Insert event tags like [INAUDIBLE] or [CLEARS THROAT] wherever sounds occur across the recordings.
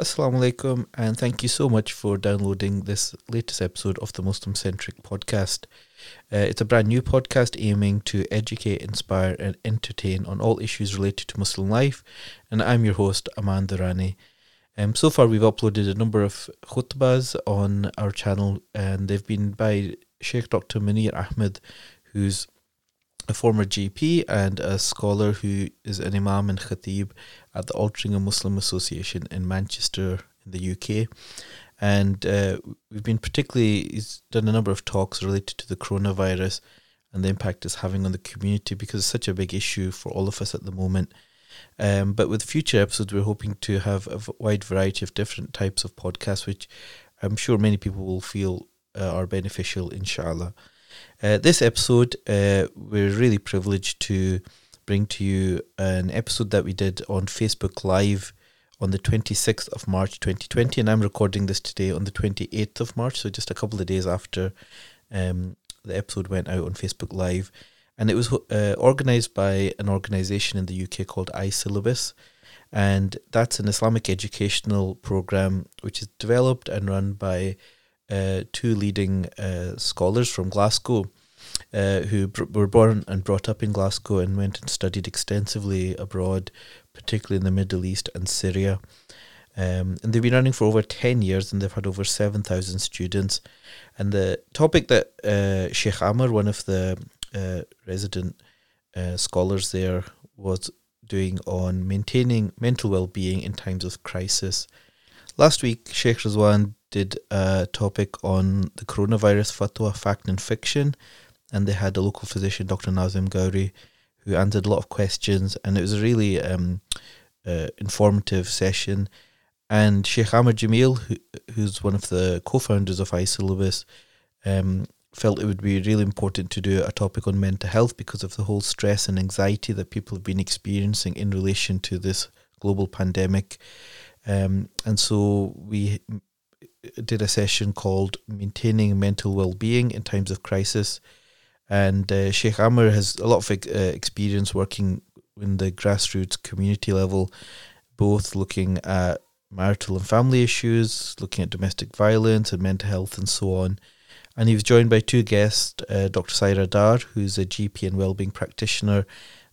Assalamu alaikum, and thank you so much for downloading this latest episode of the Muslim Centric podcast. Uh, it's a brand new podcast aiming to educate, inspire, and entertain on all issues related to Muslim life, and I'm your host, Aman Durrani. Um, so far, we've uploaded a number of khutbahs on our channel, and they've been by Sheikh Dr. Munir Ahmed, who's a former GP and a scholar who is an Imam and Khatib at the Altrincham Muslim Association in Manchester, in the UK. And uh, we've been particularly, he's done a number of talks related to the coronavirus and the impact it's having on the community because it's such a big issue for all of us at the moment. Um, but with future episodes, we're hoping to have a wide variety of different types of podcasts, which I'm sure many people will feel uh, are beneficial, inshallah. Uh, this episode, uh, we're really privileged to bring to you an episode that we did on Facebook Live on the 26th of March 2020, and I'm recording this today on the 28th of March, so just a couple of days after um, the episode went out on Facebook Live. And it was uh, organized by an organization in the UK called iSyllabus, and that's an Islamic educational program which is developed and run by uh, two leading uh, scholars from Glasgow uh, who br- were born and brought up in Glasgow and went and studied extensively abroad, particularly in the Middle East and Syria. Um, and they've been running for over 10 years and they've had over 7,000 students. And the topic that uh, Sheikh Amer, one of the uh, resident uh, scholars there, was doing on maintaining mental well being in times of crisis. Last week, Sheikh Rizwan did a topic on the coronavirus fatwa, fact and fiction, and they had a local physician, Dr. Nazim Gowri, who answered a lot of questions, and it was a really um, uh, informative session. And Sheikh Amer Jamil, who, who's one of the co-founders of iSyllabus, um, felt it would be really important to do a topic on mental health because of the whole stress and anxiety that people have been experiencing in relation to this global pandemic. Um, and so we did a session called Maintaining Mental Well-Being in Times of Crisis. And uh, Sheikh Amer has a lot of uh, experience working in the grassroots community level, both looking at marital and family issues, looking at domestic violence and mental health and so on. And he was joined by two guests, uh, Dr. Sahira Dar, who's a GP and wellbeing practitioner,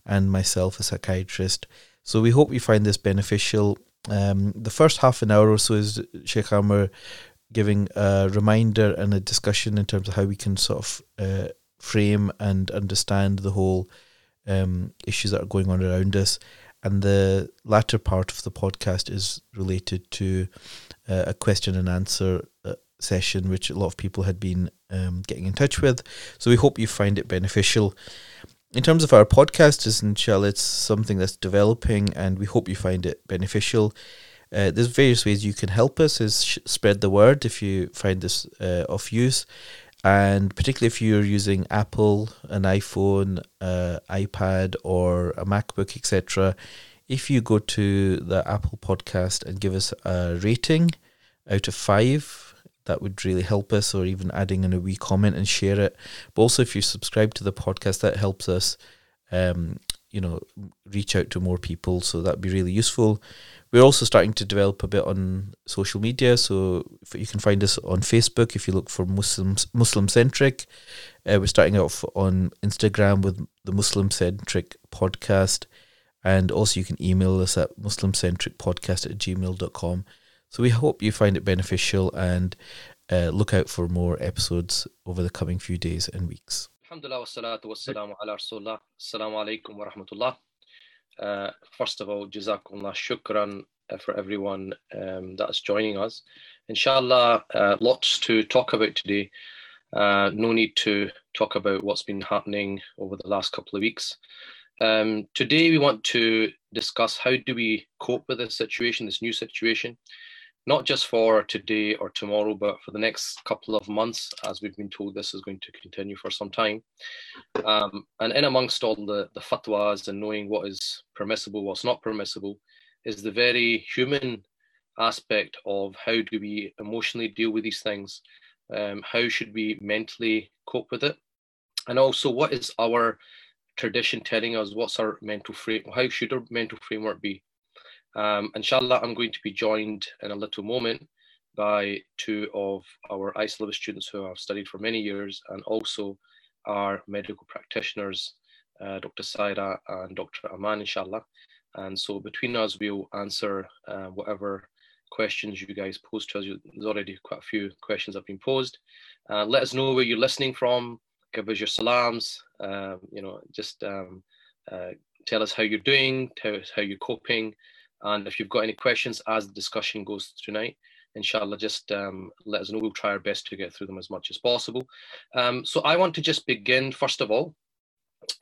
and myself, a psychiatrist. So we hope you find this beneficial um, the first half an hour or so is Sheikh Amer giving a reminder and a discussion in terms of how we can sort of uh, frame and understand the whole um, issues that are going on around us. And the latter part of the podcast is related to uh, a question and answer uh, session, which a lot of people had been um, getting in touch with. So we hope you find it beneficial in terms of our podcast, inshallah, it's something that's developing, and we hope you find it beneficial. Uh, there's various ways you can help us. Is sh- spread the word if you find this uh, of use, and particularly if you're using Apple, an iPhone, uh, iPad, or a MacBook, etc. If you go to the Apple Podcast and give us a rating out of five, that would really help us, or even adding in a wee comment and share it. But also, if you subscribe to the podcast, that helps us, um, you know, reach out to more people. So that'd be really useful. We're also starting to develop a bit on social media, so you can find us on Facebook if you look for Muslims Muslim centric. Uh, we're starting off on Instagram with the Muslim centric podcast, and also you can email us at muslimcentricpodcast at gmail.com. So we hope you find it beneficial and uh, look out for more episodes over the coming few days and weeks. Alhamdulillah wassalatu wassalamu ala rasulullah. Assalamu alaikum wa rahmatullah. Uh, first of all, jazakumullah shukran uh, for everyone um, that's joining us. Inshallah, uh, lots to talk about today. Uh, no need to talk about what's been happening over the last couple of weeks. Um, today, we want to discuss how do we cope with this situation, this new situation not just for today or tomorrow, but for the next couple of months, as we've been told this is going to continue for some time. Um, and in amongst all the, the fatwas and knowing what is permissible, what's not permissible, is the very human aspect of how do we emotionally deal with these things? Um, how should we mentally cope with it? And also, what is our tradition telling us? What's our mental frame? How should our mental framework be? Um, inshallah, I'm going to be joined in a little moment by two of our ICE students who have studied for many years and also our medical practitioners, uh, Dr. Sahira and Dr. Aman, inshallah. And so between us, we'll answer uh, whatever questions you guys pose to us. There's already quite a few questions have been posed. Uh, let us know where you're listening from. Give us your salams. Um, you know, just um, uh, tell us how you're doing, tell us how you're coping, and if you've got any questions as the discussion goes tonight, inshallah, just um, let us know. We'll try our best to get through them as much as possible. Um, so I want to just begin, first of all,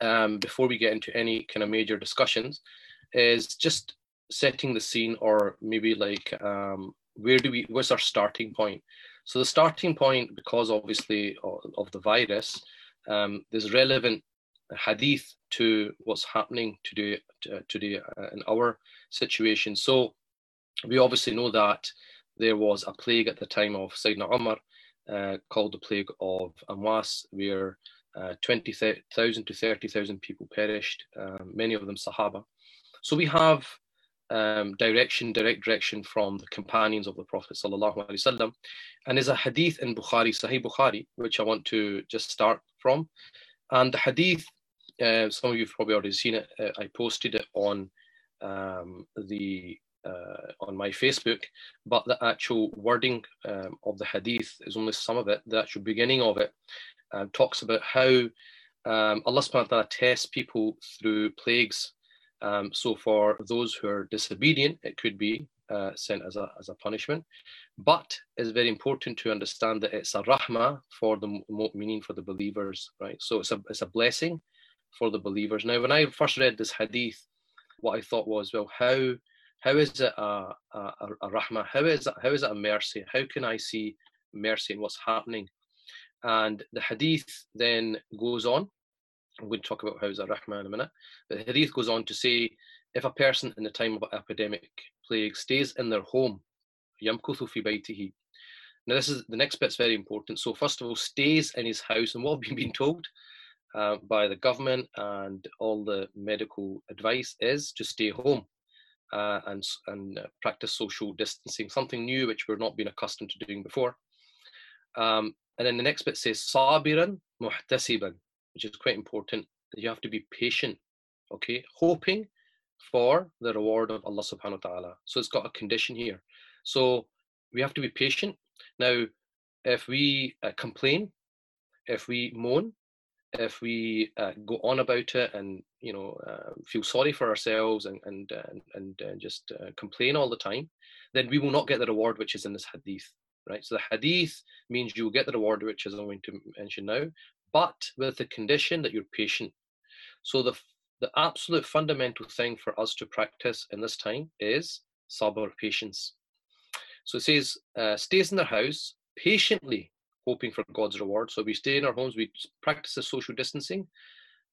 um, before we get into any kind of major discussions, is just setting the scene or maybe like um, where do we, where's our starting point? So the starting point, because obviously of, of the virus, um, there's relevant hadith to what's happening today, today uh, in our situation. So we obviously know that there was a plague at the time of Sayyidina Umar uh, called the plague of Amwas, where uh, 20,000 to 30,000 people perished, um, many of them Sahaba. So we have um, direction, direct direction from the companions of the Prophet sallallahu And there's a hadith in Bukhari, Sahih Bukhari, which I want to just start from. And the hadith, uh, some of you've probably already seen it. Uh, I posted it on um, the uh, on my Facebook, but the actual wording um, of the hadith is only some of it. The actual beginning of it um, talks about how um, Allah subhanahu wa ta'ala tests people through plagues. Um, so for those who are disobedient, it could be uh, sent as a, as a punishment. But it's very important to understand that it's a rahmah for the meaning for the believers, right? So it's a, it's a blessing for the believers. Now, when I first read this hadith, what I thought was, well, how how is it a, a, a rahmah? How is it, how is it a mercy? How can I see mercy in what's happening? And the hadith then goes on. I'm going to talk about how is a rahmah in a minute. But the hadith goes on to say, if a person in the time of epidemic plague stays in their home, yamkuthu fi baytihi. Now this is the next bit's very important. So first of all, stays in his house, and what we've been told uh, by the government and all the medical advice is to stay home uh, and, and uh, practice social distancing, something new which we're not been accustomed to doing before. Um, and then the next bit says sabiran muhtasiban, which is quite important. You have to be patient, okay, hoping for the reward of Allah subhanahu wa ta'ala. So it's got a condition here. So we have to be patient. Now, if we uh, complain, if we moan, if we uh, go on about it and you know uh, feel sorry for ourselves and and uh, and, and just uh, complain all the time, then we will not get the reward which is in this hadith, right? So the hadith means you will get the reward which is I'm going to mention now, but with the condition that you're patient. So the the absolute fundamental thing for us to practice in this time is sabr, patience. So it says, uh, stays in their house patiently hoping for God's reward. So we stay in our homes, we practice the social distancing,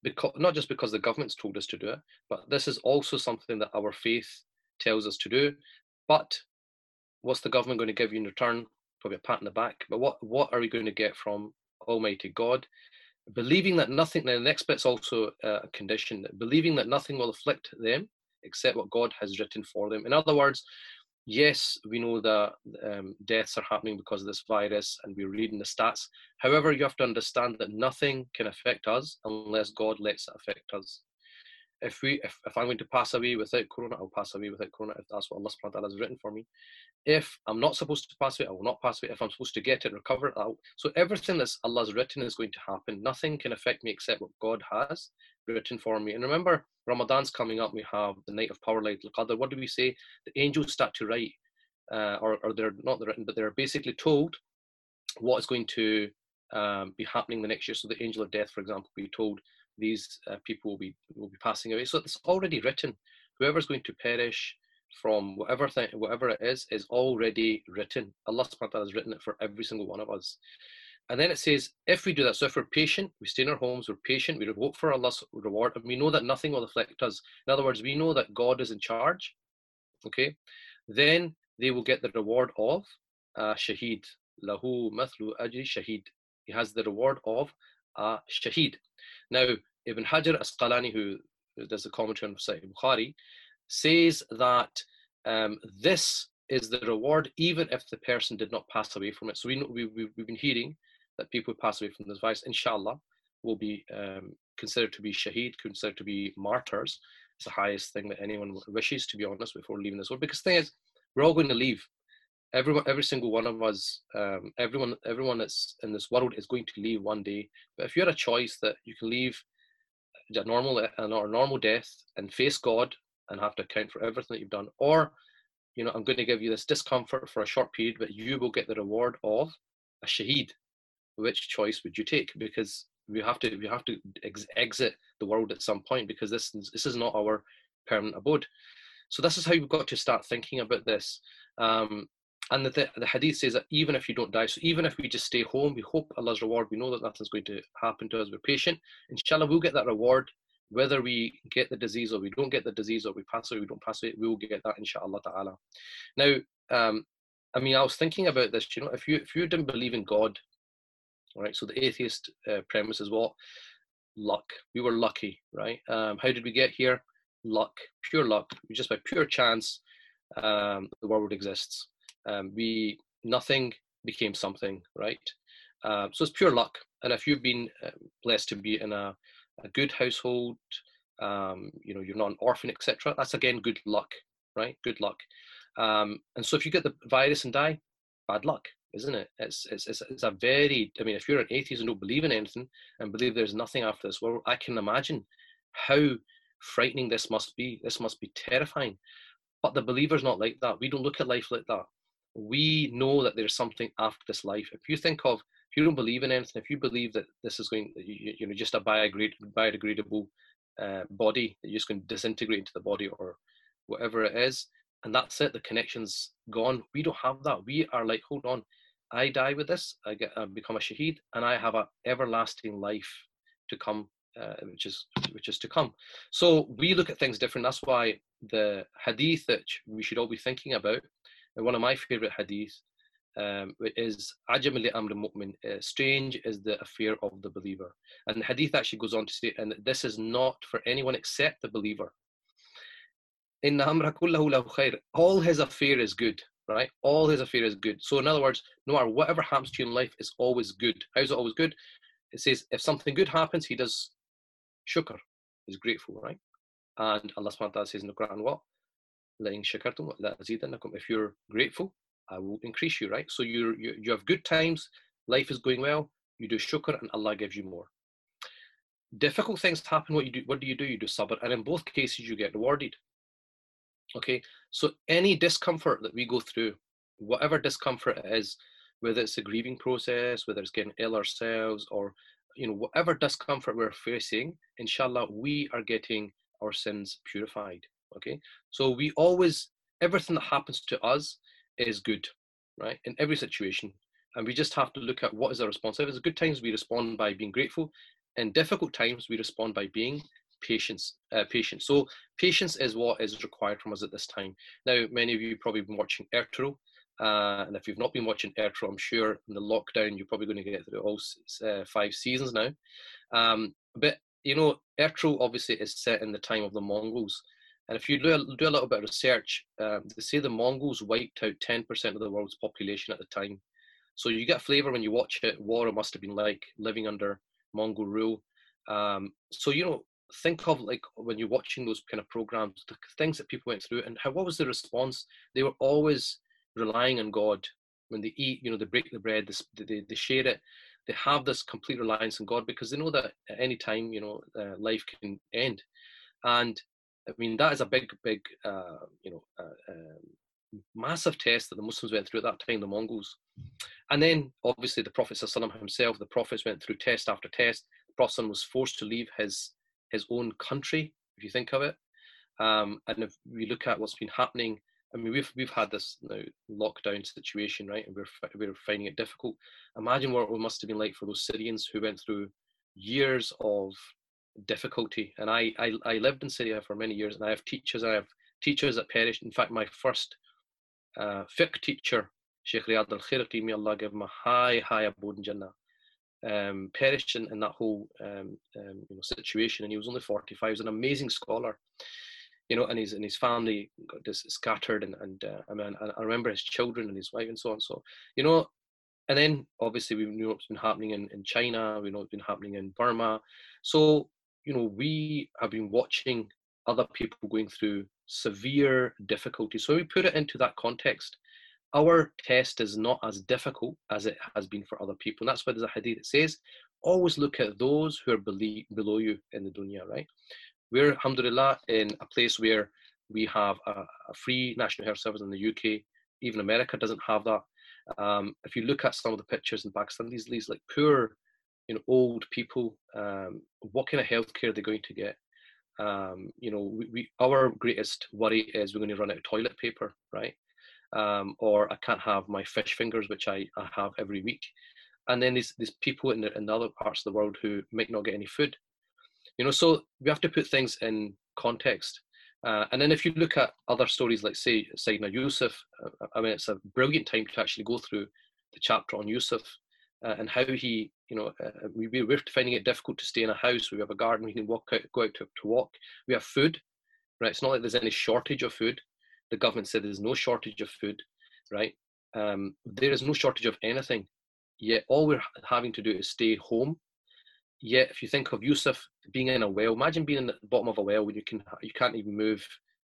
because not just because the government's told us to do it, but this is also something that our faith tells us to do. But what's the government going to give you in return? Probably a pat on the back. But what what are we going to get from Almighty God? Believing that nothing. The next bit's also a condition. Believing that nothing will afflict them except what God has written for them. In other words, yes, we know that um, deaths are happening because of this virus, and we're reading the stats. However, you have to understand that nothing can affect us unless God lets it affect us. If we, if, if I'm going to pass away without Corona, I'll pass away without Corona if that's what Allah subhanahu wa ta'ala has written for me. If I'm not supposed to pass away, I will not pass away. If I'm supposed to get it, recover it, I'll. So everything that's Allah's written is going to happen. Nothing can affect me except what God has written for me. And remember, Ramadan's coming up. We have the night of power, light qadr. What do we say? The angels start to write, uh, or, or they're not written, but they're basically told what is going to um, be happening the next year. So the angel of death, for example, be told these uh, people will be will be passing away. So it's already written. Whoever's going to perish, from whatever thing, whatever it is, is already written. Allah subhanahu wa ta'ala has written it for every single one of us. And then it says, if we do that, so if we're patient, we stay in our homes, we're patient, we hope for Allah's reward, and we know that nothing will afflict us. In other words, we know that God is in charge, okay? Then they will get the reward of uh, shaheed. Lahu mathlu ajri shaheed. He has the reward of a shaheed. Now, Ibn Hajar Asqalani, who does the commentary on Sahih Bukhari, says that um, this is the reward, even if the person did not pass away from it. So we know, we, we, we've been hearing that people who pass away from this vice, inshallah, will be um, considered to be shaheed, considered to be martyrs. It's the highest thing that anyone wishes, to be honest, before leaving this world. Because the thing is, we're all going to leave. Everyone, every single one of us, um, everyone, everyone that's in this world is going to leave one day. But if you had a choice that you can leave a normal, a normal death and face God and have to account for everything that you've done, or you know, I'm going to give you this discomfort for a short period, but you will get the reward of a shaheed. Which choice would you take? Because we have to we have to ex- exit the world at some point because this is, this is not our permanent abode. So this is how we've got to start thinking about this. Um, and the, the hadith says that even if you don't die, so even if we just stay home, we hope Allah's reward. We know that nothing's going to happen to us. We're patient. Inshallah, we'll get that reward whether we get the disease or we don't get the disease or we pass or we don't pass it, we will get that inshallah ta'ala. Now, um, I mean, I was thinking about this, you know, if you if you didn't believe in God, right? So the atheist uh, premise is what? Luck. We were lucky, right? Um, how did we get here? Luck, pure luck. Just by pure chance, um, the world exists. Um, we nothing became something, right? Uh, so it's pure luck. And if you've been uh, blessed to be in a a good household, um, you know, you're not an orphan, etc. That's again good luck, right? Good luck. Um, and so if you get the virus and die, bad luck, isn't it? It's, it's, it's, it's, a very, I mean, if you're an atheist and don't believe in anything and believe there's nothing after this world, I can imagine how frightening this must be. This must be terrifying. But the believer's not like that. We don't look at life like that. We know that there's something after this life. If you think of if you don't believe in anything, if you believe that this is going, you, you know, just a biodegradable uh, body that you're just going to disintegrate into the body or whatever it is, and that's it, the connection's gone. We don't have that. We are like, hold on, I die with this, I get I become a shaheed, and I have an everlasting life to come, uh, which is which is to come. So we look at things different. That's why the hadith that we should all be thinking about, one of my favorite hadith um, is Ajam li amr mu'min, uh, strange is the affair of the believer. And the hadith actually goes on to say, and this is not for anyone except the believer. All his affair is good, right? All his affair is good. So in other words, no matter whatever happens to you in life, is always good. How is it always good? It says if something good happens, he does shukr, he's grateful, right? And Allah subhanahu says in the Quran, what? If you're grateful, I will increase you, right? So you you have good times, life is going well, you do shukr, and Allah gives you more. Difficult things happen. What you do? What do you do? You do sabr, and in both cases you get rewarded. Okay, so any discomfort that we go through, whatever discomfort it is, whether it's a grieving process, whether it's getting ill ourselves, or you know whatever discomfort we're facing, inshallah, we are getting our sins purified. Okay, so we always everything that happens to us is good, right? In every situation. And we just have to look at what is our response. If it's good times, we respond by being grateful. In difficult times, we respond by being patience. Uh, patient. So patience is what is required from us at this time. Now, many of you probably been watching Ertugrul, uh, and if you've not been watching Ertugrul, I'm sure in the lockdown you're probably going to get through all uh, five seasons now. Um, but you know, Ertugrul obviously is set in the time of the Mongols, and if you do a, do a little bit of research, um, they say the Mongols wiped out 10% of the world's population at the time. So you get flavour when you watch it, what it must have been like living under Mongol rule. Um, so, you know, think of like when you're watching those kind of programs, the things that people went through and how, what was the response? They were always relying on God. When they eat, you know, they break the bread, they, they, they share it. They have this complete reliance on God because they know that at any time, you know, uh, life can end. And I mean, that is a big, big, uh, you know, uh, um, massive test that the Muslims went through at that time, the Mongols. And then, obviously, the Prophet himself, the prophets went through test after test. The Prophet was forced to leave his his own country, if you think of it. Um, and if we look at what's been happening, I mean, we've we've had this now lockdown situation, right? And we're we're finding it difficult. Imagine what it must have been like for those Syrians who went through years of difficulty. And I, I, I lived in Syria for many years, and I have teachers. I have teachers that perished. In fact, my first uh, fiqh teacher, Sheikh Riyad al Khirqi, may Allah give him a high, high abode in Jannah, um, perished in, in that whole um, um, you know, situation. And he was only 45. He was an amazing scholar. you know, and his and his family got just scattered, and and uh, I mean, I remember his children and his wife and so on. So, you know, and then obviously we know what's been happening in, in China, we know what's been happening in Burma. So, you know, we have been watching other people going through severe difficulties. So we put it into that context. Our test is not as difficult as it has been for other people. And that's why there's a hadith that says, always look at those who are below you in the dunya, right? We're, alhamdulillah, in a place where we have a, a free national health service in the UK. Even America doesn't have that. Um, if you look at some of the pictures in Pakistan, these, these like poor, you know, old people, um, what kind of healthcare are they going to get? Um, you know, we, we, our greatest worry is we're going to run out of toilet paper, right? Um, or I can't have my fish fingers, which I, I have every week. And then there's, there's people in, the, in other parts of the world who might not get any food. You know, so we have to put things in context. Uh, and then if you look at other stories like, say, Sayyidina Yusuf, uh, I mean, it's a brilliant time to actually go through the chapter on Yusuf uh, and how he, you know, uh, we, we're finding it difficult to stay in a house. We have a garden, we can walk out, go out to, to walk. We have food, right? It's not like there's any shortage of food. The government said there's no shortage of food, right? Um, there is no shortage of anything. Yet all we're having to do is stay home Yet, if you think of Yusuf being in a well, imagine being in the bottom of a well when you can you can't even move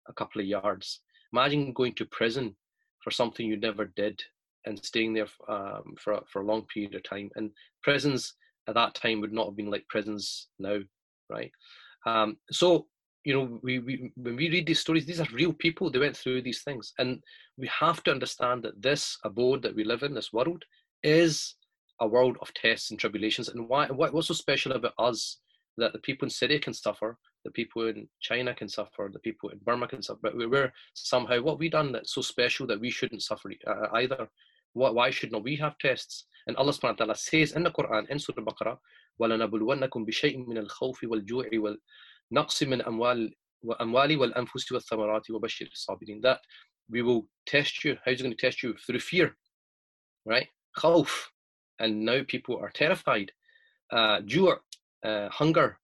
a couple of yards. Imagine going to prison for something you never did and staying there um, for for a long period of time. And prisons at that time would not have been like prisons now, right? Um, so you know, we, we when we read these stories, these are real people. They went through these things, and we have to understand that this abode that we live in, this world, is a world of tests and tribulations. And why, what's so special about us that the people in Syria can suffer, the people in China can suffer, the people in Burma can suffer, but we're somehow, what we done that's so special that we shouldn't suffer uh, either? Why, why should not we have tests? And Allah subhanahu wa ta'ala says in the Quran, in Surah Baqarah, وَلَنَبْلُوَنَّكُمْ بِشَيْءٍ مِنَ الْخَوْفِ وَالْجُوعِ وَالنَّقْصِ مِنْ أَمْوَالِ وَأَمْوَالِ وَالْأَنفُسِ وَالثَّمَرَاتِ وَبَشِّرِ الصَّابِرِينَ That we will test you. How's it going to test you? Through fear, right? Khawf, and now people are terrified. Uh, uh, hunger,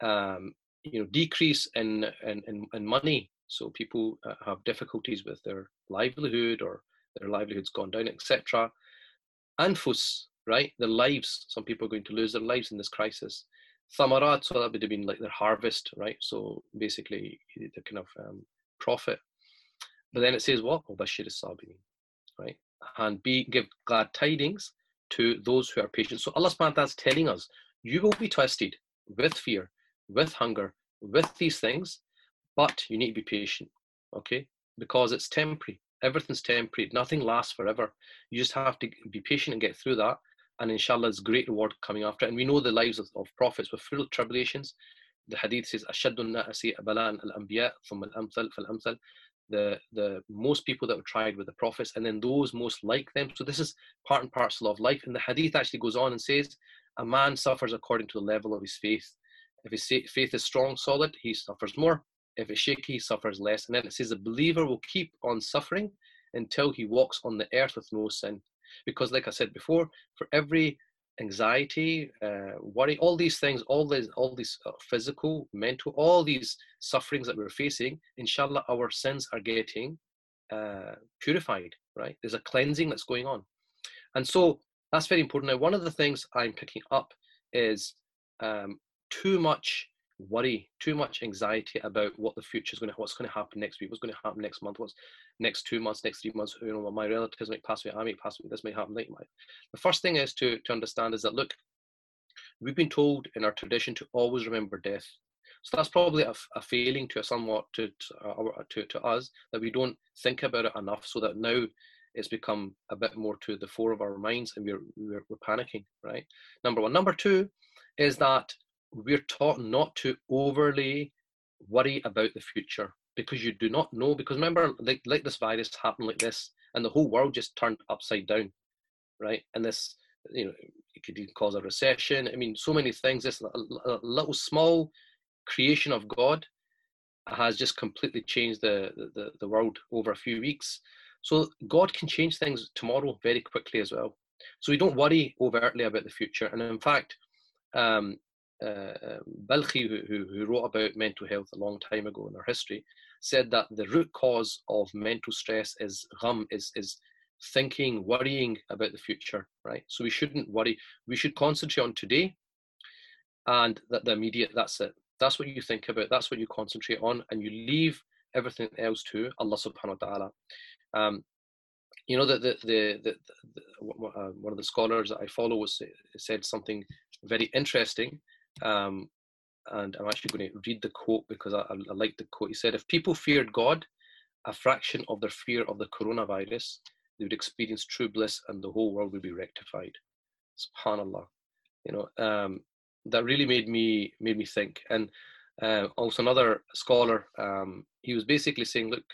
um, you know, decrease in, in, in, in money. So people uh, have difficulties with their livelihood or their livelihood's gone down, etc. Anfus, right? Their lives. Some people are going to lose their lives in this crisis. Thamarat, so that would have been like their harvest, right? So basically, the kind of um, profit. But then it says what? Bashir right? And be give glad tidings to those who are patient. So Allah subhanahu wa ta'ala is telling us, you will be tested with fear, with hunger, with these things, but you need to be patient, okay? Because it's temporary. Everything's temporary. Nothing lasts forever. You just have to be patient and get through that. And inshallah, there's great reward coming after. And we know the lives of, of prophets were full of tribulations. The hadith says, al anbiya from al amthal fal amthal." The the most people that were tried were the prophets, and then those most like them. So this is part and parcel of life. And the hadith actually goes on and says, "A man suffers according to the level of his faith. If his faith is strong, solid, he suffers more if it's shaky suffers less and then it says the believer will keep on suffering until he walks on the earth with no sin because like i said before for every anxiety, uh, worry, all these things, all these, all these uh, physical, mental, all these sufferings that we're facing, inshallah, our sins are getting uh, purified, right? There's a cleansing that's going on. And so that's very important. Now, one of the things I'm picking up is um, too much worry, too much anxiety about what the future is going to, what's going to happen next week, what's going to happen next month, what's next two months, next three months. You know, my relatives might pass away, I might pass away, this might happen. That might. The first thing is to to understand is that look, we've been told in our tradition to always remember death. So that's probably a, a failing to a somewhat to to, uh, to to us that we don't think about it enough. So that now it's become a bit more to the fore of our minds and we're, we're, we're panicking, right? Number one. Number two is that we're taught not to overly worry about the future because you do not know. Because remember, like, like this virus happened like this, and the whole world just turned upside down, right? And this, you know, it could even cause a recession. I mean, so many things. This little small creation of God has just completely changed the, the, the world over a few weeks. So God can change things tomorrow very quickly as well. So we don't worry overtly about the future. And in fact, um, uh, um, who, who, who wrote about mental health a long time ago in our history, said that the root cause of mental stress is gham, is, is thinking, worrying about the future, right? So we shouldn't worry. We should concentrate on today and that the immediate, that's it. That's what you think about, that's what you concentrate on, and you leave everything else to Allah subhanahu wa ta'ala. Um, you know that the, the, the, the uh, one of the scholars that I follow was said something very interesting, um, and I'm actually going to read the quote because I, I like the quote. He said, "If people feared God, a fraction of their fear of the coronavirus, they would experience true bliss, and the whole world would be rectified." Subhanallah, you know um, that really made me made me think. And uh, also another scholar, um, he was basically saying, "Look,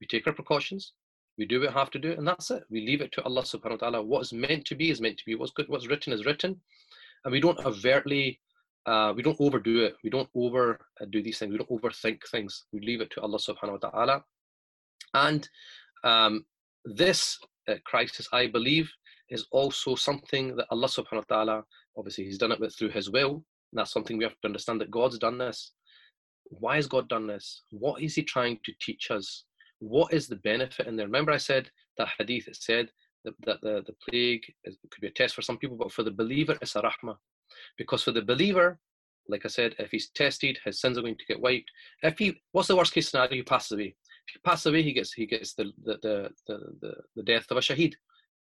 we take our precautions." We do what we have to do, and that's it. We leave it to Allah subhanahu wa ta'ala. What is meant to be is meant to be. What's good, what's written is written. And we don't overtly, uh, we don't overdo it. We don't overdo these things. We don't overthink things. We leave it to Allah subhanahu wa ta'ala. And um, this uh, crisis, I believe, is also something that Allah subhanahu wa ta'ala, obviously, He's done it with through His will. And that's something we have to understand that God's done this. Why has God done this? What is He trying to teach us? what is the benefit in there? Remember, I said that hadith, it said that, that the, the plague is, could be a test for some people, but for the believer, it's a rahmah. Because for the believer, like I said, if he's tested, his sins are going to get wiped. If he, what's the worst case scenario? He passes away. If he passes away, he gets he gets the the the the, the, death of a shaheed.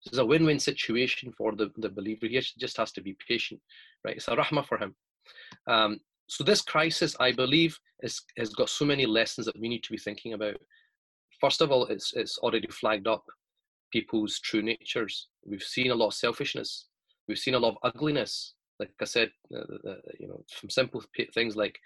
This is a win-win situation for the, the believer. He just has to be patient, right? It's a rahmah for him. Um, so this crisis, I believe, is, has got so many lessons that we need to be thinking about first of all, it's it's already flagged up people's true natures. We've seen a lot of selfishness. We've seen a lot of ugliness. Like I said, uh, uh, you know, from simple things like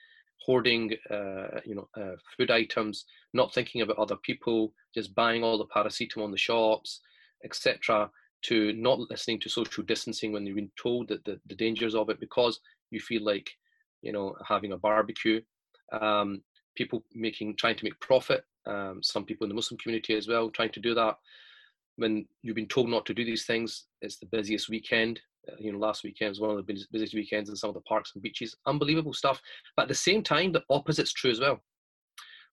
hoarding, uh, you know, uh, food items, not thinking about other people, just buying all the paracetamol in the shops, etc., to not listening to social distancing when you've been told that the, the dangers of it because you feel like, you know, having a barbecue. Um, people making trying to make profit um, some people in the Muslim community as well, trying to do that. When you've been told not to do these things, it's the busiest weekend. Uh, you know, last weekend was one of the busiest weekends in some of the parks and beaches. Unbelievable stuff. But at the same time, the opposite's true as well,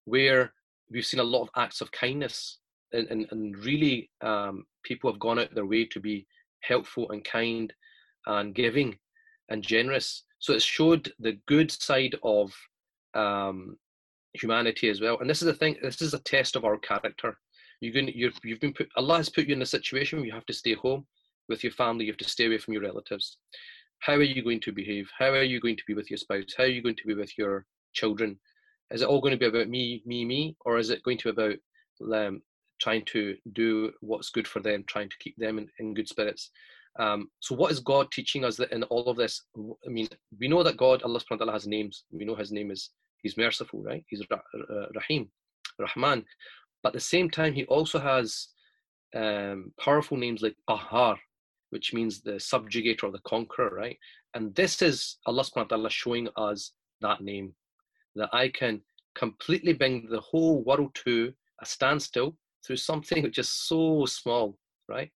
where we've seen a lot of acts of kindness and, and, and really um, people have gone out their way to be helpful and kind and giving and generous. So it showed the good side of um, humanity as well. And this is the thing. This is a test of our character. You're going. You're, you've been put. Allah has put you in a situation where you have to stay home with your family. You have to stay away from your relatives. How are you going to behave? How are you going to be with your spouse? How are you going to be with your children? Is it all going to be about me, me, me, or is it going to be about um, trying to do what's good for them, trying to keep them in, in good spirits? Um, so, what is God teaching us that in all of this? I mean, we know that God, Allah subhanahu wa ta'ala, has names. We know His name is He's merciful, right? He's Rahim, Rahman. But at the same time, he also has um, powerful names like Qahhar, which means the subjugator or the conqueror, right? And this is Allah subhanahu wa ta'ala showing us that name, that I can completely bring the whole world to a standstill through something which is so small, right?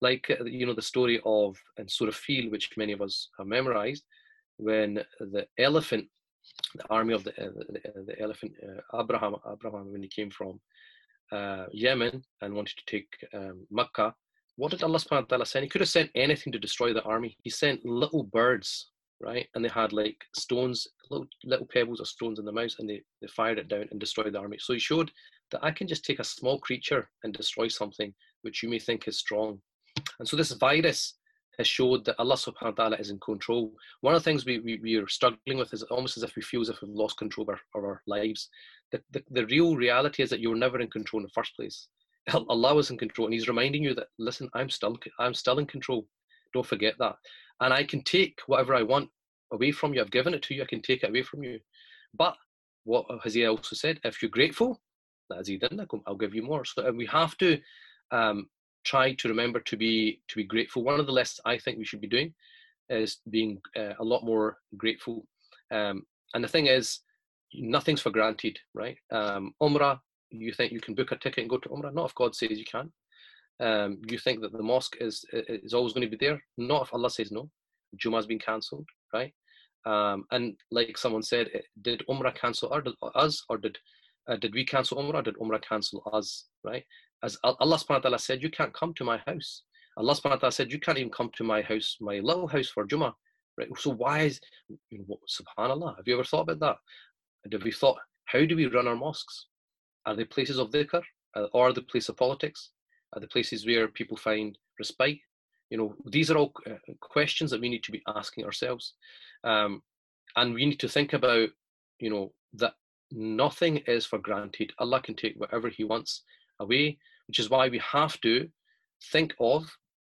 Like, uh, you know, the story of in Surah Fil, which many of us have memorized, when the elephant the army of the uh, the, the, elephant uh, Abraham Abraham when he came from uh, Yemen and wanted to take um. What did Allah subhanahu wa ta'ala send? He could have sent anything to destroy the army. He sent little birds, right? And they had like stones, little, little pebbles or stones in their mouths, and they, they fired it down and destroyed the army. So he showed that I can just take a small creature and destroy something which you may think is strong. And so this virus has showed that Allah subhanahu wa ta'ala is in control. One of the things we, we, we are struggling with is almost as if we feel as if we've lost control of our, of our lives. The, the, the real reality is that you were never in control in the first place. Allah is in control and He's reminding you that, listen, I'm still, I'm still in control. Don't forget that. And I can take whatever I want away from you. I've given it to you. I can take it away from you. But what has He also said? If you're grateful, I'll give you more. So we have to um, try to remember to be to be grateful. One of the lessons I think we should be doing is being uh, a lot more grateful. Um, and the thing is, nothing's for granted, right? Um, Umrah, you think you can book a ticket and go to Umrah? Not if God says you can. Um, you think that the mosque is is always going to be there? Not if Allah says no. Jummah's been cancelled, right? Um, and like someone said, did Umrah cancel us or did uh, did we cancel Umrah? Did Umrah cancel us? Right? As Allah subhanahu wa ta'ala said, you can't come to my house. Allah subhanahu wa ta'ala said, you can't even come to my house, my little house for Jummah. Right? So why is, subhanAllah, have you ever thought about that? Have you thought, how do we run our mosques? Are they places of? Uh, or they place of politics? Are the places where people find respite? You know, these are all uh, questions that we need to be asking ourselves. Um, and we need to think about, you know, that nothing is for granted. Allah can take whatever He wants away, which is why we have to think of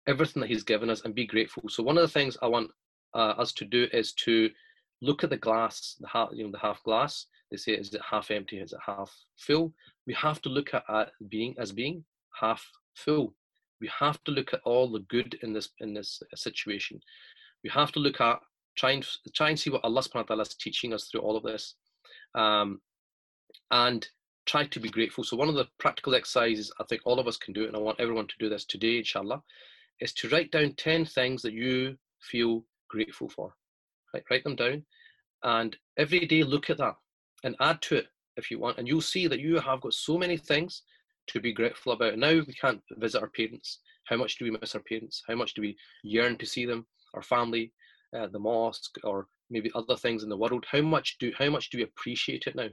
everything that He's given us and be grateful. So one of the things I want uh, us to do is to look at the glass, the half, you know, the half glass. They say, is it half empty? Is it half full? We have to look at, at being as being half full. We have to look at all the good in this in this situation. We have to look at try and try and see what Allah subhanahu wa ta'ala is teaching us through all of this. Um, and try to be grateful. So one of the practical exercises I think all of us can do, and I want everyone to do this today, inshallah, is to write down 10 things that you feel grateful for. Right? Write them down and every day look at that and add to it if you want. And you'll see that you have got so many things to be grateful about. Now we can't visit our parents. How much do we miss our parents? How much do we yearn to see them, our family, uh, the mosque, or maybe other things in the world? How much do how much do we appreciate it now?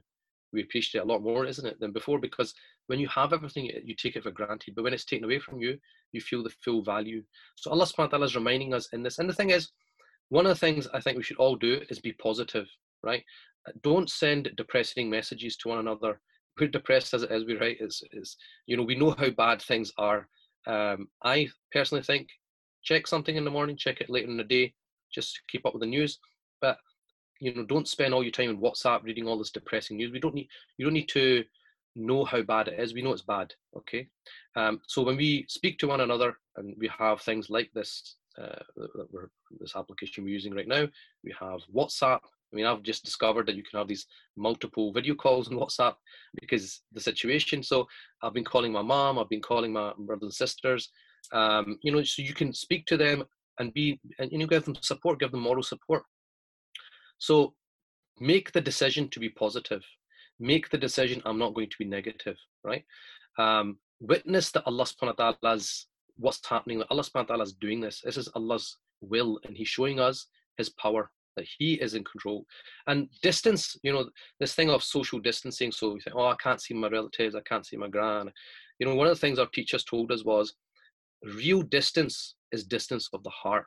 we appreciate it a lot more, isn't it, than before? Because when you have everything, you take it for granted. But when it's taken away from you, you feel the full value. So Allah subhanahu wa ta'ala is reminding us in this. And the thing is, one of the things I think we should all do is be positive, right? Don't send depressing messages to one another. [LAUGHS] We're depressed as it is, we right? Is is you know, we know how bad things are. Um, I personally think check something in the morning, check it later in the day, just to keep up with the news. But you know don't spend all your time on whatsapp reading all this depressing news we don't need you don't need to know how bad it is we know it's bad okay um, so when we speak to one another and we have things like this uh, this application we're using right now. We have whatsapp. I mean i've just discovered that you can have these multiple video calls on whatsapp because the situation. So i've been calling my mom i've been calling my brothers and sisters. Um, you know so you can speak to them and be and you know give them support give them moral support. So make the decision to be positive. Make the decision, I'm not going to be negative, right? Um, witness that Allah subhanahu wa ta'ala's what's happening, that Allah subhanahu wa ta'ala is doing this. This is Allah's will, and He's showing us His power, that He is in control. And distance, you know, this thing of social distancing. So we think, oh, I can't see my relatives, I can't see my gran. You know, one of the things our teachers told us was real distance is distance of the heart.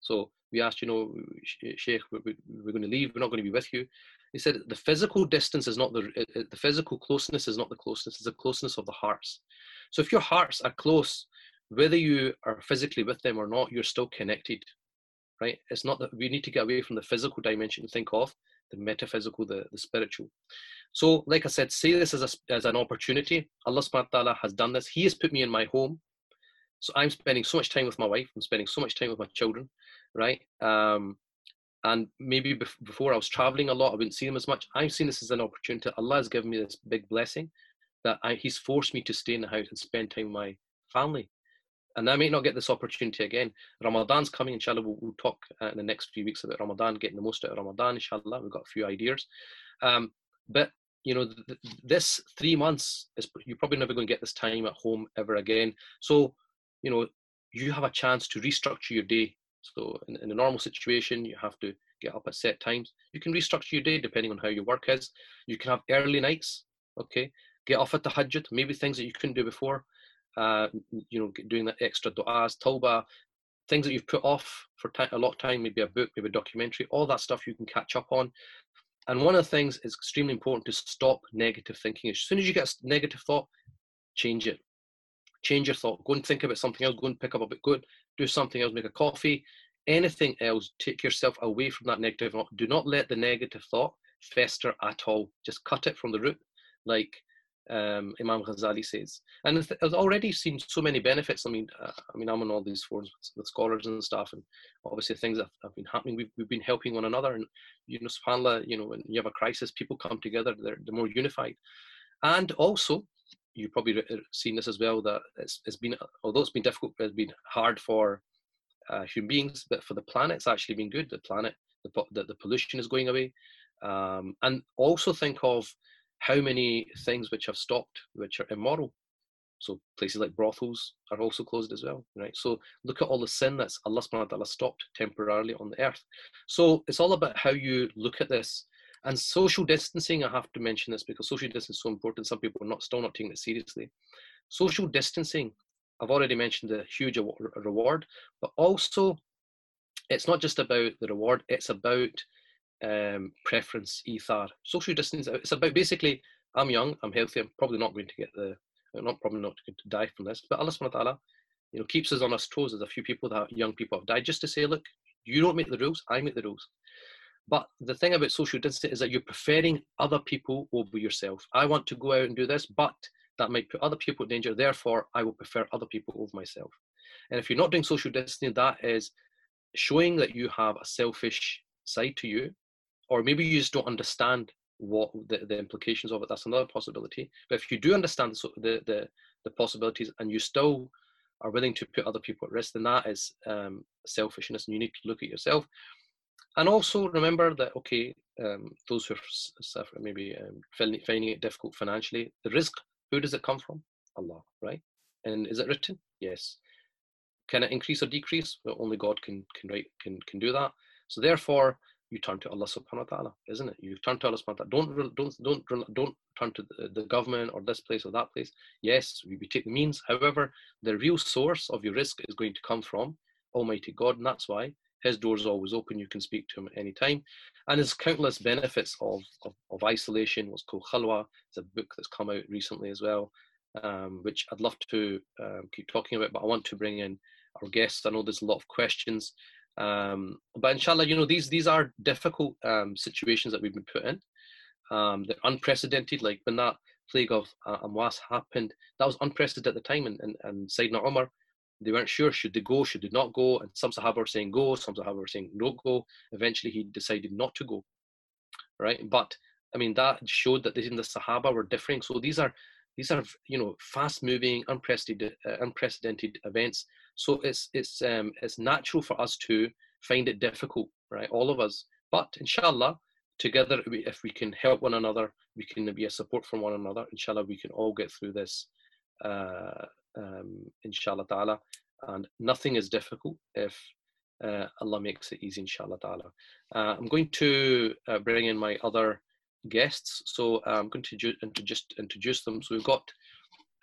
So we asked, you know, Sheikh, we're, going to leave, we're not going to be with you. He said the physical distance is not the uh, uh, the physical closeness is not the closeness, it's the closeness of the hearts. So if your hearts are close, whether you are physically with them or not, you're still connected, right? It's not that we need to get away from the physical dimension and think of the metaphysical, the, the spiritual. So, like I said, see this as, a, as an opportunity. Allah subhanahu wa ta'ala has done this. He has put me in my home. So I'm spending so much time with my wife. I'm spending so much time with my children right? Um, and maybe bef- before I was traveling a lot, I wouldn't see them as much. I've seen this as an opportunity. Allah has given me this big blessing that I, He's forced me to stay in the house and spend time with my family. And I may not get this opportunity again. Ramadan's coming, inshallah. We'll, we'll talk uh, in the next few weeks about Ramadan, getting the most out of Ramadan, inshallah. We've got a few ideas. Um, but you know, th- this three months is you're probably never going to get this time at home ever again. So, you know, you have a chance to restructure your day so in, in a normal situation, you have to get up at set times. You can restructure your day depending on how your work is. You can have early nights, okay? Get off at the hajjat, maybe things that you couldn't do before. Uh, you know, doing that extra du'as, tawbah, things that you've put off for a lot of time, maybe a book, maybe a documentary, all that stuff you can catch up on. And one of the things is extremely important to stop negative thinking. As soon as you get a negative thought, change it change your thought, go and think about something else, go and pick up a bit, go do something else, make a coffee, anything else, take yourself away from that negative thought. Do not let the negative thought fester at all. Just cut it from the root, like um, Imam Ghazali says. And I've already seen so many benefits. I mean, uh, I mean, I'm on all these forums with scholars and stuff, and obviously things have been happening. We've, we've been helping one another, and you know, Subhanallah, you know, when you have a crisis, people come together. They're, they're more unified, and also you've probably seen this as well that it's, it's been although it's been difficult it's been hard for uh, human beings but for the planet it's actually been good the planet the, the, the pollution is going away. Um, and also think of how many things which have stopped, which are immoral. So places like brothels are also closed as well, right? So look at all the sin that's Allah subhanahu wa ta'ala stopped temporarily on the earth. So it's all about how you look at this. And social distancing, I have to mention this because social distancing is so important. Some people are not still not taking it seriously. Social distancing, I've already mentioned the huge reward, but also it's not just about the reward, it's about um, preference, ethar. Social distance, it's about basically, I'm young, I'm healthy, I'm probably not going to get the, I'm not probably not going to die from this, but Allah subhanahu wa ta'ala, you know, keeps us on our toes. There's a few people that young people have died just to say, look, you don't make the rules, I make the rules. But the thing about social distancing is that you're preferring other people over yourself. I want to go out and do this, but that might put other people in danger. Therefore, I will prefer other people over myself. And if you're not doing social distancing, that is showing that you have a selfish side to you, or maybe you just don't understand what the, the implications of it. That's another possibility. But if you do understand the, the, the possibilities and you still are willing to put other people at rizq, then that is um, selfishness, and you need to look at yourself. And also remember that okay, um, those who are maybe um, finding it difficult financially, the risk, who does it come from? Allah, right? And is it written? Yes. Can it increase or decrease? Well, only God can can write can can do that. So therefore, you turn to Allah Subhanahu wa Taala, isn't it? You turn to Allah Subhanahu wa Taala. Don't don't don't don't turn to the, government or this place or that place. Yes, we, we take the means. However, the real source of your rizq is going to come from Almighty God, and that's why His door is always open. You can speak to Him at any time, and there's countless benefits of of, of isolation. What's called Khalwa. It's a book that's come out recently as well, um, which I'd love to um, keep talking about, but I want to bring in our guests. I know there's a lot of questions, um, but inshallah, you know these these are difficult um, situations that we've been put in. Um, they're unprecedented. Like when that plague of uh, Amwas happened, that was unprecedented at the time, and and, and Sayyidina Umar, they weren't sure should they go, should they not go, and some Sahaba were saying go, some Sahaba were saying don't go. Eventually, he decided not to go. Right, but I mean that showed that even the Sahaba were differing. So these are these are you know fast moving unprecedented uh, unprecedented events so it's it's um, it's natural for us to find it difficult right all of us but inshallah together if we can help one another we can be a support for one another inshallah we can all get through this uh, um, inshallah ta'ala and nothing is difficult if uh, Allah makes it easy inshallah ta'ala uh, I'm going to uh, bring in my other guests. So uh, I'm going to ju- just introduce them. So we've got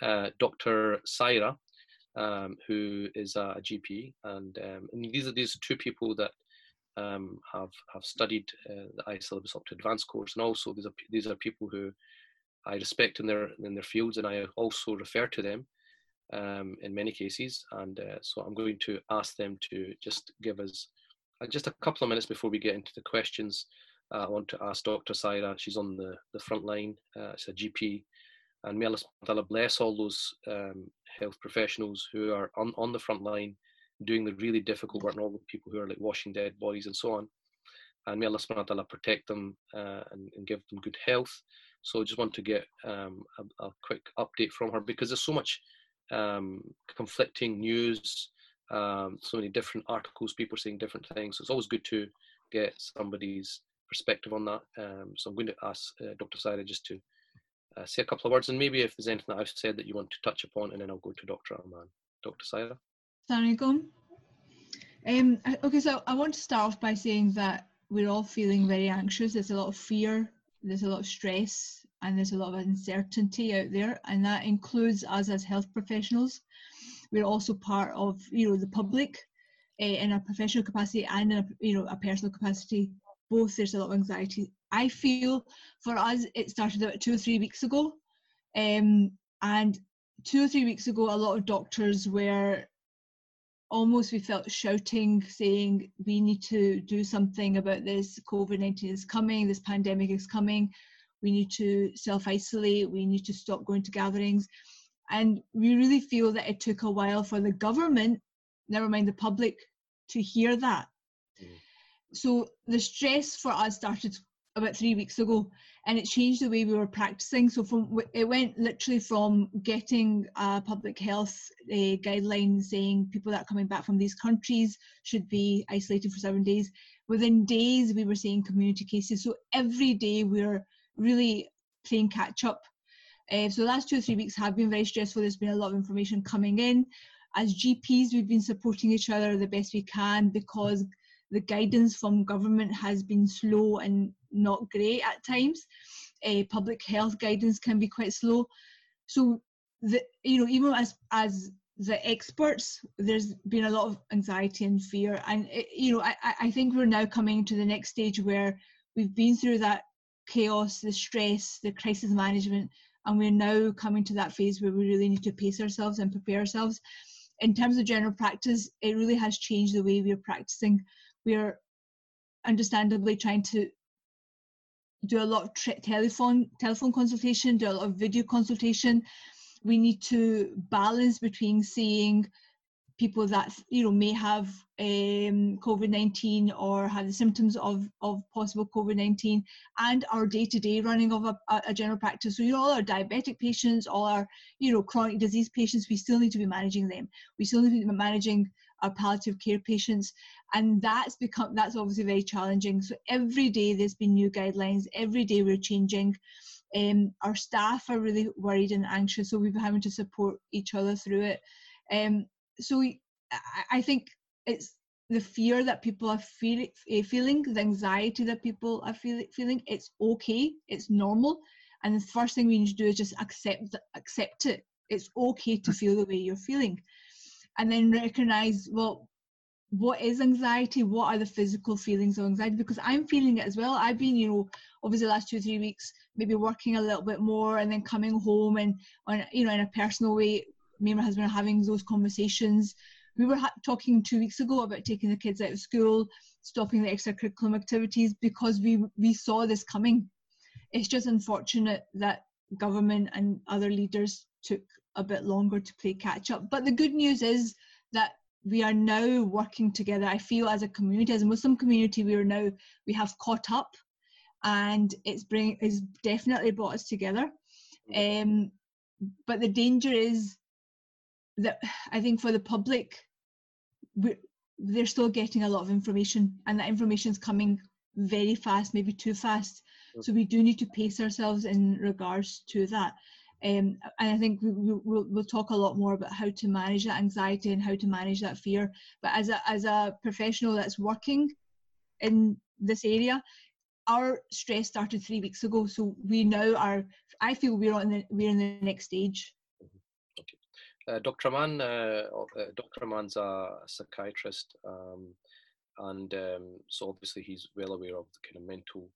uh, Dr. Sahira, um, who is a, GP, and, um, and, these are these two people that um, have have studied uh, the iSyllabus up to advanced course, and also these are these are people who I respect in their in their fields, and I also refer to them um, in many cases. And uh, so I'm going to ask them to just give us uh, just a couple of minutes before we get into the questions uh, I want to ask Dr. Sahira, she's on the, the front line, uh, it's a GP, and may Allah bless all those um, health professionals who are on, on the front line doing the really difficult work and all the people who are like washing dead bodies and so on. And may Allah protect them uh, and, and, give them good health. So I just want to get um, a, a, quick update from her because there's so much um, conflicting news, um, so many different articles, people saying different things. So it's always good to get somebody's perspective on that. Um, so I'm going to ask uh, Dr. Sahira just to uh, say a couple of words, and maybe if there's anything that I've said that you want to touch upon, and then I'll go to Dr. Aman. Dr. Sahira. Um, okay, so I want to start off by saying that we're all feeling very anxious. There's a lot of fear, there's a lot of stress, and there's a lot of uncertainty out there, and that includes us as health professionals. We're also part of, you know, the public uh, in a professional capacity and in a, you know, a personal capacity both there's a lot of anxiety. I feel for us it started about two or three weeks ago, um, and two or three weeks ago a lot of doctors were almost we felt shouting saying we need to do something about this. Covid-19 is coming. This pandemic is coming. We need to self-isolate. We need to stop going to gatherings. And we really feel that it took a while for the government never mind the public to hear that. Mm. So the stress for us started about three weeks ago, and it changed the way we were practicing. So from it went literally from getting uh, public health uh, guidelines saying people that are coming back from these countries should be isolated for seven days. Within days, we were seeing community cases. So every day we're really playing catch up. Uh, so the last two or three weeks have been very stressful. There's been a lot of information coming in. As GPs, we've been supporting each other the best we can because the guidance from government has been slow and not great at times. Uh, public health guidance can be quite slow. So, the, you know, even as as the experts, there's been a lot of anxiety and fear, and it, you know, I I think we're now coming to the next stage where we've been through that chaos, the stress, the crisis management, and we're now coming to that phase where we really need to pace ourselves and prepare ourselves. In terms of general practice, it really has changed the way we're practicing. We're understandably trying to do a lot of telephone telephone consultation, do a lot of video consultation. We need to balance between seeing people that you know may have um, COVID-19 or have the symptoms of, of possible COVID-19 and our day-to-day running of a, a, general practice. So you know all our diabetic patients, all our you know chronic disease patients, we still need to be managing them. We still need to be managing our palliative care patients and that's become that's obviously very challenging. So every day there's been new guidelines, every day we're changing. Um, our staff are really worried and anxious, so we've been having to support each other through it. Um, so we, I think it's the fear that people are feel, eh, feeling, the anxiety that people are feel, feeling. It's okay, it's normal, and the first thing we need to do is just accept accept it. It's okay to feel the way you're feeling, and then recognize well what is anxiety what are the physical feelings of anxiety because i'm feeling it as well i've been you know obviously the last two three weeks maybe working a little bit more and then coming home and on you know in a personal way me and my husband are having those conversations. We were ha- talking two weeks ago about taking the kids out of school, stopping the extracurricular activities because we we saw this coming. It's just unfortunate that government and other leaders took a bit longer to play catch up. But the good news is that we are now working together. I feel as a community, as a Muslim community, we are now we have caught up, and it's bring is definitely brought us together. Um, but the danger is that I think for the public, we they're still getting a lot of information, and that information is coming very fast, maybe too fast. So we do need to pace ourselves in regards to that. Um, and I think we, will we'll talk a lot more about how to manage that anxiety and how to manage that fear. But as a as a professional that's working in this area, our stress started three weeks ago. So we now are. I feel we're on the we're in the next stage. Uh, Dr. Aman, uh, uh, Dr. Aman's a psychiatrist, um, and um, so obviously he's well aware of the kind of mental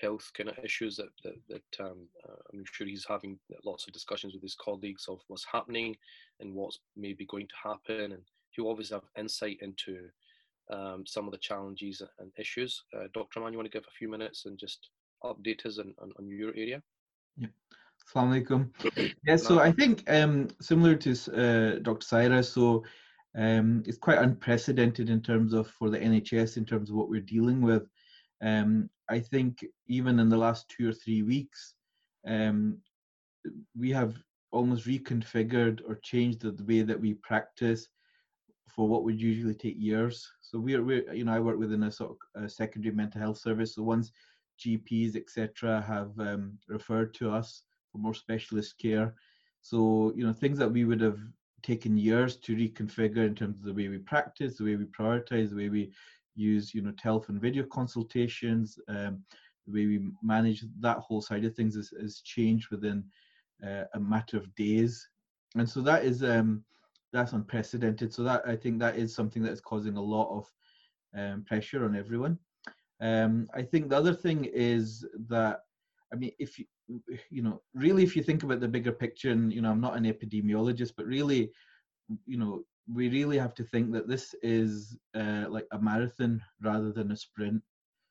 health kind of issues that that, that um, uh, I'm sure he's having lots of discussions with his colleagues of what's happening and what's maybe going to happen, and he'll obviously have insight into um, some of the challenges and issues. Uh, Dr. Aman, you want to give a few minutes and just update us on, on, on your area? Yeah. Assalamu alaikum. [COUGHS] Yeah, so I think um, similar to uh, Dr. Sahira, so um, it's quite unprecedented in terms of for the NHS in terms of what we're dealing with. Um, I think even in the last two or three weeks, um, we have almost reconfigured or changed the, the, way that we practice for what would usually take years. So we're, we're you know, I work within a sort of a secondary mental health service. So once GPs, etc., have um, referred to us for more specialist care. So, you know, things that we would have taken years to reconfigure in terms of the way we practice, the way we prioritize, the way we use, you know, telephone video consultations, um, the way we manage that whole side of things has, changed within uh, a matter of days. And so that is um, that's unprecedented. So that I think that is something that is causing a lot of um, pressure on everyone. Um, I think the other thing is that I mean, if you you know, really, if you think about the bigger picture, and you know, I'm not an epidemiologist, but really, you know, we really have to think that this is uh, like a marathon rather than a sprint.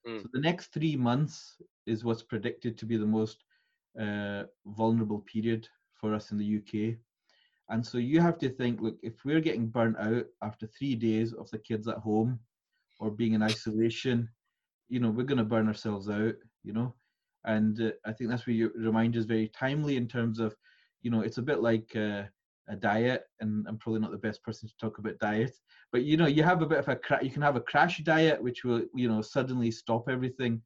Mm. So the next three months is what's predicted to be the most uh, vulnerable period for us in the UK. And so you have to think, look, if we're getting burnt out after three days of the kids at home or being in isolation, you know, we're going to burn ourselves out. you know and uh, i think that's where your reminder is very timely in terms of you know it's a bit like uh, a diet and i'm probably not the best person to talk about diet but you know you have a bit of a cra- you can have a crash diet which will you know suddenly stop everything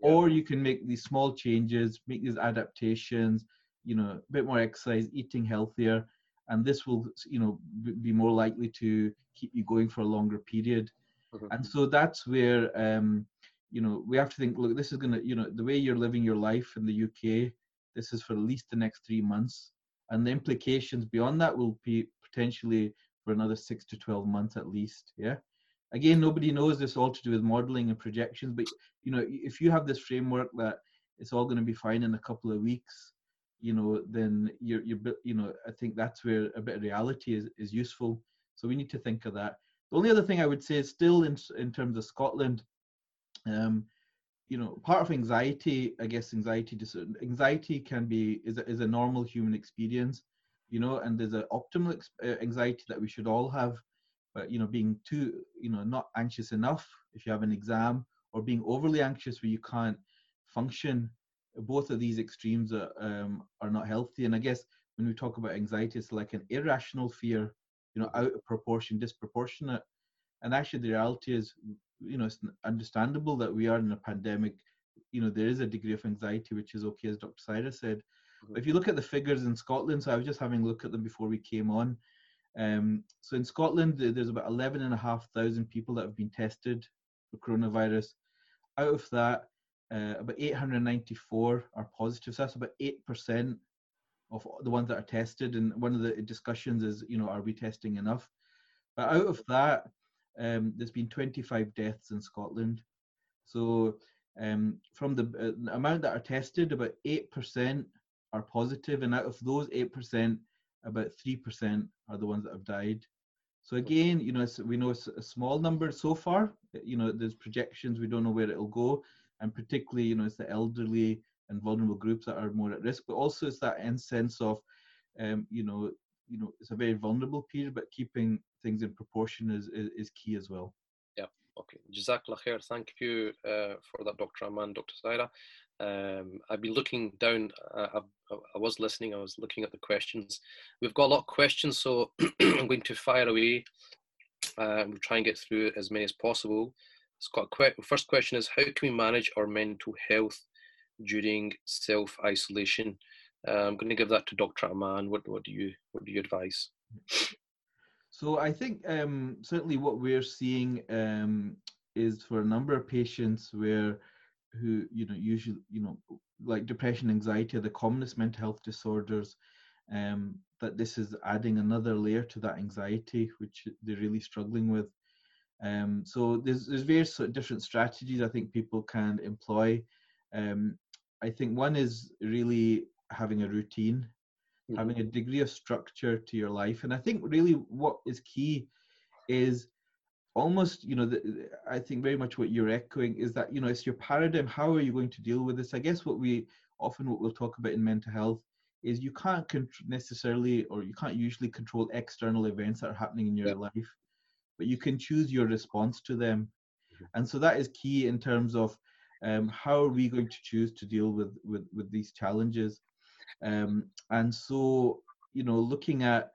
yeah. or you can make these small changes make these adaptations you know a bit more exercise eating healthier and this will you know be more likely to keep you going for a longer period mm-hmm. and so that's where um you know we have to think look this is to you know the way you're living your life in the uk this is for at least the next three months and the implications beyond that will be potentially for another six to 12 months at least yeah? Again nobody knows this all to do with modeling and projections but you know if you have this framework that it's all going to be fine in a couple of weeks you know then you're you're you know i think that's where a bit of reality is is useful. So we need to think of that. The only other thing i would say is still in in terms of scotland um you know part of anxiety i guess anxiety anxiety can be is a, is a normal human experience you know and there's an optimal uh, anxiety that we should all have but you know being too you know not anxious enough if you have an exam or being overly anxious where you can't function both of these extremes are, um, are not healthy. And i guess when we talk about anxiety it's like an irrational fear you know out of proportion disproportionate. And actually the reality is you know, it's understandable that we are in a pandemic. You know, there is a degree of anxiety, which is okay, as Dr. Cyrus said. Mm-hmm. If you look at the figures in Scotland, so I was just having a look at them before we came on. Um, so in Scotland, there's about 11,500 people that have been tested for coronavirus. Out of that, uh, about 894 are positive. So that's about 8% of the ones that are tested. And one of the discussions is, you know, are we testing enough? But out of that, um, there's been 25 deaths in Scotland. So um, from the, uh, amount that are tested, about 8% are positive, and out of those 8%, about 3% are the ones that have died. So again, you know, we know it's a small number so far. You know, there's projections, we don't know where it'll go, and particularly, you know, it's the elderly and vulnerable groups that are more at risk, but also it's that sense of, um, you know, you know it's a very vulnerable period, but keeping things in proportion is is, is key as well. Yeah. Okay. Jazakallah khair. Thank you uh, for that, Dr. Aman, Dr. Sahira. Um, I've been looking down. Uh, I, I, was listening. I was looking at the questions. We've got a lot of questions, so [CLEARS THROAT] I'm going to fire away. Uh, we'll try and get through as many as possible. It's got que- first question is how can we manage our mental health during self isolation? Uh, I'm going to give that to Dr. Aman. What, what do you what do you advise? So I think um, certainly what we're seeing um, is for a number of patients where who you know usually you know like depression, anxiety are the commonest mental health disorders. Um, that this is adding another layer to that anxiety, which they're really struggling with. Um, so there's there's various different strategies I think people can employ. Um, I think one is really having a routine, mm-hmm. having a degree of structure to your life. And I think really what is key is almost, you know, the, I think very much what you're echoing is that, you know, it's your paradigm. How are you going to deal with this? I guess what we often what we'll talk about in mental health is you can't necessarily or you can't usually control external events that are happening in your yeah. life, but you can choose your response to them. Mm-hmm. And so that is key in terms of um, how are we going to choose to deal with, with, with these challenges. Um, and so, you know, looking at,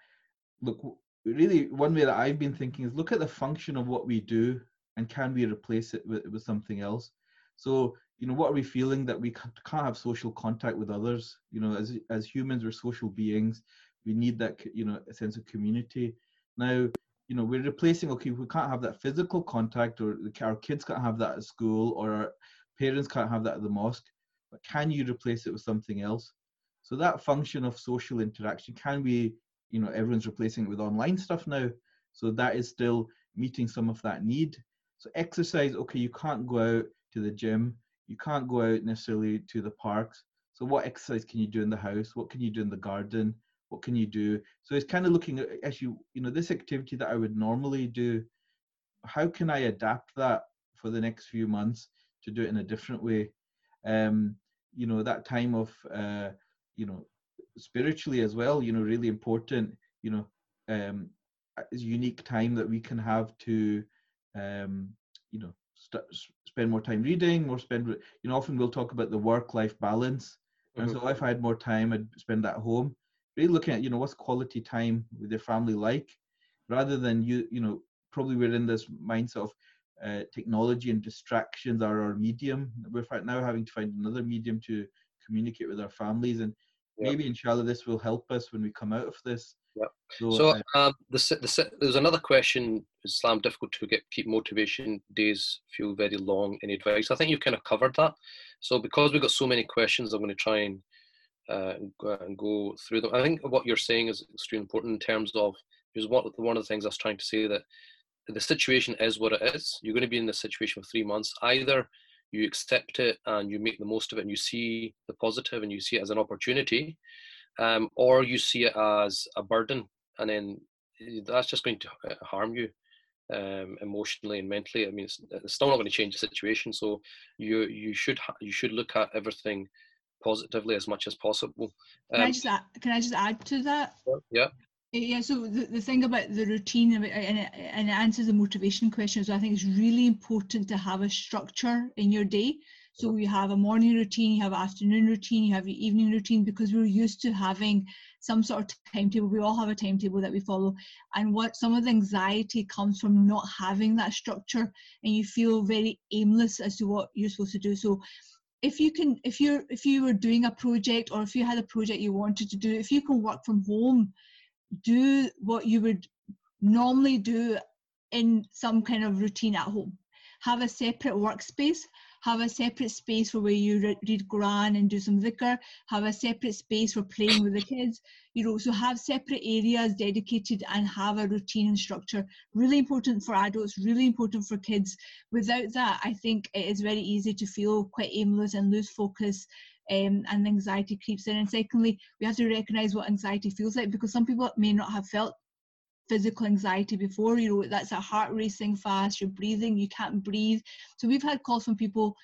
look, really one way that I've been thinking is look at the function of what we do and can we replace it with, with something else? So, you know, what are we feeling that we can't have social contact with others? You know, as, as humans, we're social beings. We need that, you know, a sense of community. Now, you know, we're replacing, okay, we can't have that physical contact or our kids can't have that at school or our parents can't have that at the mosque, but can you replace it with something else? So that function of social interaction can be, you know, everyone's replacing it with online stuff now. So that is still meeting some of that need. So exercise, okay, you can't go out to the gym, you can't go out necessarily to the parks. So what exercise can you do in the house? What can you do in the garden? What can you do? So it's kind of looking at actually, you know, this activity that I would normally do, how can I adapt that for the next few months to do it in a different way? Um, you know, that time of uh, you know spiritually as well you know really important you know um unique time that we can have to um you know st- spend more time reading, more spend. You know, often we'll talk about the work-life balance, and Mhm. so if I had more time, I'd spend that at home. Really looking at you know what's quality time with your family like, rather than you you know probably we're in this mindset of uh, technology and distractions are our medium. We're now having to find another medium to communicate with our families, and Yeah. maybe inshallah this will help us when we come out of this. Yeah. So, So uh, um, the, the, there's another question: Is Islam difficult to get keep motivation days feel very long? Any advice? I think you've kind of covered that. So because we've got so many questions, I'm going to try and uh, go, and go through them. I think what you're saying is extremely important in terms of is what one of the things I was trying to say that the situation is what it is. You're going to be in this situation for three months. Either you accept it and you make the most of it and you see the positive and you see it as an opportunity, um, or you see it as a burden and then eh, that's just going to uh, harm you um, emotionally and mentally. I mean, it's, it's still not going to change the situation. So you you should ha- you should look at everything positively as much as possible. Can I Um, just add, can I just add to that? yeah, Yeah, so the, the thing about the routine and it, and it answers the motivation question. So I think it's really important to have a structure in your day. So you have a morning routine, you have an afternoon routine, you have your evening routine because we're used to having some sort of timetable. We all have a timetable that we follow. And what some of the anxiety comes from not having that structure and you feel very aimless as to what you're supposed to do. So if you can if you're if you were doing a project or if you had a project you wanted to do, if you can work from home do what you would normally do in some kind of routine at home. Have a separate workspace, have a separate space for where you re- read Quran and do some dhikr, have a separate space for playing with the kids. You know, so have separate areas dedicated and have a routine and structure. Really important for adults, really important for kids. Without that, I think it is very easy to feel quite aimless and lose focus um, and anxiety creeps in. And secondly, we have to recognize what anxiety feels like because some people may not have felt physical anxiety before. You know, that's a heart racing fast, you're breathing, you can't breathe. So we've had calls from people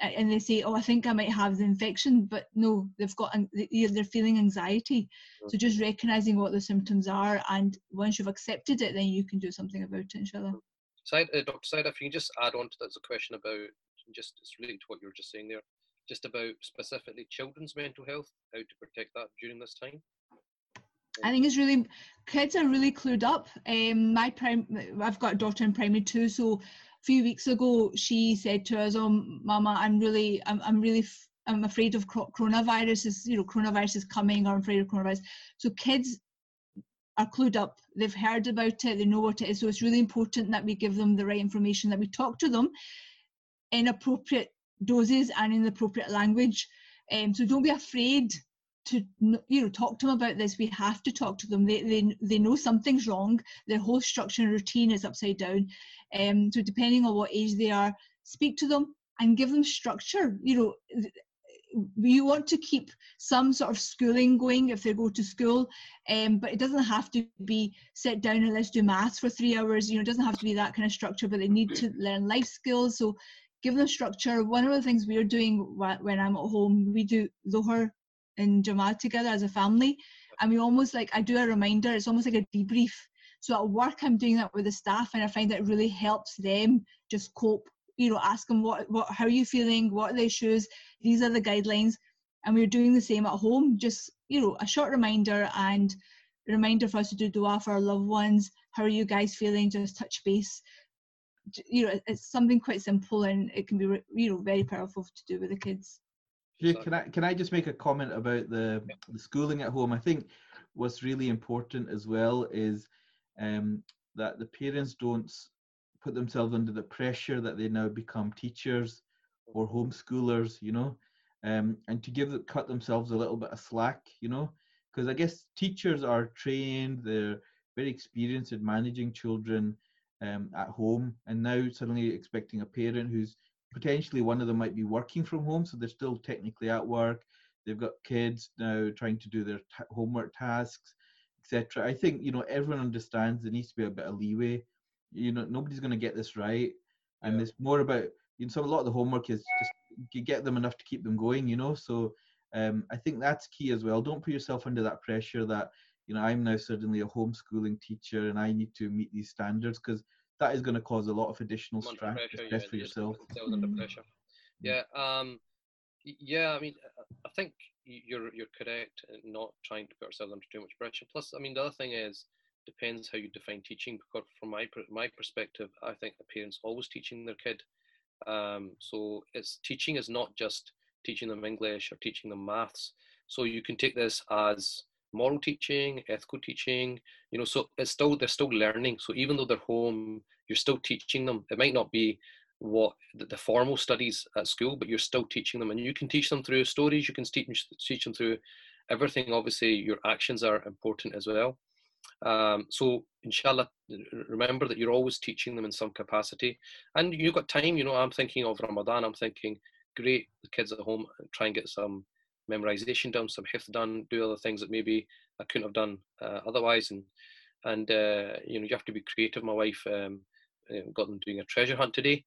and they say, "Oh, I think I might have the infection," but no, they've got they're feeling anxiety. So just recognizing what the symptoms are, and once you've accepted it, then you can do something about it. Inshallah. Side, uh, Dr. Said, if you can just add on to that, there's a question about just it's related to what you were just saying there, just about specifically children's mental health, how to protect that during this time. I think it's really kids are really clued up. Um, my I've got a daughter in primary two, so a few weeks ago she said to us, "Oh, Mama, I'm really, I'm, I'm really, f- I'm afraid of coronavirus. Is you know, coronavirus is coming, or I'm afraid of coronavirus." So kids are clued up. They've heard about it. They know what it is. So it's really important that we give them the right information, that we talk to them in appropriate doses and in the appropriate language. Um, so don't be afraid to you know talk to them about this. We have to talk to them. They they, they know something's wrong. Their whole structure and routine is upside down. Um so depending on what age they are speak to them and give them structure. You know you want to keep some sort of schooling going if they go to school um, but it doesn't have to be sit down and let's do maths for three hours. You know it doesn't have to be that kind of structure but they need to learn life skills. So give them structure one of the things we're doing when i'm at home we do Zohar and Jamaat together as a family. And we almost like, I do a reminder, it's almost like a debrief. So at work, I'm doing that with the staff, and I find that really helps them just cope. You know, ask them what, what, how are you feeling? What are the issues? These are the guidelines. And we're doing the same at home. Just you know, a short reminder and reminder for us to do dua for our loved ones. How are you guys feeling? Just touch base. You know, it's something quite simple, and it can be you know very powerful to do with the kids. Can I can I just make a comment about the, the schooling at home? I think what's really important as well is um, that the parents don't put themselves under the pressure that they now become teachers or homeschoolers, you know, um, and to give cut themselves a little bit of slack, you know, because I guess teachers are trained, they're very experienced in managing children um, at home, and now suddenly expecting a parent who's potentially one of them might be working from home, so they're still technically at work. They've got kids now trying to do their ta- homework tasks, etc. I think you know everyone understands there needs to be a bit of leeway. You know, nobody's going to get this right, and Yeah. it's more about you know some a lot of the homework is just you get them enough to keep them going. You know, so um, I think that's key as well. Don't put yourself under that pressure that you know I'm now suddenly a homeschooling teacher and I need to meet these standards because that is going to cause a lot of additional Under stress, pressure, stress yeah, for yourself. under Mm. pressure. Yeah. Um, yeah. I mean, uh, I think you're you're correct in not trying to put ourselves under too much pressure. Plus, I mean, the other thing is depends how you define teaching. Because from my my perspective, I think the parents always teaching their kid. Um, so it's teaching is not just teaching them English or teaching them maths. So you can take this as moral teaching, ethical teaching. You know, so it's still they're still learning. So even though they're home, you're still teaching them. It might not be what the, formal studies at school, but you're still teaching them, and you can teach them through stories. You can teach teach them through everything. Obviously, your actions are important as well. Um, so, inshallah, remember that you're always teaching them in some capacity, and you've got time. You know, I'm thinking of Ramadan. I'm thinking, great, the kids at home try and get some memorization done, some hifz done, do other things that maybe I couldn't have done uh, otherwise, and and uh, you know you have to be creative. My wife um, uh, got them doing a treasure hunt today,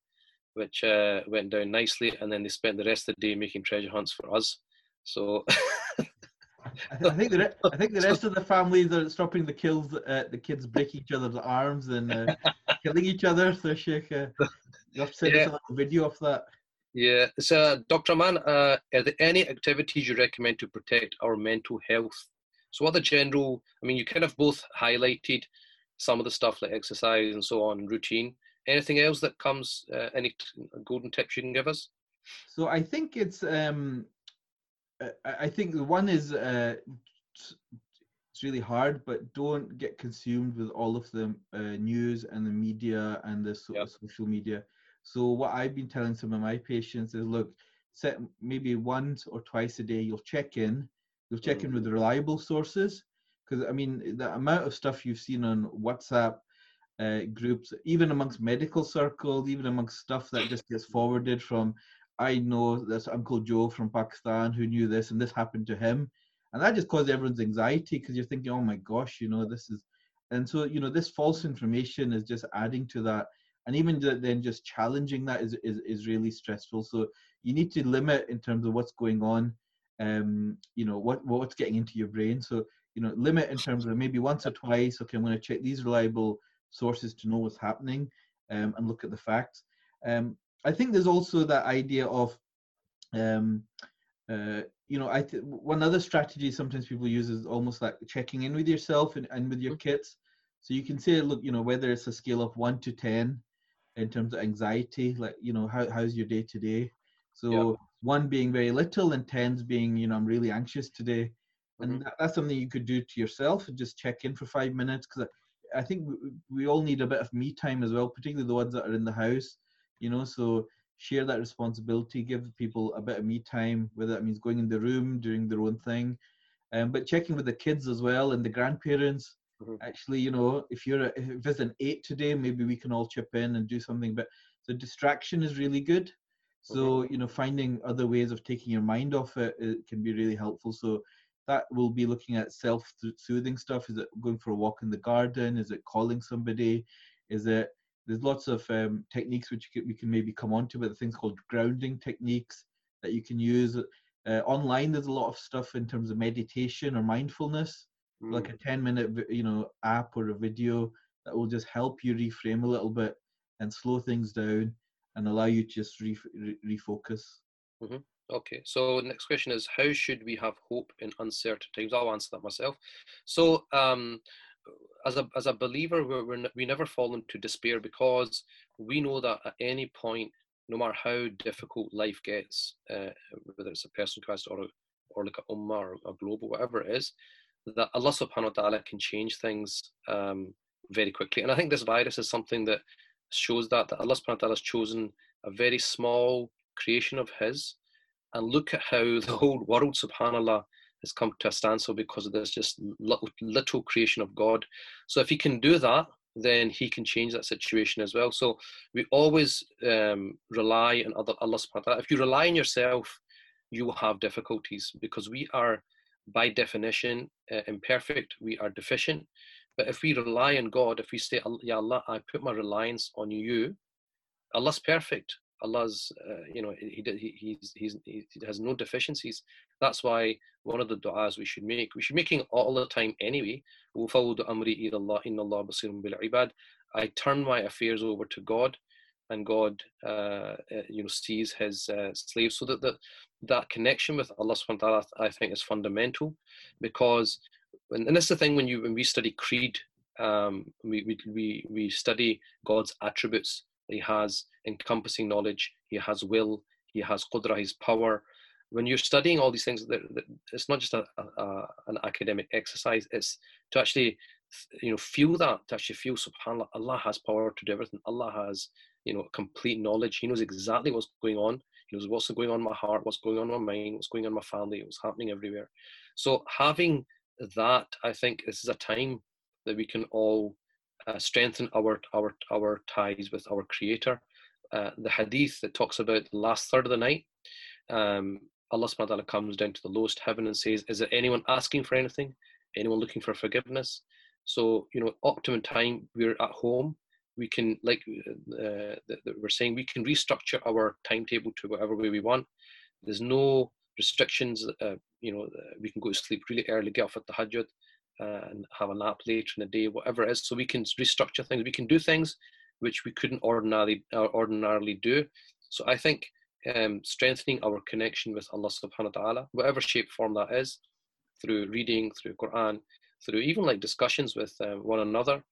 which uh, went down nicely, and then they spent the rest of the day making treasure hunts for us. So I, th- I think the re- I think the [LAUGHS] rest of the families are stopping the kills. Uh, the kids break each other's arms and uh, killing each other. So Sheikh, uh, you have to send us a little video of that. Yeah, so Dr. Aman, uh, are there any activities you recommend to protect our mental health? So what the general? I mean, you kind of both highlighted some of the stuff like exercise and so on, routine. Anything else that comes? Uh, any t- golden tips you can give us? So I think it's um, uh, I think the one is uh, it's it's really hard, but don't get consumed with all of the uh, news and the media and the so- Yep. social media. So what I've been telling some of my patients is, look, set maybe once or twice a day. You'll check in. You'll check in with reliable sources, because I mean the amount of stuff you've seen on WhatsApp uh, groups, even amongst medical circles, even amongst stuff that just gets forwarded from I know this Uncle Joe from Pakistan who knew this and this happened to him. And that just caused everyone's anxiety because you're thinking, oh my gosh, you know, this is. And so, you know, this false information is just adding to that. And even then just challenging that is, is, is really stressful. So you need to limit in terms of what's going on, um, you know, what what's getting into your brain. So, you know, limit in terms of maybe once or twice, okay, I'm going to check these reliable sources to know what's happening um, and look at the facts. Um, I think there's also that idea of, um, uh, you know, I th- one other strategy sometimes people use is almost like checking in with yourself and, and with your kids. So you can say, look, you know, whether it's a scale of one to ten in terms of anxiety, like you know, how how's your day today? So one being very little and tens being, you know, I'm really anxious today, and that, that's something you could do to yourself and just check in for five minutes because I think we, we all need a bit of me time as well, particularly the ones that are in the house, you know. So share that responsibility, give people a bit of me time, whether that means going in the room, doing their own thing, um, but checking with the kids as well and the grandparents. Mhm. Actually, you know, if you're a, if it's an eight today, maybe we can all chip in and do something. But the distraction is really good. So you know, finding other ways of taking your mind off it, it can be really helpful. So that will be looking at self-soothing stuff. Is it going for a walk in the garden? Is it calling somebody? Is it there's lots of um, techniques which you can, we can maybe come on to, but the things called grounding techniques that you can use. Uh, online, there's a lot of stuff in terms of meditation or mindfulness, like a 10 minute you know app or a video that will just help you reframe a little bit and slow things down and allow you to just re- re- refocus. Okay, so next question is how should we have hope in uncertain times? I'll answer that myself. So, um, as a as a believer, we're, we're n- we never fall into despair because we know that at any point, no matter how difficult life gets, uh, whether it's a personal quest or a, or like a ummah or a global, whatever it is, that Allah Subhanahu wa Taala can change things um, very quickly. And I think this virus is something that shows that that Allah Subhanahu wa Taala has chosen a very small creation of His and look at how the whole world, subhanAllah, has come to a standstill because of this just little, little creation of God. So if he can do that, then he can change that situation as well. So we always um, rely on Allah subhanahu wa ta'ala. If you rely on yourself, you will have difficulties because we are by definition uh, imperfect, we are deficient. But if we rely on God, if we say, Ya Allah, I put my reliance on you, Allah's perfect. Allah's, uh, you know, he, he, he's, he's, he has no deficiencies. That's why one of the du'as we should make, we should be making all the time anyway. I turn my affairs over to God and God, uh, uh you know, sees His uh, slaves. So that, that that connection with Allah Subhanahu wa Taala, I think, is fundamental, because, and this is the thing when you when we study creed, um, we, we we we study God's attributes. He has encompassing knowledge. He has will. He has qudra. His power. When you're studying all these things, it's not just a, a, an academic exercise. It's to actually you know feel that to actually feel subhanallah allah has power to do everything allah has you know complete knowledge. He knows exactly what's going on. He knows what's going on in my heart what's going on in my mind what's going on in my family what's happening everywhere. So having that i think this is a time that we can all uh, strengthen our our our ties with our creator. Uh, the hadith that talks about the last third of the night um, allah subhanahu wa ta'ala comes down to the lowest heaven and says is there anyone asking for anything? Anyone looking for forgiveness? So, you know, optimum time, we're at home. We can, like uh, we're saying, we can restructure our timetable to whatever way we want. There's no restrictions. Uh, you know, uh, we can go to sleep really early, get off at tahajjud, uh, and have a nap later in the day, whatever it is. So we can restructure things. We can do things which we couldn't ordinarily ordinarily do. So I think um, strengthening our connection with Allah Subhanahu wa Taala, whatever shape form that is, through reading, through Quran, through even like discussions with uh, one another.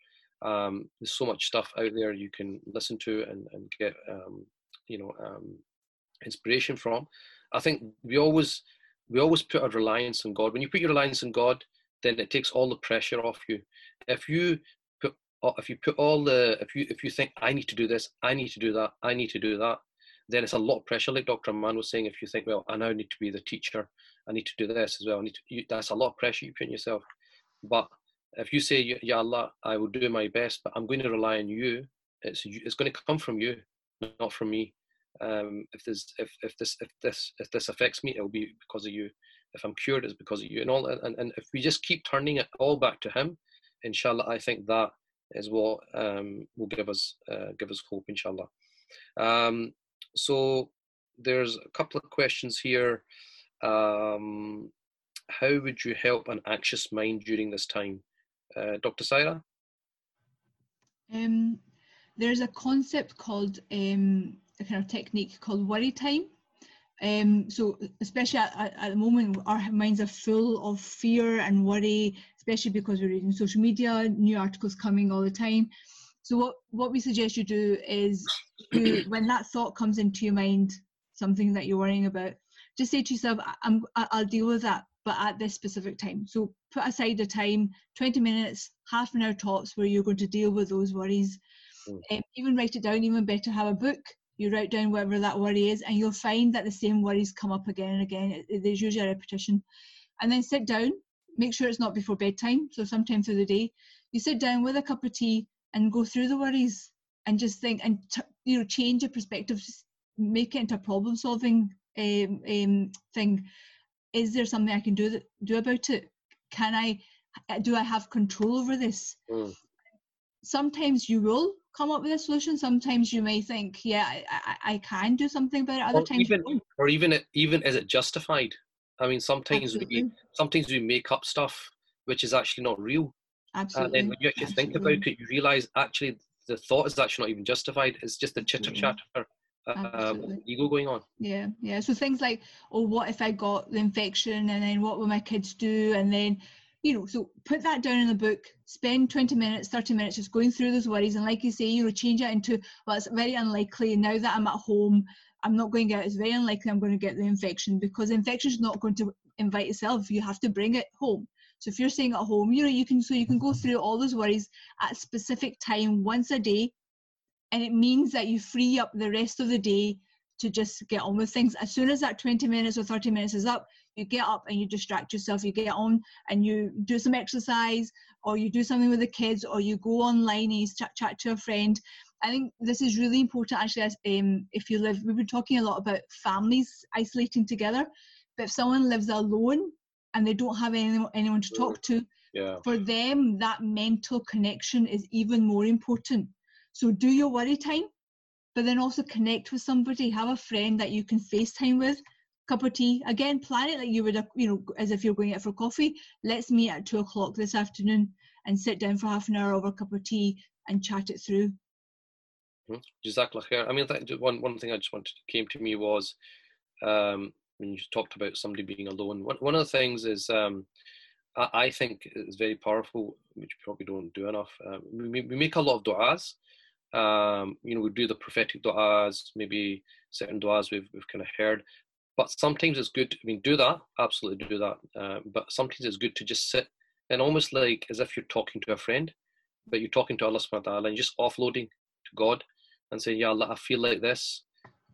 Um, there's so much stuff out there you can listen to and, and get um, you know um, inspiration from. I think we always we always put our reliance on God. When you put your reliance on God, then it takes all the pressure off you. If you put if you put all the if you if you think I need to do this, I need to do that, I need to do that, then it's a lot of pressure. Like Dr. Aman was saying, if you think, well, I now need to be the teacher, I need to do this as well. I need to, you, that's a lot of pressure you put on yourself. But if you say, Ya Allah, I will do my best, but I'm going to rely on you, it's it's going to come from you, not from me. Um, if this if if this if this if this affects me, it'll be because of you. If I'm cured, it's because of you, and all. And, and if we just keep turning it all back to Him, inshallah, I think that is what um, will give us uh, give us hope, inshallah. Um, so there's a couple of questions here. Um, how would you help an anxious mind during this time? Uh, Dr. Sahira? Um, there's a concept called um, a kind of technique called worry time. Um, so especially at, at, the moment, our minds are full of fear and worry, especially because we're reading social media, new articles coming all the time. So what, what we suggest you do is you, [COUGHS] when that thought comes into your mind, something that you're worrying about, just say to yourself, I'm, I'll deal with that but at this specific time. So put aside a time, 20 minutes, half an hour tops, where you're going to deal with those worries. Mm. Um, even write it down, even better, have a book. You write down whatever that worry is, and you'll find that the same worries come up again and again. There's usually a repetition. And then sit down, make sure it's not before bedtime, so sometime through the day. You sit down with a cup of tea and go through the worries and just think and t- you know change your perspective, just make it into a problem solving um, um, thing is there something I can do that, do about it? Can I do I have control over this? Mm. Sometimes you will come up with a solution. Sometimes you may think, yeah, I, I, I can do something about it. Other or times, even, or even even is it justified? I mean, sometimes Absolutely. we sometimes we make up stuff which is actually not real. Absolutely. And then when you actually Absolutely. think about it, you realize actually the thought is actually not even justified. It's just a chitter chatter um, ego going on. Yeah, yeah. So things like, oh, what if I got the infection, and then what will my kids do, and then, you know, so put that down in the book. Spend twenty minutes, thirty minutes, just going through those worries, and like you say, you know, change it into, well, it's very unlikely now that I'm at home. I'm not going out. It's very unlikely I'm going to get the infection because the infection is not going to invite itself. You have to bring it home. So if you're staying at home, you know, you can so you can go through all those worries at a specific time once a day and it means that you free up the rest of the day to just get on with things. As soon as that 20 minutes or 30 minutes is up, you get up and you distract yourself. You get on and you do some exercise, or you do something with the kids, or you go online and you chat, chat to a friend. I think this is really important actually. As, um, if you live, we've been talking a lot about families isolating together, but if someone lives alone and they don't have anyone, anyone to talk to, yeah. for them that mental connection is even more important so do your worry time, but then also connect with somebody. Have a friend that you can FaceTime with. Cup of tea. Again, plan it like you would, you know, as if you're going out for coffee. Let's meet at two o'clock this afternoon and sit down for half an hour over a cup of tea. and chat it through. Mm-hmm. Jazakallah. I mean, one one thing I just wanted came to me was um, when you talked about somebody being alone. One one of the things is um, I, I, think is very powerful, which we probably don't do enough. Um, we, we make a lot of du'as. Um, you know, we do the prophetic du'as, maybe certain du'as we've we've kind of heard. But sometimes it's good. I mean, do that absolutely do that. Uh, but sometimes it's good to just sit and almost like as if you're talking to a friend, but you're talking to Allah subhanahu wa ta'ala and just offloading to God and saying, Yeah Allah, I feel like this.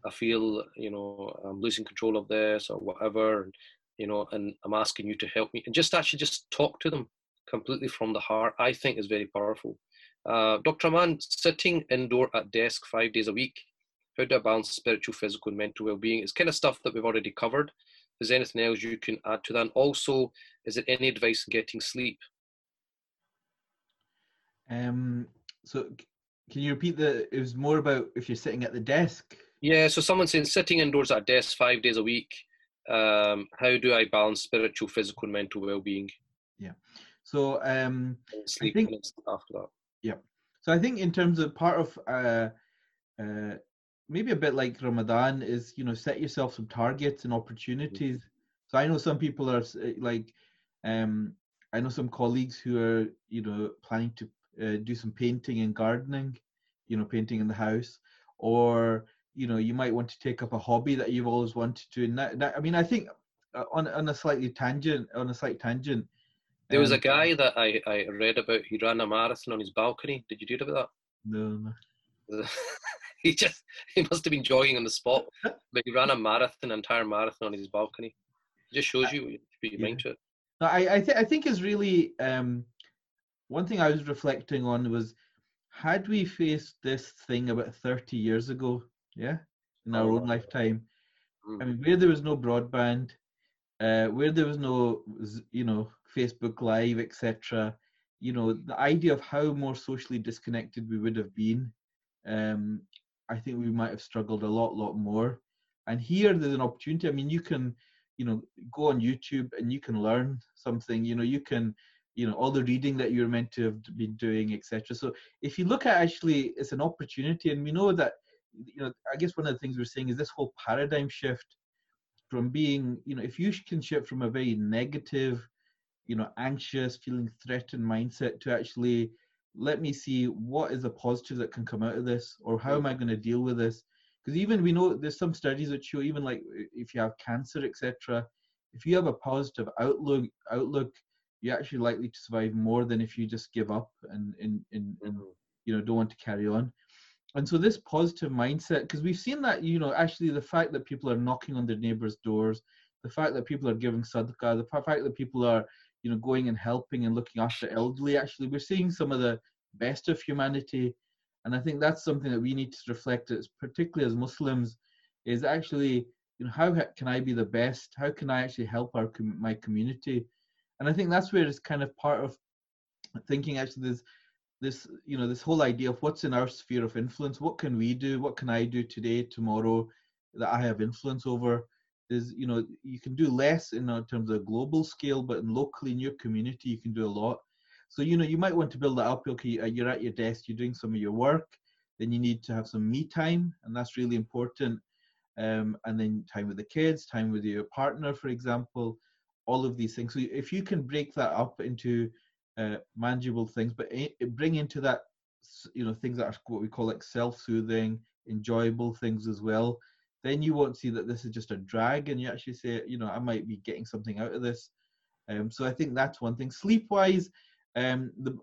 I feel, you know, I'm losing control of this or whatever, and, you know, and I'm asking you to help me. And just actually just talk to them completely from the heart, I think is very powerful. Uh, Dr. Aman, sitting indoor at desk five days a week, how do I balance spiritual, physical, and mental well-being? It's kind of stuff that we've already covered. Is there anything else you can add to that? And also, is there any advice on getting sleep? Um, so can you repeat the? It was more about if you're sitting at the desk. Yeah. So someone saying sitting indoors at a desk five days a week. Um, how do I balance spiritual, physical, and mental well-being? Yeah. So um, sleep I think, after that. Yeah. So I think in terms of part of uh, uh, maybe a bit like Ramadan is you know set yourself some targets and opportunities. Mm-hmm. So I know some people are like, um, I know some colleagues who are you know planning to uh, do some painting and gardening, you know, painting in the house, or you know, you might want to take up a hobby that you've always wanted to. And that, that I mean, I think uh, on on a slightly tangent, on a slight tangent. There was a um, guy that I, I read about. He ran a marathon on his balcony. Did you read about that? No. no. [LAUGHS] he just he must have been jogging on the spot, but he ran a marathon, entire marathon on his balcony. It just shows you what you put your mind to it. No, I I, th- I think is really um, one thing I was reflecting on was had we faced this thing about 30 years ago, yeah, in our oh, own lifetime, mm. I mean, where there was no broadband, uh, where there was no, you know, Facebook Live, etc., you know, the idea of how more socially disconnected we would have been, um, I think we might have struggled a lot, lot more. And here there's an opportunity. I mean, you can, you know, go on YouTube and you can learn something. You know, you can you know all the reading that you're meant to have been doing etc so if you look at actually it's an opportunity and we know that you know i guess one of the things we're saying is this whole paradigm shift from being you know if you can shift from a very negative you know anxious feeling threatened mindset to actually let me see what is the positive that can come out of this or how am i going to deal with this? Because even we know there's some studies that show even like if you have cancer etc if you have a positive outlook outlook you're actually likely to survive more than if you just give up and, and, and, and mm-hmm. you know don't want to carry on. And so this positive mindset because we've seen that you know actually the fact that people are knocking on their neighbors doors the fact that people are giving sadaqah the fact that people are you know going and helping and looking after elderly actually. We're seeing some of the best of humanity and i think that's something that we need to reflect as particularly as muslims is actually you know how can i be the best? How can i actually help our my community? And i think that's where it's kind of part of thinking actually there's this you know this whole idea of what's in our sphere of influence. What can we do? What can i do today tomorrow that i have influence over is you know you can do less in terms of global scale but in locally in your community you can do a lot. So you know you might want to build that up. Okay uh, you're at your desk you're doing some of your work then you need to have some me time and that's really important. Um, and then time with the kids time with your partner for example all of these things. So if you can break that up into uh, manageable things, but bring into that, you know, things that are what we call like self-soothing, enjoyable things as well, then you won't see that this is just a drag, and you actually say, you know, I might be getting something out of this. Um, so I think that's one thing. Sleep-wise, um, the,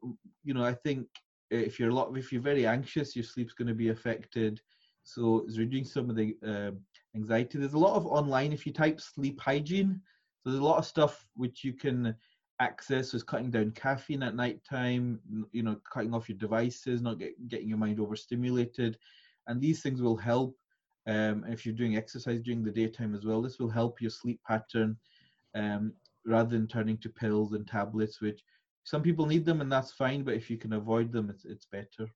you know, I think if you're a lot, if you're very anxious, your sleep's going to be affected. So it's reducing some of the uh, anxiety. There's a lot of online. If you type sleep hygiene, so there's a lot of stuff which you can access is cutting down caffeine at night time, you know, cutting off your devices, not get, getting your mind overstimulated. And these things will help. Um, if you're doing exercise during the daytime as well, this will help your sleep pattern um, rather than turning to pills and tablets, which some people need them and that's fine, but if you can avoid them, it's, it's better.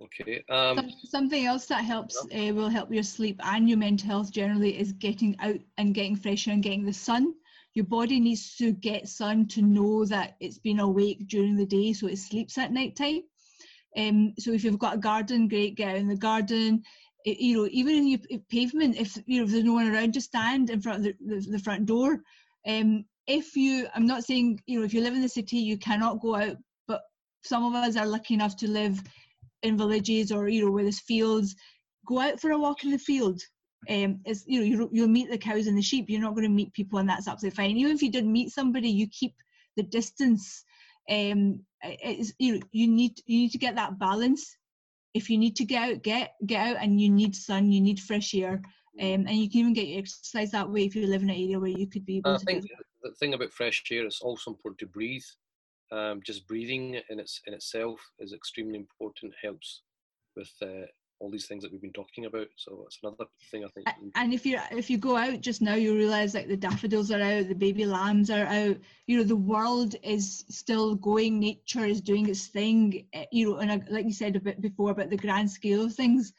Okay. Um, Something else that helps uh, will help your sleep and your mental health generally is getting out and getting fresh air and getting the sun. Your body needs to get sun to know that it's been awake during the day, so it sleeps at night time. Um, so if you've got a garden, great, get out in the garden. You know, even in your pavement, if you know if there's no one around, just stand in front of the, the, the front door. Um, if you, I'm not saying you know if you live in the city, you cannot go out, but some of us are lucky enough to live in villages or you know where there's fields. Go out for a walk in the field. Um, is you know you, you'll meet the cows and the sheep. You're not going to meet people and that's absolutely fine. Even if you didn't meet somebody you keep the distance. Um, it's, you know you need you need to get that balance if you need to get out get get out and you need sun you need fresh air um, and you can even get your exercise that way if you live in an area where you could be able I to think the thing about fresh air is also important to breathe. Um, just breathing in its in itself is extremely important helps with uh, all these things that we've been talking about. So it's another thing I think. And if you if you go out just now, you realise like the daffodils are out, the baby lambs are out. You know, the world is still going. Nature is doing its thing. Eh, you know, and like you said a bit before about the grand scale of things,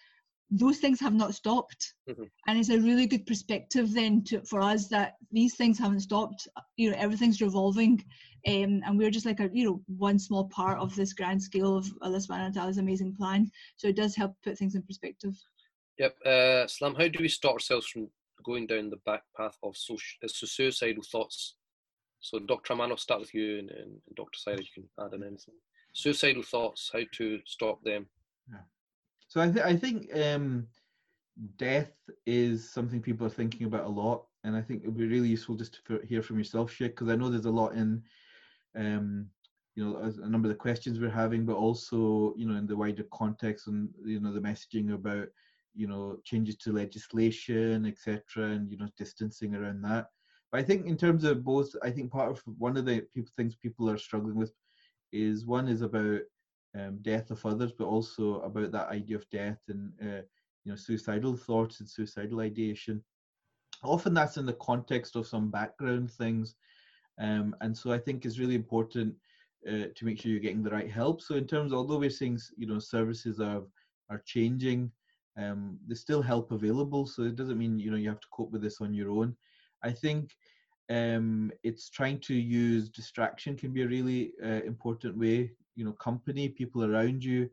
those things have not stopped. Mm-hmm. And it's a really good perspective then to for us that these things haven't stopped. You know, everything's revolving. Um, and we're just like a you know one small part of this grand scale of Allah subhanahu wa ta'ala's amazing plan. So it does help put things in perspective. Yep. Uh, Slam, how do we stop ourselves from going down the back path of social, uh, suicidal thoughts? So Dr. Aman, I'll start with you and, and, and Dr. Sahira, you can add in anything. Suicidal thoughts, how to stop them. Yeah. So I, th- I think um, death is something people are thinking about a lot. And I think it would be really useful just to hear from yourself, Sheikh, because I know there's a lot in um, you know a number of the questions we're having, but also you know in the wider context and you know the messaging about you know changes to legislation, etc., and you know distancing around that. But I think in terms of both, I think part of one of the people, things people are struggling with is one is about um, death of others, but also about that idea of death and uh, you know suicidal thoughts and suicidal ideation. Often that's in the context of some background things um, and so I think it's really important uh, to make sure you're getting the right help. So in terms, although we're seeing you know services are are changing, um, there's still help available. So it doesn't mean you know you have to cope with this on your own. I think um, it's trying to use distraction can be a really uh, important way. You know, company, people around you,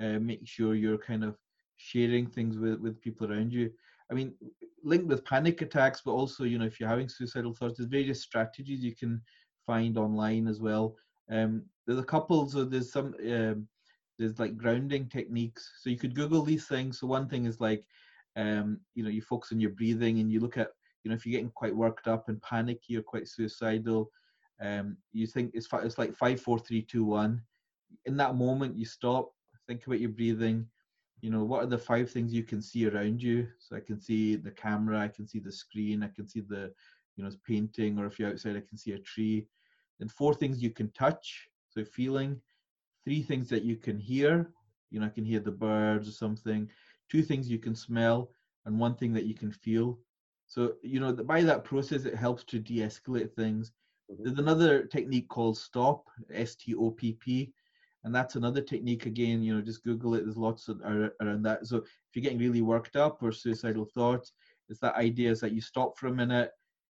uh, make sure you're kind of sharing things with with people around you. I mean, linked with panic attacks, but also, you know, if you're having suicidal thoughts, there's various strategies you can find online as well. Um, there's a couple, so there's some, um, there's like grounding techniques. So you could Google these things. So one thing is like, um, you know, you focus on your breathing and you look at, you know, if you're getting quite worked up and panicky or quite suicidal, um, you think it's it's like five, four, three, two, one. In that moment, you stop, think about your breathing, you know what are the five things you can see around you? So i can see the camera i can see the screen i can see the you know painting or if you're outside i can see a tree. Then four things you can touch so feeling. Three things that you can hear you know i can hear the birds or something. Two things you can smell and one thing that you can feel. So you know by that process it helps to de-escalate things. Mm-hmm. there's another technique called stop s-t-o-p-p and that's another technique again you know just google it. There's lots of, around that. So if you're getting really worked up or suicidal thoughts it's that idea is that you stop for a minute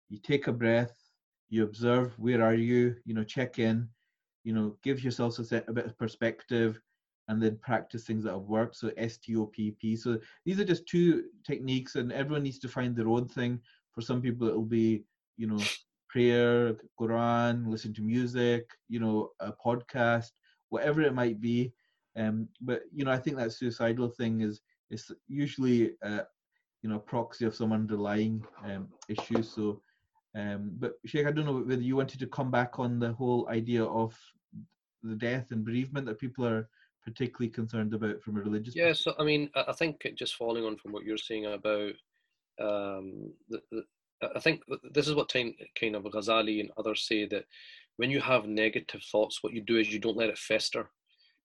you take a breath you observe where are you? You know check in you know give yourself a, set, a bit of perspective and then practice things that have worked. So stopp so these are just two techniques and everyone needs to find their own thing. For some people it'll be you know prayer quran listen to music you know a podcast whatever it might be. Um, but you know, I think that suicidal thing is is usually uh, you know a proxy of some underlying um, issue. So, um, but Sheikh, I don't know whether you wanted to come back on the whole idea of the death and bereavement that people are particularly concerned about from a religious. Yeah, so I mean, I think just following on from what you're saying about um, the, the I think this is what kind of Ghazali and others say that when you have negative thoughts, what you do is you don't let it fester.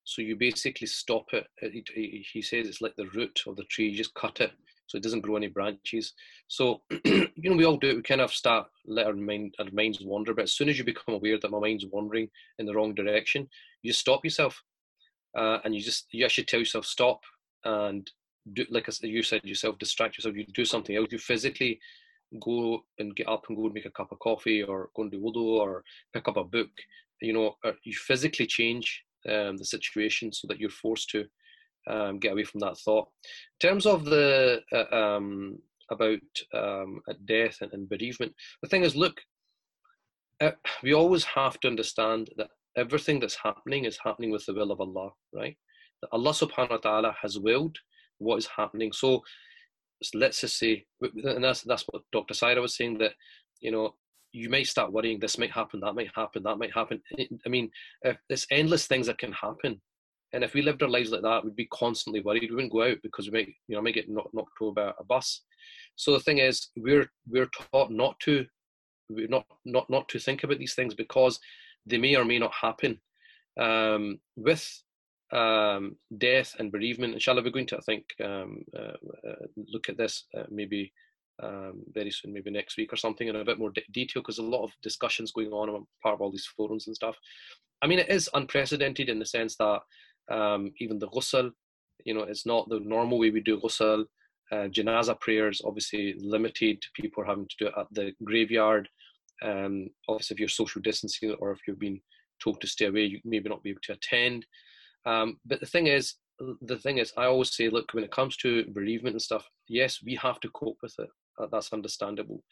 So you basically stop it. He says it's like the root of the tree. You just cut it so it doesn't grow any branches. So [CLEARS THROAT] you know we all do it. We kind of start let our mind our minds wander, but as soon as you become aware that my mind's wandering in the wrong direction, you stop yourself, uh, and you just you actually tell yourself stop and do like you said yourself distract yourself. You do something else. You physically go and get up and go and make a cup of coffee or go and do wudu or pick up a book, you know, uh, you physically change um, the situation so that you're forced to um, get away from that thought. In terms of the uh, um, about um, death and, and, bereavement, the thing is, look, uh, we always have to understand that everything that's happening is happening with the will of Allah, right? That Allah subhanahu wa ta'ala has willed what is happening. So let's just say, and that's, that's what Dr. Sahira was saying, that, you know, you may start worrying this might happen, that might happen, that might happen. I mean, there's endless things that can happen. And if we lived our lives like that, we'd be constantly worried. We wouldn't go out because we might, you know, might get knocked, knocked over a bus. So the thing is, we're we're taught not to, we're not not not to think about these things because they may or may not happen. Um, with um, death and bereavement, inshallah, we're going to I think um, uh, uh, look at this uh, maybe um, very soon, maybe next week or something, in a bit more de- detail because a lot of discussions going on. I'm part of all these forums and stuff. I mean, it is unprecedented in the sense that um, even the ghusl, you know, it's not the normal way we do ghusl. Uh, janaza prayers, obviously limited. To people are having to do it at the graveyard. Um, obviously, if you're social distancing or if you've been told to stay away, you maybe not be able to attend. Um, but the thing is, the thing is, I always say, look, when it comes to bereavement and stuff, yes, we have to cope with it. that's understandable.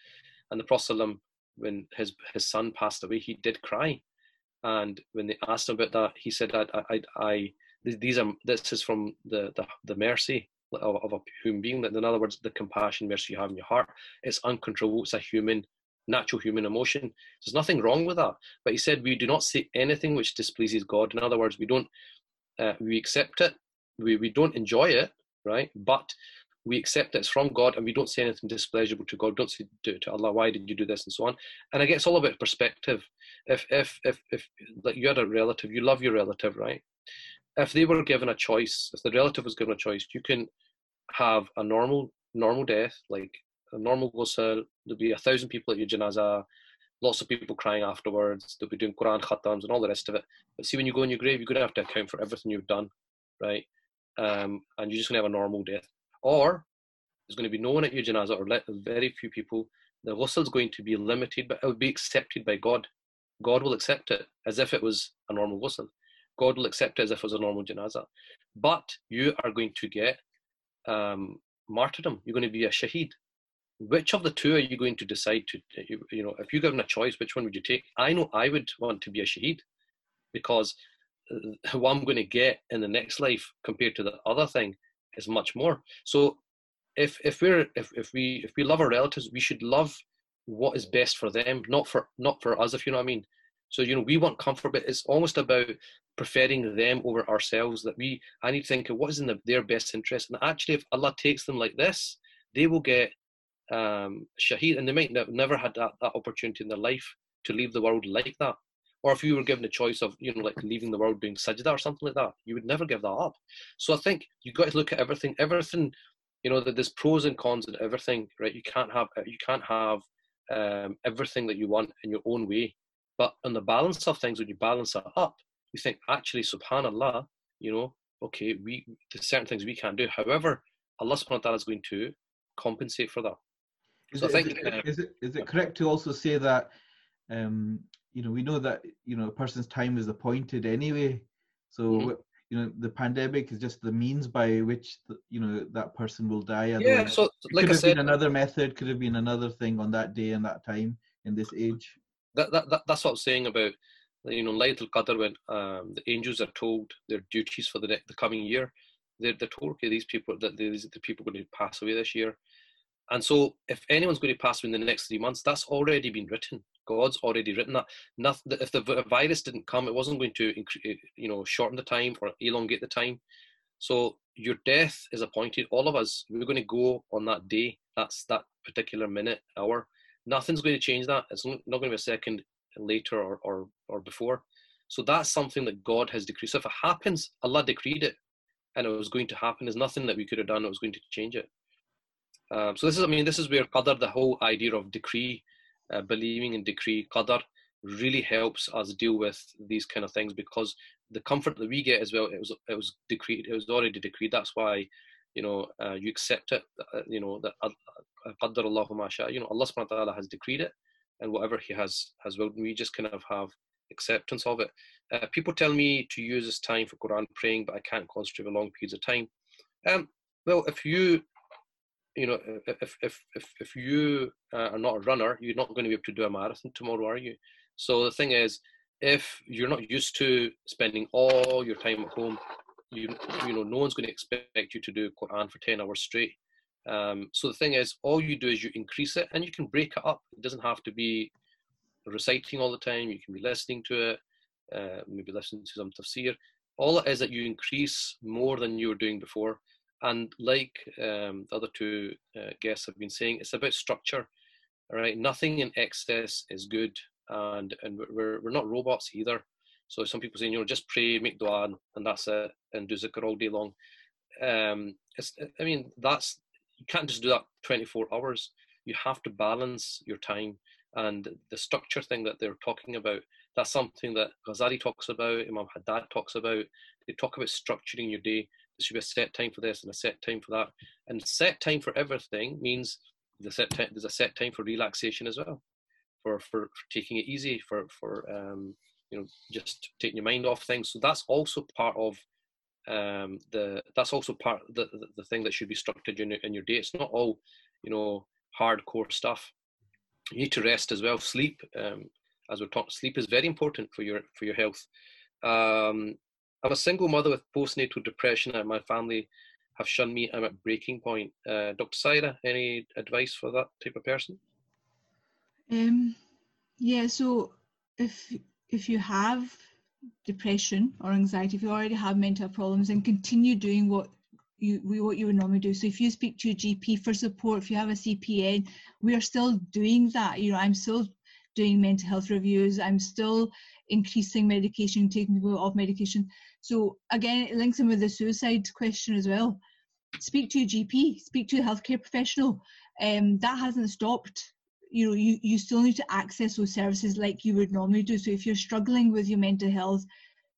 And the Prophet, when his his son passed away, he did cry. And when they asked him about that, he said, "I, I, I these are this is from the the, the mercy of, of, a human being. That in other words, the compassion, mercy you have in your heart, it's uncontrollable. It's a human, natural human emotion. There's nothing wrong with that. But he said, we do not say anything which displeases God. In other words, we don't uh, we accept it. We we don't enjoy it, right? But we accept it's from God and we don't say anything displeasurable to God. Don't say to, to Allah, why did you do this and so on. And I guess all about perspective. If if if if like you had a relative, you love your relative, right? If they were given a choice, if the relative was given a choice, you can have a normal normal death, like a normal ghusl, there'll be a thousand people at your janazah, lots of people crying afterwards, they'll be doing Quran khatams and all the rest of it. But see when you go in your grave, you're gonna have to account for everything you've done, right? Um, and you're just gonna have a normal death or there's going to be no one at your janazah or very few people. The ghusl is going to be limited, but it will be accepted by God. God will accept it as if it was a normal ghusl. God will accept it as if it was a normal janazah. But you are going to get um, martyrdom. You're going to be a shaheed. Which of the two are you going to decide to, you know, if you're given a choice, which one would you take? I know I would want to be a shaheed because uh, what I'm going to get in the next life compared to the other thing is much more. So if if we're if, if we if we love our relatives, we should love what is best for them, not for not for us, if you know what I mean. So you know, we want comfort, but it's almost about preferring them over ourselves. That we, I need to think of what is in the, their best interest. And actually, if Allah takes them like this, they will get um, shaheed, and they might have never had that, that opportunity in their life to leave the world like that. Or if you were given a choice of you know like leaving the world doing sajda or something like that you would never give that up. So i think you've got to look at everything everything you know that there's pros and cons in everything right? You can't have you can't have um, everything that you want in your own way. But on the balance of things when you balance it up you think actually subhanallah you know okay we there's certain things we can't do. However allah subhanahu wa ta'ala is going to compensate for that is, so it, think, is, it, uh, is, it, is it correct to also say that um, you know, we know that you know a person's time is appointed anyway. So mm-hmm. you know, the pandemic is just the means by which the, you know that person will die. Yeah. So, like could I have said, been another method. Could have been another thing on that day and that time in this age. That, that, that that's what I'm saying about you know Laylatul Qadr when um, the angels are told their duties for the next, the coming year. They're, they're told okay these people that these the people going to pass away this year, and so if anyone's going to pass away in the next three months, that's already been written. God's already written that. Nothing, if the virus didn't come, it wasn't going to, eh, you know, shorten the time or elongate the time. So your death is appointed. All of us, we're going to go on that day. That's that particular minute, hour. Nothing's going to change that. It's not going to be a second later or or, or before. So that's something that God has decreed. So if it happens, Allah decreed it, and it was going to happen. There's nothing that we could have done that was going to change it. Um, so this is, I mean, this is where qadar, the whole idea of decree, uh, believing in decree, qadar, really helps us deal with these kind of things because the comfort that we get as well, it was it was decreed, it was already decreed. That's why, you know, uh, you accept it. Uh, you know that qadar Allahu masha. You know, Allah subhanahu wa taala has decreed it, and whatever He has has willed, we just kind of have acceptance of it. Uh, people tell me to use this time for Quran praying, but I can't concentrate for long periods of time. Um, well, if you, you know, if if if if you uh, are not a runner, you're not going to be able to do a marathon tomorrow, are you? So the thing is, if you're not used to spending all your time at home, you you know, no one's going to expect you to do Quran for ten hours straight. Um, so the thing is, all you do is you increase it, and you can break it up. It doesn't have to be reciting all the time. You can be listening to it, uh, maybe listening to some tafsir. All it is that you increase more than you were doing before. And like um, the other two uh, guests have been saying, it's about structure. Right, nothing in excess is good, and and we're we're not robots either. So some people saying, you know, just pray, make dua, and that's it, and do zikr all day long. Um, it's, I mean, that's you can't just do that 24 hours. You have to balance your time and the structure thing that they're talking about. That's something that Ghazali talks about, Imam Haddad talks about. They talk about structuring your day. There should be a set time for this and a set time for that. And set time for everything means the set time, there's a set time for relaxation as well, for, for, for taking it easy, for, for um, you know, just taking your mind off things. So that's also part of um, the that's also part the, the, the thing that should be structured in your, in your day. It's not all you know hardcore stuff. You need to rest as well. Sleep, um, as we're talking, sleep is very important for your for your health. Um, I'm a single mother with postnatal depression, and my family have shunned me. I'm at breaking point. Uh, Dr. Sahira, any advice for that type of person? Um, yeah. So if if you have depression or anxiety, if you already have mental problems, then continue doing what you what you would normally do. So if you speak to your GP for support, if you have a CPN, we are still doing that. You know, I'm still doing mental health reviews. I'm still increasing medication, taking people off medication. So again, it links in with the suicide question as well. Speak to your GP, speak to a healthcare professional. Um, that hasn't stopped. You know you, you still need to access those services like you would normally do. So if you're struggling with your mental health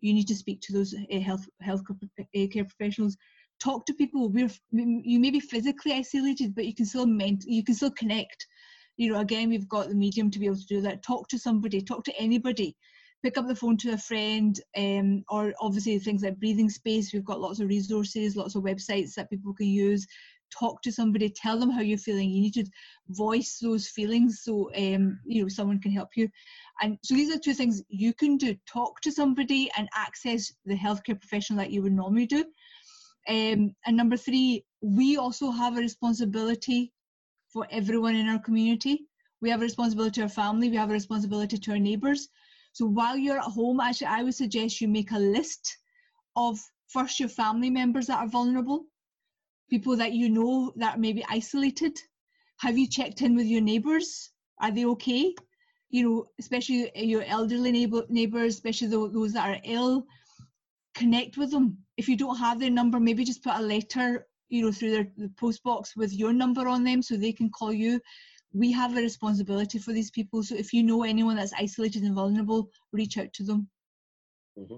you need to speak to those uh, health health uh, professionals. Talk to people. We're you may be physically isolated but you can still ment- you can still connect. You know again we've got the medium to be able to do that. Talk to somebody. Talk to anybody pick up the phone to a friend um, or obviously things like breathing space we've got lots of resources lots of websites that people can use. Talk to somebody tell them how you're feeling. You need to voice those feelings so um, you know someone can help you. And so these are two things you can do. Talk to somebody and access the healthcare professional that you would normally do. Um, and number three we also have a responsibility for everyone in our community. We have a responsibility to our family. We have a responsibility to our neighbors so while you're at home actually i would suggest you make a list of first your family members that are vulnerable people that you know that may be isolated? Have you checked in with your neighbours? Are they okay? You know, especially your elderly neighbor, neighbours, especially those that are ill. Connect with them. If you don't have their number, maybe just put a letter, you know, through their the post box with your number on them so they can call you. We have a responsibility for these people. So if you know anyone that's isolated and vulnerable, reach out to them. Mm-hmm.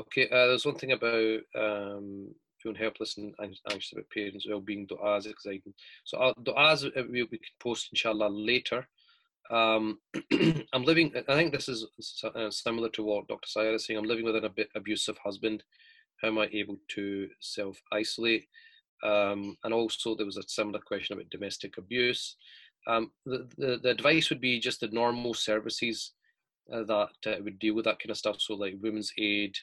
Okay, uh, there's one thing about um, feeling helpless and anxious about parents' well-being, du'as, exciting. So uh, du'as we, we can post inshallah later. Um, [CLEARS THROAT] I'm living, I think this is uh, similar to what Dr. Sahira is saying. I'm living with an ab- abusive husband. How am I able to self-isolate? Um, and also there was a similar question about domestic abuse. Um, the, the, the, advice would be just the normal services uh, that uh, would deal with that kind of stuff. So like women's aid,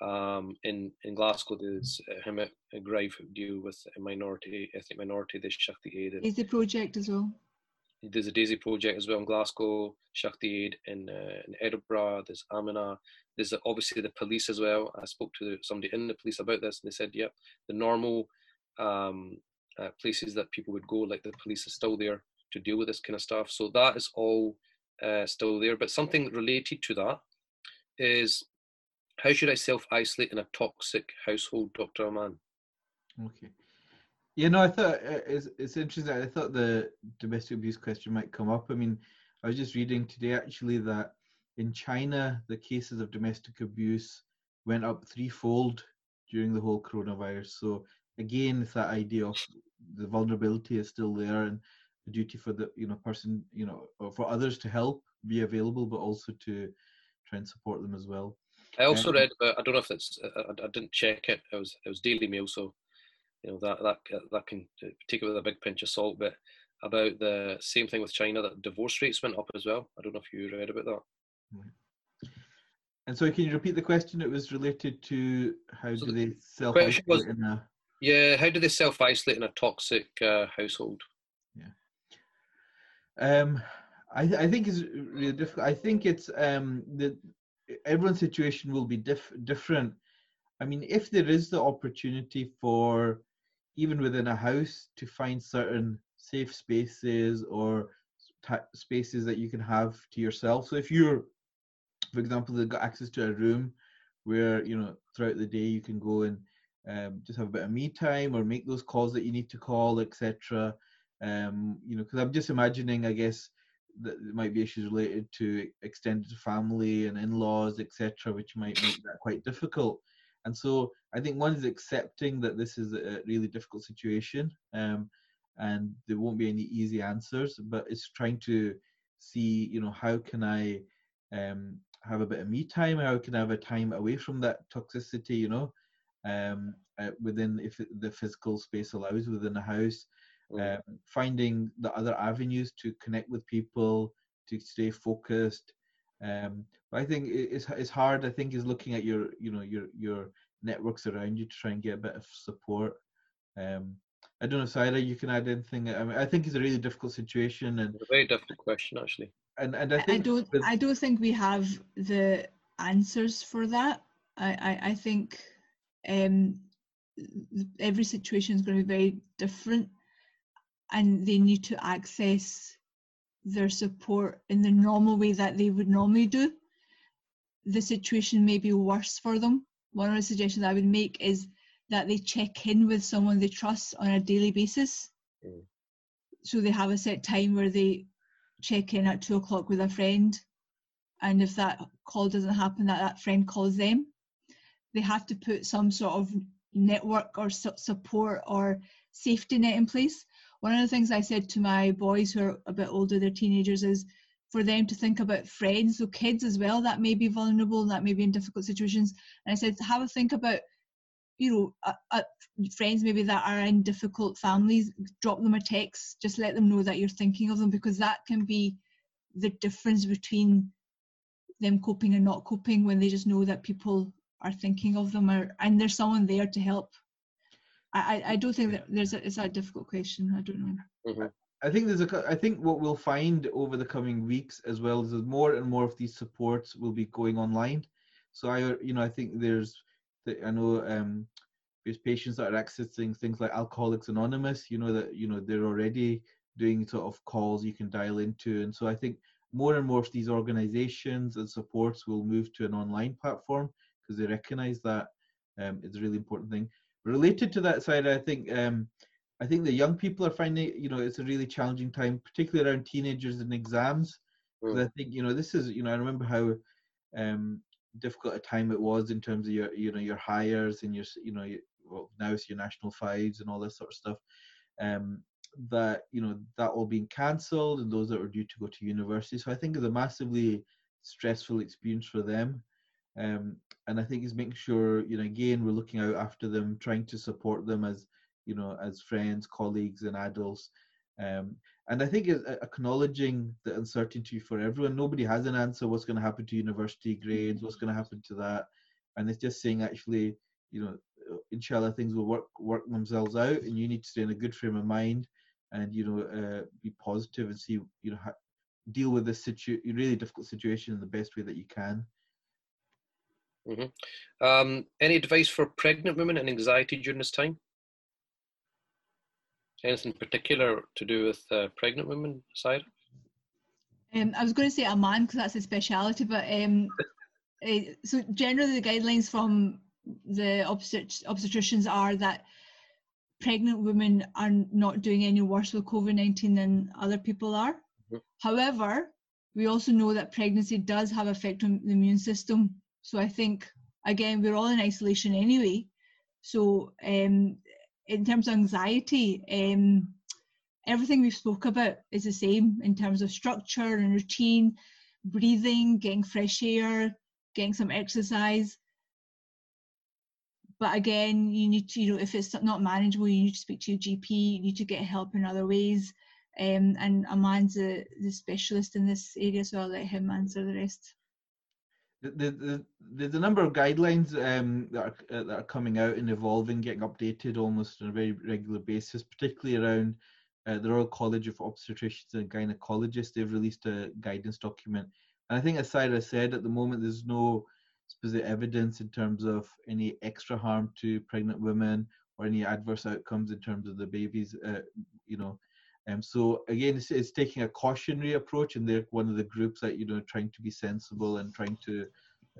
um, in in Glasgow, there's uh, a Gryffe deal with a minority, ethnic minority. There's Shakti Aid. Is Daisy Project as well. There's a Daisy Project as well in Glasgow. Shakti Aid in, uh, in Edinburgh. There's Amina. There's obviously the police as well. I spoke to somebody in the police about this, and they said, "Yep, the normal um, uh, places that people would go, like the police, is still there to deal with this kind of stuff. So that is all uh, still there. But something related to that is how should I self isolate in a toxic household, Dr. Aman? Okay. Yeah, no, I thought uh, it's, it's interesting. I thought the domestic abuse question might come up. I mean, I was just reading today actually that in China, the cases of domestic abuse went up threefold during the whole coronavirus. So again, it's that idea of the vulnerability is still there and the duty for the you know person you know for others to help be available, but also to try and support them as well. I also Um, read about. I don't know if it's. I, I didn't check it. It was it was Daily Mail, so you know that that that can take it with a big pinch of salt. But about the same thing with China, that divorce rates went up as well. I don't know if you read about that. And so, can you repeat the question? It was related to how So do they self isolate in a Yeah, how do they self isolate in a toxic uh, household? Um, I, th- I think it's really difficult. I think it's um, the everyone's situation will be diff- different. I mean, if there is the opportunity for even within a house to find certain safe spaces or ta spaces that you can have to yourself. So if you're, for example, they've got access to a room where you know throughout the day you can go and um, just have a bit of me time or make those calls that you need to call, etc um, you know, because I'm just imagining, I guess, that there might be issues related to extended family and in-laws, etc., which might make that quite difficult. And so I think one is accepting that this is a really difficult situation, um, and there won't be any easy answers, but it's trying to see, you know, how can I um, have a bit of me time? How can I have a time away from that toxicity? You know, um, uh, within if the physical space allows within the house Mm. um, finding the other avenues to connect with people to stay focused um, but i think it's, it's hard i think is looking at your you know your your networks around you to try and get a bit of support um, i don't know Sahira, you can add anything i mean i think it's a really difficult situation and It's a very difficult question, actually. and, and i I, I don't with- I don't think we have the answers for that. I, I, I think um, every situation is going to be very different and they need to access their support in the normal way that they would normally do. The situation may be worse for them. One of the suggestions I would make is that they check in with someone they trust on a daily basis. Mm. So they have a set time where they check in at two o'clock with a friend, and if that call doesn't happen, that that friend calls them. They have to put some sort of network or su- support or safety net in place. One of the things I said to my boys who are a bit older, they're teenagers, is for them to think about friends, so kids as well that may be vulnerable, that may be in difficult situations. And I said, have a think about, you know, uh, uh, friends maybe that are in difficult families. Drop them a text, just let them know that you're thinking of them because that can be the difference between them coping and not coping when they just know that people are thinking of them or, and there's someone there to help. I, I, I don't think that there's a, it's a difficult question. I don't know. Mhm. I think there's a. I think what we'll find over the coming weeks as well is that more and more of these supports will be going online. So I, you know, I think there's, the- I know um, there's patients that are accessing things like Alcoholics Anonymous. You know that you know they're already doing sort of calls you can dial into, and so I think more and more of these organizations and supports will move to an online platform because they recognize that um, it's a really important thing. Related to that side, I think. Um, I think the young people are finding, you know, it's a really challenging time, particularly around teenagers and exams. Mm. I think, you know, this is, you know, I remember how um, difficult a time it was in terms of your, you know, your Highers and your, you know, your, well, now it's your national fives and all this sort of stuff. Um, that you know that all being cancelled and those that were due to go to university. So I think it's a massively stressful experience for them. Um, and I think it's making sure, you know, again, we're looking out after them, trying to support them as you know, as friends, colleagues, and adults. Um, and I think acknowledging the uncertainty for everyone. Nobody has an answer. What's going to happen to university grades? What's going to happen to that? And it's just saying, actually, you know, uh, inshallah, things will work work themselves out, and you need to stay in a good frame of mind, and you know, uh, be positive and see, you know, how, deal with this situ- really difficult situation in the best way that you can. Um, any advice for pregnant women and anxiety during this time? Anything particular to do with uh, pregnant women, side? Um, I was going to say Aman because that's his speciality, but um, uh, so generally the guidelines from the obstet- obstetricians are that pregnant women are not doing any worse with COVID 19 than other people are. Mhm. However, we also know that pregnancy does have effect on the immune system. So I think, again, we're all in isolation anyway. So um, in terms of anxiety, um, everything we've spoke about is the same in terms of structure and routine breathing, getting fresh air, getting some exercise. But again, you need to, you know, if it's not manageable, you need to speak to your GP, you need to get help in other ways. Um, and Aman's the, the specialist in this area, so I'll let him answer the rest. The, the, there's a number of guidelines um, that, are, uh, that are coming out and evolving, getting updated almost on a very regular basis, particularly around uh, the Royal College of Obstetricians and Gynecologists. They've released a guidance document. And I think, as Sahira said, at the moment there's no specific evidence in terms of any extra harm to pregnant women or any adverse outcomes in terms of the babies, uh, you know, um, so again, it's, it's, taking a cautionary approach, and they're one of the groups that you know trying to be sensible and trying to,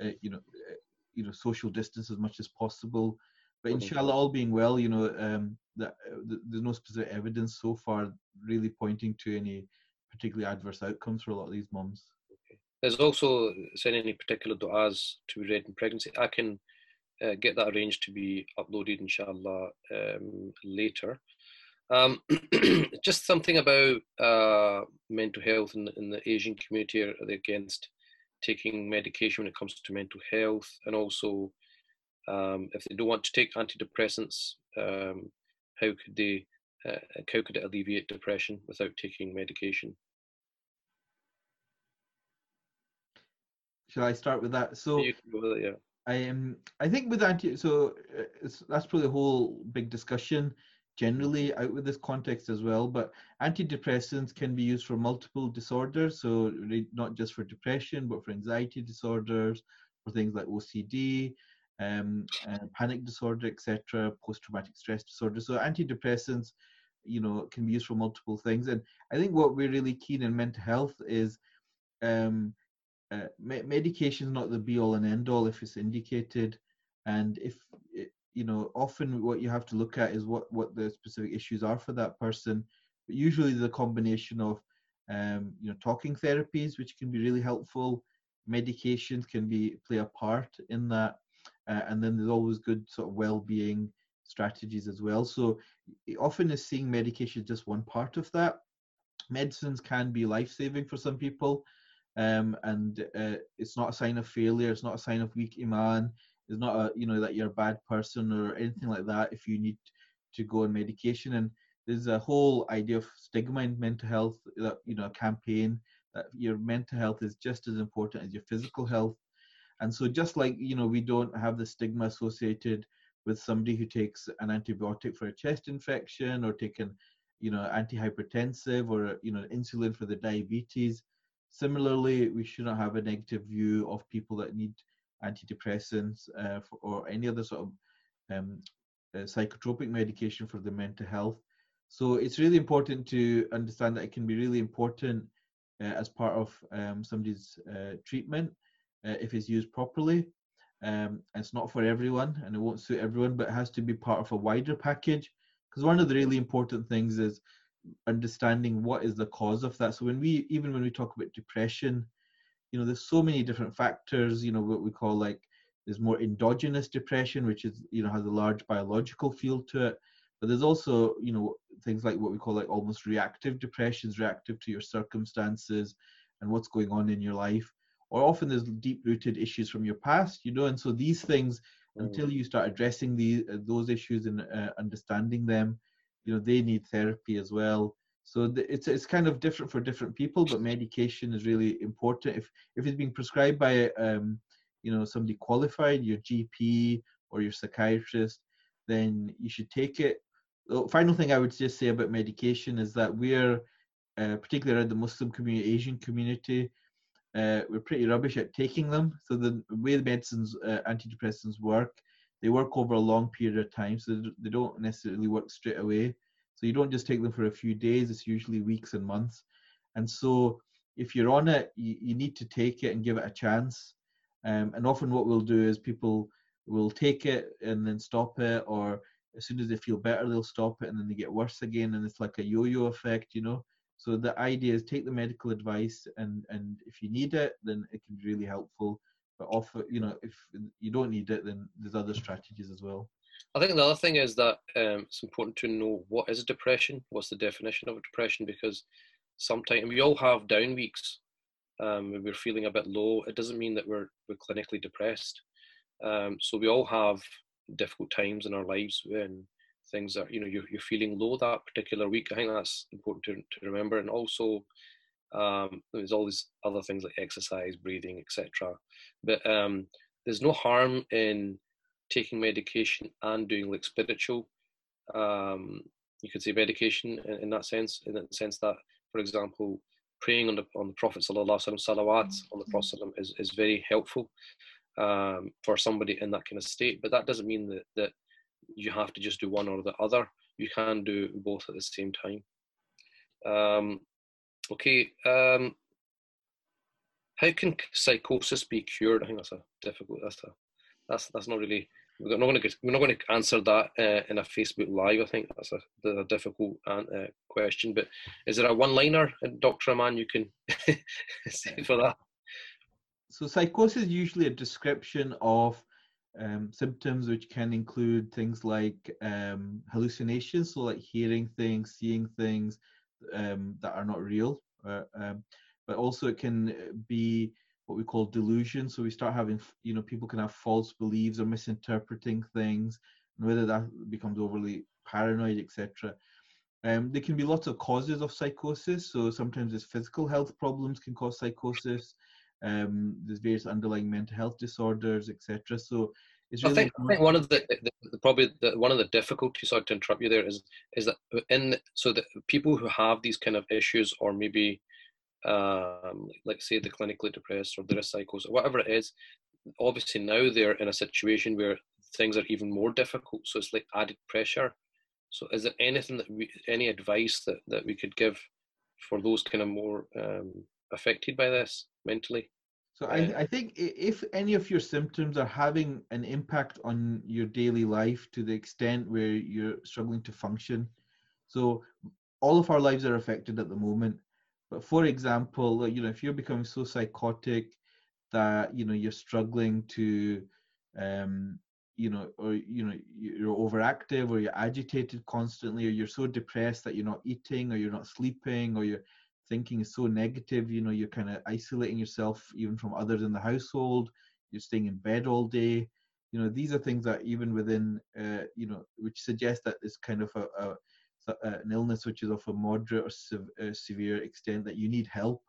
uh, you know, uh, you know, social distance as much as possible. But inshallah, all being well, you know, um, that uh, there's no specific evidence so far really pointing to any particularly adverse outcomes for a lot of these moms. Okay. There's also said any particular du'as to be read in pregnancy. I can uh, get that arranged to be uploaded, inshallah, um, later. Um, [CLEARS THROAT] just something about uh, mental health in, in, the Asian community. Are they against taking medication when it comes to mental health? And also, um, if they don't want to take antidepressants, um, how could they? Uh, how could it alleviate depression without taking medication? Shall I start with that? So, with it, yeah. I um, I think with anti, so uh, that's probably a whole big discussion generally out with this context as well. But antidepressants can be used for multiple disorders, so not just for depression, but for anxiety disorders, for things like OCD, um, uh, panic disorder, etc., post-traumatic stress disorder. So antidepressants, you know, can be used for multiple things. And I think what we're really keen in mental health is um, uh, me- medication is not the be all and end all if it's indicated. And if you know often what you have to look at is what what the specific issues are for that person. But usually the combination of um, you know talking therapies which can be really helpful. Medications can be play a part in that. Uh, and then there's always good sort of well-being strategies as well. So often is seeing medication just one part of that. Medicines can be life-saving for some people um, and uh, it's not a sign of failure. It's not a sign of weak iman it's not a you know that you're a bad person or anything like that if you need to go on medication. And there's a whole idea of stigma in mental health that you know a campaign that your mental health is just as important as your physical health. And so just like you know we don't have the stigma associated with somebody who takes an antibiotic for a chest infection or taking you know antihypertensive or you know insulin for the diabetes similarly we should not have a negative view of people that need antidepressants uh, for, or any other sort of um, uh, psychotropic medication for the mental health. So it's really important to understand that it can be really important uh, as part of um, somebody's uh, treatment uh, if it's used properly. Um, it's not for everyone and it won't suit everyone, but it has to be part of a wider package. Because one of the really important things is understanding what is the cause of that. So when we, even when we talk about depression, you know there's so many different factors you know what we call like there's more endogenous depression which is you know has a large biological field to it. But there's also you know things like what we call like almost reactive depressions reactive to your circumstances and what's going on in your life. Or often there's deep rooted issues from your past you know and so these things mm. until you start addressing the uh, those issues and uh, understanding them you know they need therapy as well so the, it's it's kind of different for different people, but medication is really important. If if it's being prescribed by um, you know somebody qualified, your GP or your psychiatrist, then you should take it. The final thing I would just say about medication is that we're uh, particularly around the Muslim community, Asian community, uh, we're pretty rubbish at taking them. So the way the medicines, uh, antidepressants work, they work over a long period of time, so they don't necessarily work straight away. So you don't just take them for a few days, it's usually weeks and months. And so if you're on it, you, you need to take it and give it a chance. Um, and often what we'll do is people will take it and then stop it, or as soon as they feel better, they'll stop it and then they get worse again. And it's like a yo yo effect, you know. So the idea is take the medical advice, and, and if you need it, then it can be really helpful. But often, you know, if you don't need it, then there's other strategies as well. I think the other thing is that um, it's important to know what is a depression, what's the definition of a depression, because sometimes we all have down weeks, um, we're feeling a bit low, it doesn't mean that we're, we're clinically depressed. Um, so we all have difficult times in our lives when things are, you know, you're, you're feeling low that particular week. I think that's important to, to remember. And also, um, there's all these other things like exercise, breathing, etc. But um, there's no harm in taking medication and doing like spiritual um, you could say medication in, in, that sense, in the sense that, for example, praying on the on the Prophet sallallahu salawat mm-hmm. on the Prophet is, is very helpful um, for somebody in that kind of state. But that doesn't mean that, that you have to just do one or the other. You can do both at the same time. Um, okay. Um, how can psychosis be cured? I think that's a difficult. That's a that's that's not really we're not going to we're not going to answer that uh, in a Facebook live. I think that's a, a difficult uh, question. But is there a one-liner, uh, Doctor Aman, you can [LAUGHS] say for that? So psychosis is usually a description of um, symptoms which can include things like um, hallucinations, so like hearing things, seeing things um, that are not real, uh, um, but also it can be what we call delusion. So we start having, you know, people can have false beliefs or misinterpreting things, and whether that becomes overly paranoid, etc. Um, there can be lots of causes of psychosis. So sometimes it's physical health problems can cause psychosis. Um, there's various underlying mental health disorders, etc. So it's really I think, I think one of the, the, the probably the, one of the difficulties. Sorry to interrupt you there is is that in so that people who have these kind of issues or maybe um, like say the clinically depressed or the psychos or whatever it is, obviously now they're in a situation where things are even more difficult. So it's like added pressure. So is there anything that we, any advice that, that we could give for those kind of more um, affected by this mentally? So I, uh, I think if any of your symptoms are having an impact on your daily life to the extent where you're struggling to function, so all of our lives are affected at the moment. But for example, you know, if you're becoming so psychotic that you know you're struggling to, um, you know, or you know you're overactive or you're agitated constantly, or you're so depressed that you're not eating or you're not sleeping or you're thinking is so negative, you know, you're kind of isolating yourself even from others in the household. You're staying in bed all day. You know, these are things that even within, uh, you know, which suggest that it's kind of a, a an illness which is of a moderate or sev- uh, severe extent that you need help.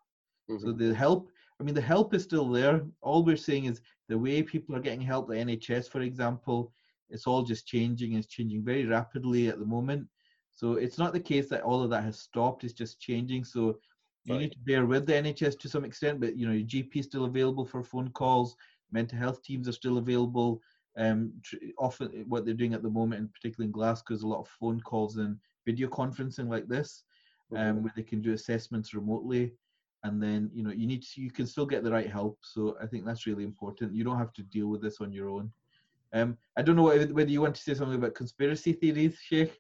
Mm-hmm. So the help, I mean, the help is still there. All we're saying is the way people are getting help, the NHS, for example, it's all just changing. It's changing very rapidly at the moment. So it's not the case that all of that has stopped. It's just changing. So you right. need to bear with the NHS to some extent, but you know your GP is still available for phone calls. Mental health teams are still available. Um, tr- often what they're doing at the moment, and particularly in Glasgow, is a lot of phone calls and video conferencing like this, um, mm-hmm. where they can do assessments remotely, and then you know you need to, you can still get the right help. So I think that's really important. You don't have to deal with this on your own. Um, I don't know whether you want to say something about conspiracy theories, Sheikh,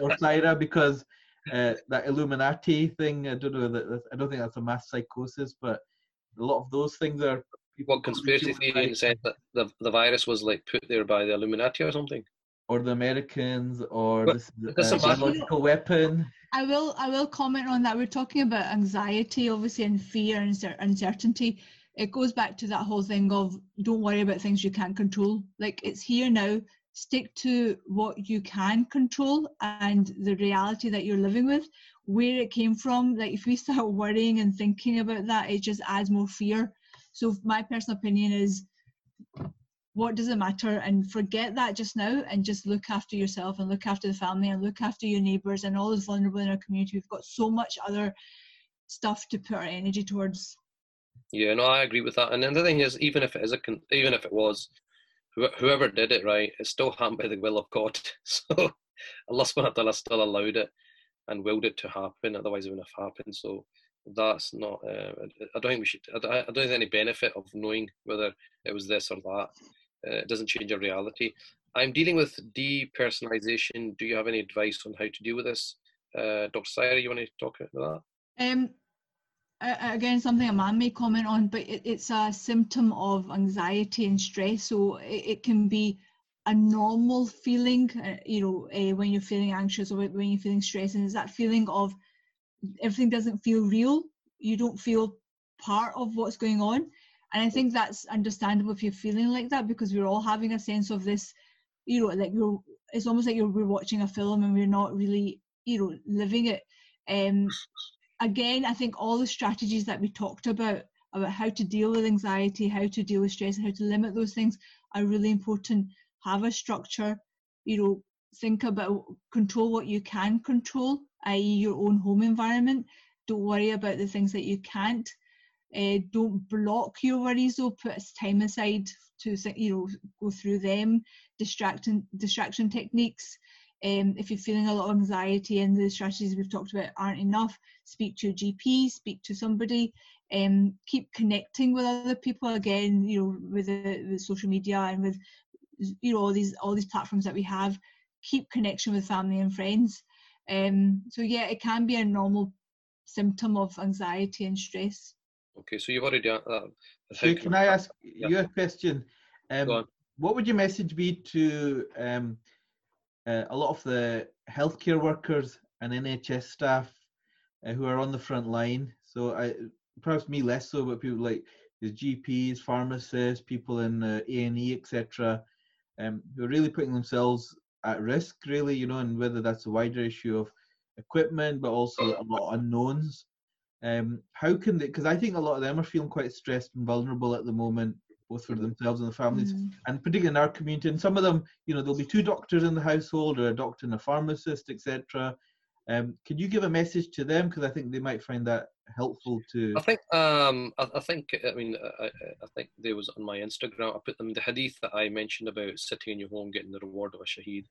or, Sahira, because uh, that Illuminati thing. I don't know that I don't think that's a mass psychosis, but a lot of those things are. What conspiracy theory said that the, the virus was like put there by the Illuminati or something? Or the Americans or but this uh, biological weapon. I will I will comment on that. We're talking about anxiety, obviously, and fear and uncertainty. It goes back to that whole thing of don't worry about things you can't control. Like it's here now. Stick to what you can control and the reality that you're living with, where it came from. Like if we start [LAUGHS] worrying and thinking about that, it just adds more fear. So my personal opinion is what does it matter? And forget that just now and just look after yourself and look after the family and look after your neighbors and all those vulnerable in our community. We've got so much other stuff to put our energy towards. Yeah no i agree with that. And the thing is even if it is a even if it was whoever did it right it's still [LAUGHS] happened by the will of god. [LAUGHS] So allah subhanahu still allowed it and willed it to happen otherwise it wouldn't have happened. So that's not uh, i don't think we should I don't, I don't think any benefit of knowing whether it was this or that uh, it doesn't change your reality. I'm dealing with depersonalization. Do you have any advice on how to deal with this? Uh, Dr. Sahira, you want to talk about that? Um, again, something Aman may comment on, but it, it's a symptom of anxiety and stress. So it, it can be a normal feeling, uh, you know, uh, when you're feeling anxious or when you're feeling stressed, and it's that feeling of everything doesn't feel real. You don't feel part of what's going on. And I think that's understandable if you're feeling like that because we're all having a sense of this, you know, like you're, it's almost like you're, we're watching a film and we're not really, you know, living it. Um, again, I think all the strategies that we talked about, about how to deal with anxiety, how to deal with stress, and how to limit those things are really important. Have a structure, you know, think about control what you can control, i.e., your own home environment. Don't worry about the things that you can't. Uh, don't block your worries though. Put time aside to you know go through them. Distraction distraction techniques. Um, if you're feeling a lot of anxiety and the strategies we've talked about aren't enough, speak to your GP, speak to somebody. Um, keep connecting with other people again. You know, with, the, with social media and with you know all these all these platforms that we have. Keep connection with family and friends. Um, so yeah, it can be a normal symptom of anxiety and stress. Okay, so you've already that. So can I ask yeah. you a question? Um, what would your message be to um, uh, a lot of the healthcare workers and NHS staff uh, who are on the front line? So I, perhaps me less so, but people like the GPs, pharmacists, people in uh, A and E, etc., um, who are really putting themselves at risk, really, you know, and whether that's a wider issue of equipment, but also a lot of unknowns. Um, how can they? Because I think a lot of them are feeling quite stressed and vulnerable at the moment, both for themselves and the families, mm. and particularly in our community. And some of them, you know, there'll be two doctors in the household, or a doctor and a pharmacist, etc. Um, could you give a message to them? Because I think they might find that helpful to. I think. Um, I, I think. I mean, I, I, think there was on my Instagram. I put them the hadith that I mentioned about sitting in your home getting the reward of a shaheed,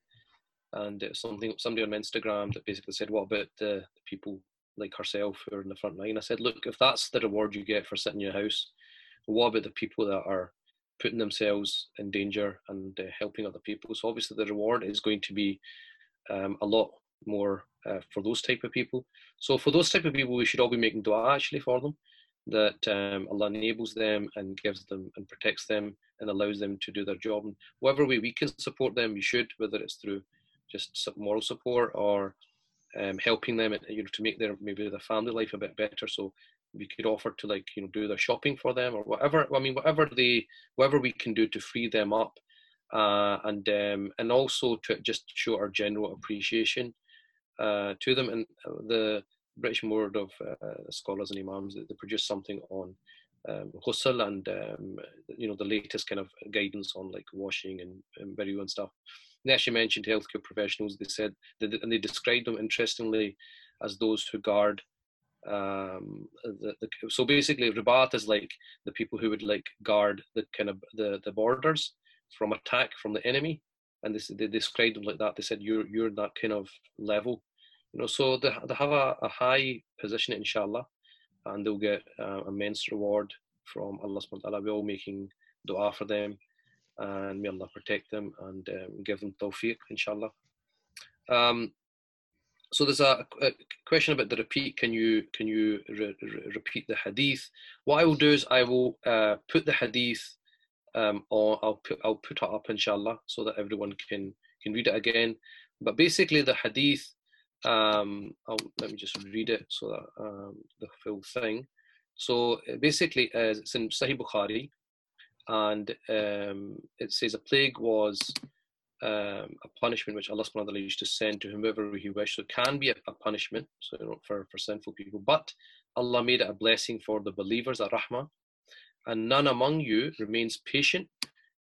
and it was something somebody on Instagram that basically said, "What about the, the people like herself who are in the front line?" I said, "Look, if that's the reward you get for sitting in your house, what about the people that are putting themselves in danger and uh, helping other people? So obviously, the reward is going to be um, a lot more uh, for those type of people. So for those type of people, we should all be making dua actually for them, that um, Allah enables them and gives them and protects them and allows them to do their job. And whatever way we can support them, we should, whether it's through just moral support or um, helping them, you know, to make their maybe their family life a bit better. So we could offer to like you know do their shopping for them or whatever. I mean, whatever the whatever we can do to free them up uh, and um, and also to just show our general appreciation uh, to them. And uh, the British Board of uh, Scholars and Imams they, they produced something on um, and um, you know the latest kind of guidance on like washing and, and burial and stuff. Actually mentioned healthcare professionals. They said and they described them interestingly as those who guard um, the, the, so basically ribat is like the people who would like guard the kind of the, the borders from attack from the enemy. And they, they described them like that. They said you're you're that kind of level you know. So they, they have a, a high position inshallah and they'll get uh, immense reward from Allah subhanahu wa ta'ala. We're all making dua for them and may Allah protect them and um, give them tawfiq inshallah um, so there's a, a, question about the repeat. Can you can you re, re, repeat the hadith? What I will do is I will uh, put the hadith um, on. I'll put I'll put it up inshallah so that everyone can can read it again. But basically the hadith. Um, I'll, let me just read it so that um, the full thing. So uh, basically, uh, it's in Sahih Bukhari, and um, it says a plague was um, a punishment which Allah subhanahu wa ta'ala used to send to whomever He wished. So it can be a, a punishment so, for, for sinful people. But Allah made it a blessing for the believers, a rahmah. And none among you remains patient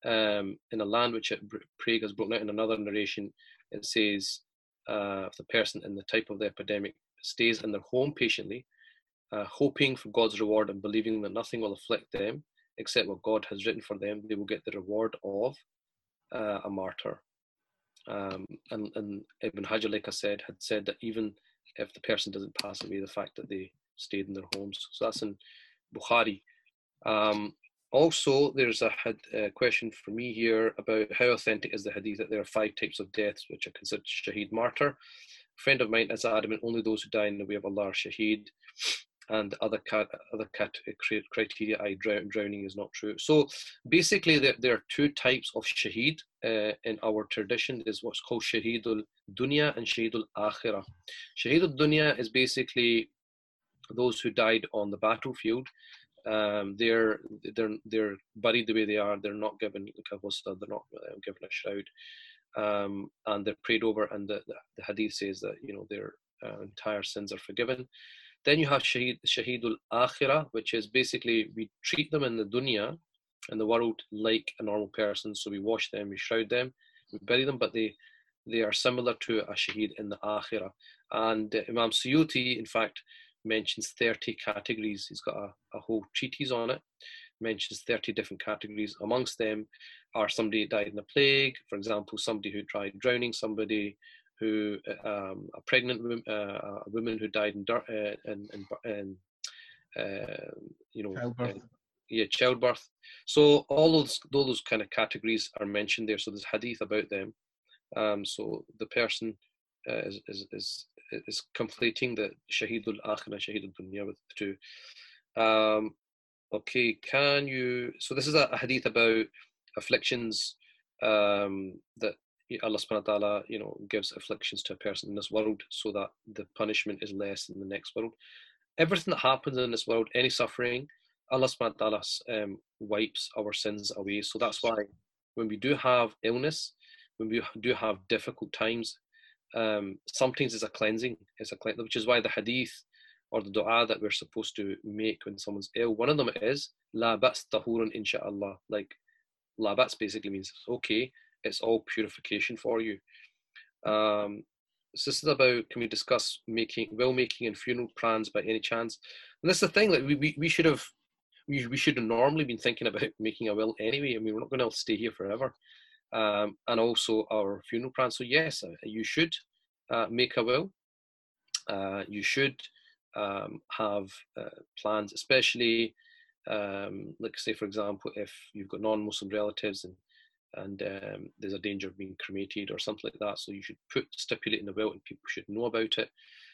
um, in a land which plague has broken out. In another narration, it says, uh, if the person in the type of the epidemic stays in their home patiently, uh, hoping for God's reward and believing that nothing will afflict them except what God has written for them, they will get the reward of uh, a martyr. Um, and, and Ibn Hajar, like I said, had said that even if the person doesn't pass away, the fact that they stayed in their homes. So that's in Bukhari. Um, also, there's a, a, question for me here about how authentic is the hadith that there are five types of deaths which are considered shaheed martyr. A friend of mine is adamant only those who die in the way of Allah are shaheed and other cat, other cat uh, criteria, I drowning is not true. So basically, there, there are two types of shaheed uh, in our tradition. There's what's called shaheedul dunya and shaheedul akhirah. Shaheedul dunya is basically those who died on the battlefield. um, they're they're they're buried the way they are. They're not given like a they're not uh, given a shroud, um, and they're prayed over. And the, the, the hadith says that you know their uh, entire sins are forgiven. Then you have Shaheed Shahidul Akhirah, which is basically we treat them in the dunya, in the world, like a normal person. So we wash them, we shroud them, we bury them, but they they are similar to a shaheed in the akhirah. And Imam Suyuti, in fact, mentions 30 categories. He's got a, a whole treatise on it, mentions 30 different categories. Amongst them are somebody died in a plague, for example, somebody who tried drowning, somebody who, um, a pregnant woman, uh, a woman who died in, uh, in, in, uh, you know, Childbirth. uh, yeah, childbirth. So all those, all those kind of categories are mentioned there. So there's hadith about them. Um, so the person uh, is, is, is is completing the Shahidul Akhirah, Shahidul Dunya with the two. Um, okay, can you? So this is a, a hadith about afflictions um, that Allah subhanahu wa ta'ala, you know, gives afflictions to a person in this world so that the punishment is less in the next world. Everything that happens in this world, any suffering, Allah subhanahu wa ta'ala um, wipes our sins away. So that's why when we do have illness, when we do have difficult times, um, sometimes it's a cleansing. It's a cleansing, which is why the hadith or the dua that we're supposed to make when someone's ill, one of them is la bats tahurun insha'Allah. Like la bats basically means okay, it's all purification for you. Um, so this is about can we discuss making will making and funeral plans by any chance? And that's the thing that we, we, we should have we, we should have normally been thinking about [LAUGHS] making a will anyway. I mean, we're not going to stay here forever um, and also our funeral plan. So yes, uh, you should uh, make a will. Uh, you should um, have uh, plans, especially um, like say for example, if you've got non-Muslim relatives and and um, there's a danger of being cremated or something like that. So you should put stipulate in the will, and people should know about it,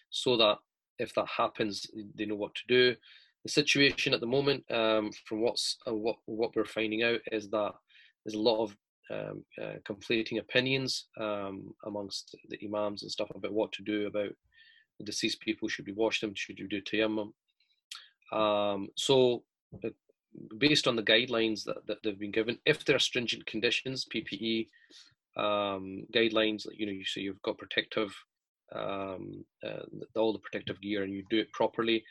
so that if that happens, they know what to do. The situation at the moment, um, from what's uh, what what we're finding out, is that there's a lot of um, uh, conflating opinions um, amongst the imams and stuff about what to do about the deceased people. Should we wash them? Should we do tayammum? Um, so, based on the guidelines that, that they've been given, if there are stringent conditions, PPE um, guidelines, you know, you say you've got protective, um, uh, all the protective gear, and you do it properly.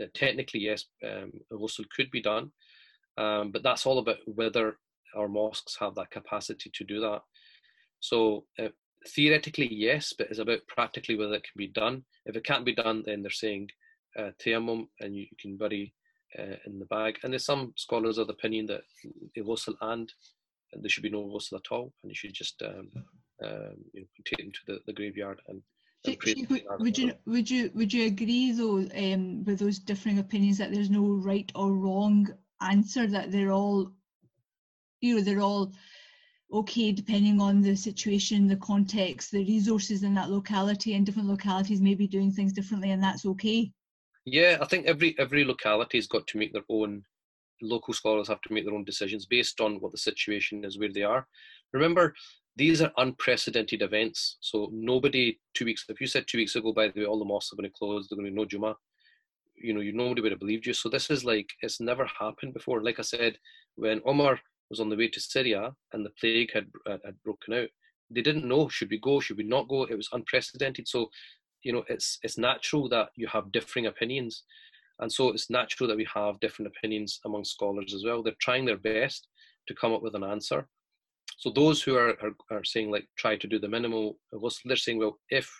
Uh, technically, yes, um, a ghusl could be done, um, but that's all about whether our mosques have that capacity to do that. So uh, theoretically, yes, but it's about practically whether it can be done. If it can't be done, then they're saying uh, and you can bury uh, in the bag. And there's some scholars of the opinion that a ghusl and there should be no ghusl at all, and you should just um, um, you know, take them to the, the graveyard and. and pray Sheikh, would, would you would you would you agree though um, with those differing opinions that there's no right or wrong answer that they're all you know they're all okay depending on the situation the context the resources in that locality and different localities may be doing things differently and that's okay Yeah, I think every every locality has got to make their own. Local scholars have to make their own decisions based on what the situation is where they are. Remember, these are unprecedented events. So nobody two weeks. If you said two weeks ago, by the way, all the mosques are going to close, they're going to be no Juma. You know, you nobody would have believed you. So this is like it's never happened before. Like I said, when Omar was on the way to Syria and the plague had had broken out, they didn't know should we go, should we not go. It was unprecedented. So you know it's it's natural that you have differing opinions. And so it's natural that we have different opinions among scholars as well. They're trying their best to come up with an answer. So those who are are, are saying like try to do the minimal they're saying well if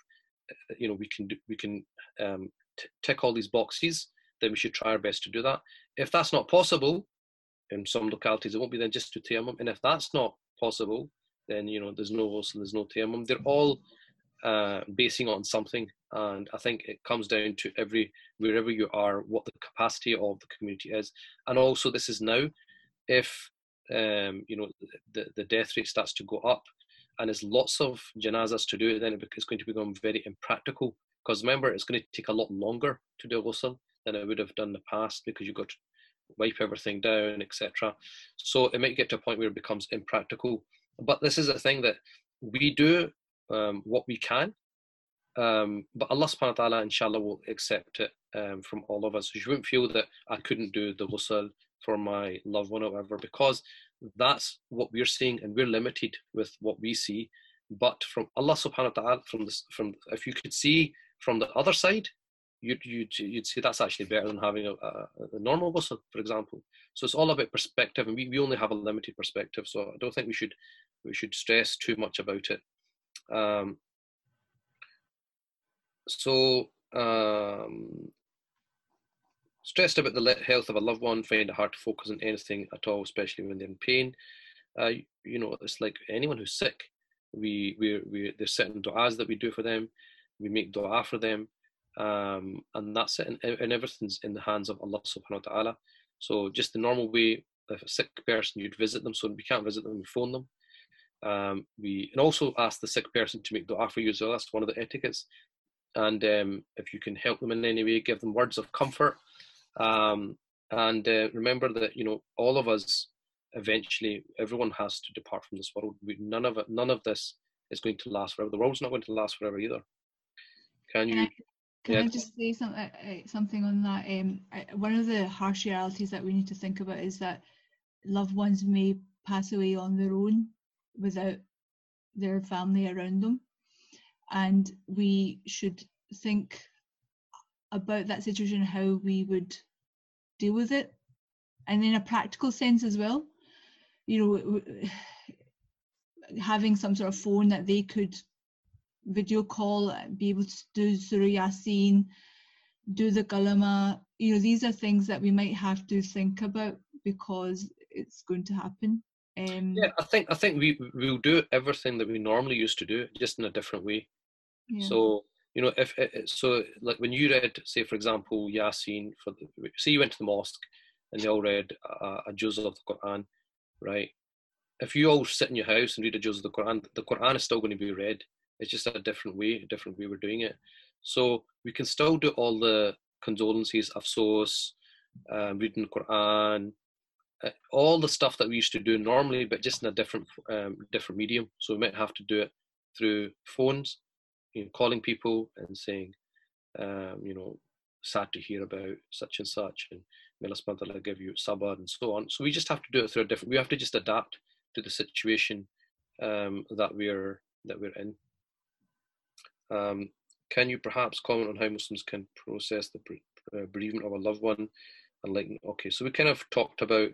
uh, you know we can do we can um, t- tick all these boxes then we should try our best to do that. If that's not possible in some localities it won't be then just to tayammum and if that's not possible then you know there's no ghusl, there's no tayammum they're all uh, basing on something. And I think it comes down to every wherever you are, what the capacity of the community is, and also this is now, if um, you know the the death rate starts to go up, and there's lots of janazas to do it, then it's going to become very impractical. Because remember, it's going to take a lot longer to do ghusl than it would have done in the past because you've got to wipe everything down, etc. So it might get to a point where it becomes impractical. But this is a thing that we do um, what we can um, but Allah subhanahu wa ta'ala, inshallah, will accept it um, from all of us. You wouldn't feel that I couldn't do the ghusl for my loved one or whatever, because that's what we're seeing and we're limited with what we see. But from Allah subhanahu wa ta'ala, from this, from if you could see from the other side, you'd, you'd, you'd see that's actually better than having a, a, a normal ghusl, for example. So it's all about perspective, and we, we only have a limited perspective. So I don't think we should we should stress too much about it. Um, so um, stressed about the health of a loved one, find it hard to focus on anything at all, especially when they're in pain. Uh, you know, it's like anyone who's sick. We we we there's certain du'as that we do for them. We make du'a for them, um, and that's it. And, and, everything's in the hands of Allah Subhanahu wa Taala. So just the normal way, if a sick person, you'd visit them. So we can't visit them, we phone them. Um, we and also ask the sick person to make du'a for you as well. That's one of the etiquettes. And um, if you can help them in any way, give them words of comfort. Um, and uh, remember that you know all of us eventually, everyone has to depart from this world. We, none of it, none of this is going to last forever. The world's not going to last forever either. Can you? Can yeah. I just say something, uh, uh, something on that? Um, I, one of the harsh realities that we need to think about is that loved ones may pass away on their own without their family around them. And we should think about that situation, how we would deal with it, and in a practical sense as well. You know, [SIGHS] having some sort of phone that they could video call, uh, be able to do Surah Yasin, do the Kalama. You know, these are things that we might have to think about because it's going to happen. Um, yeah, I think I think we we'll do everything that we normally used to do, just in a different way. Yeah. So you know, if so, like when you read, say for example, Yasin for the, say you went to the mosque and they all read a, a juz of the Quran, right? If you all sit in your house and read a juz of the Quran, the Quran is still going to be read. It's just a different way, a different way we're doing it. So we can still do all the condolences, afsos, um, reading Quran, uh, all the stuff that we used to do normally, but just in a different um, different medium. So we might have to do it through phones, you know, calling people and saying, um, you know, sad to hear about such and such, and may Allah give you sabr and so on. So we just have to do it through a different. We have to just adapt to the situation um, that we're that we're in. Um, can you perhaps comment on how Muslims can process the uh, bereavement of a loved one? And like, okay, so we kind of talked about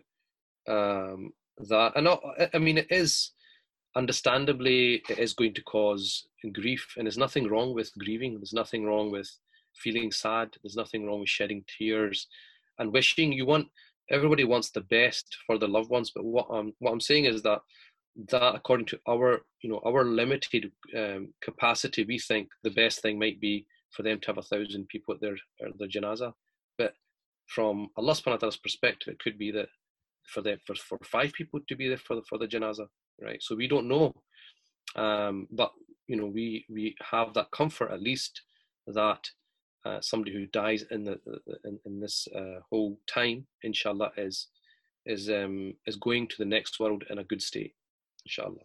um, that, and I, I mean, it is understandably it is going to cause grief, and there's nothing wrong with grieving. There's nothing wrong with feeling sad. There's nothing wrong with shedding tears and wishing. You want everybody wants the best for their loved ones, but what I'm what I'm saying is that that according to our you know our limited um, capacity we think the best thing might be for them to have a thousand people at their at their janaza but from Allah subhanahu wa ta'ala's perspective it could be that for them for, for five people to be there for the for the janaza right so we don't know um, but you know we we have that comfort at least that uh, somebody who dies in the in, in this uh, whole time inshallah is is um, is going to the next world in a good state inshallah.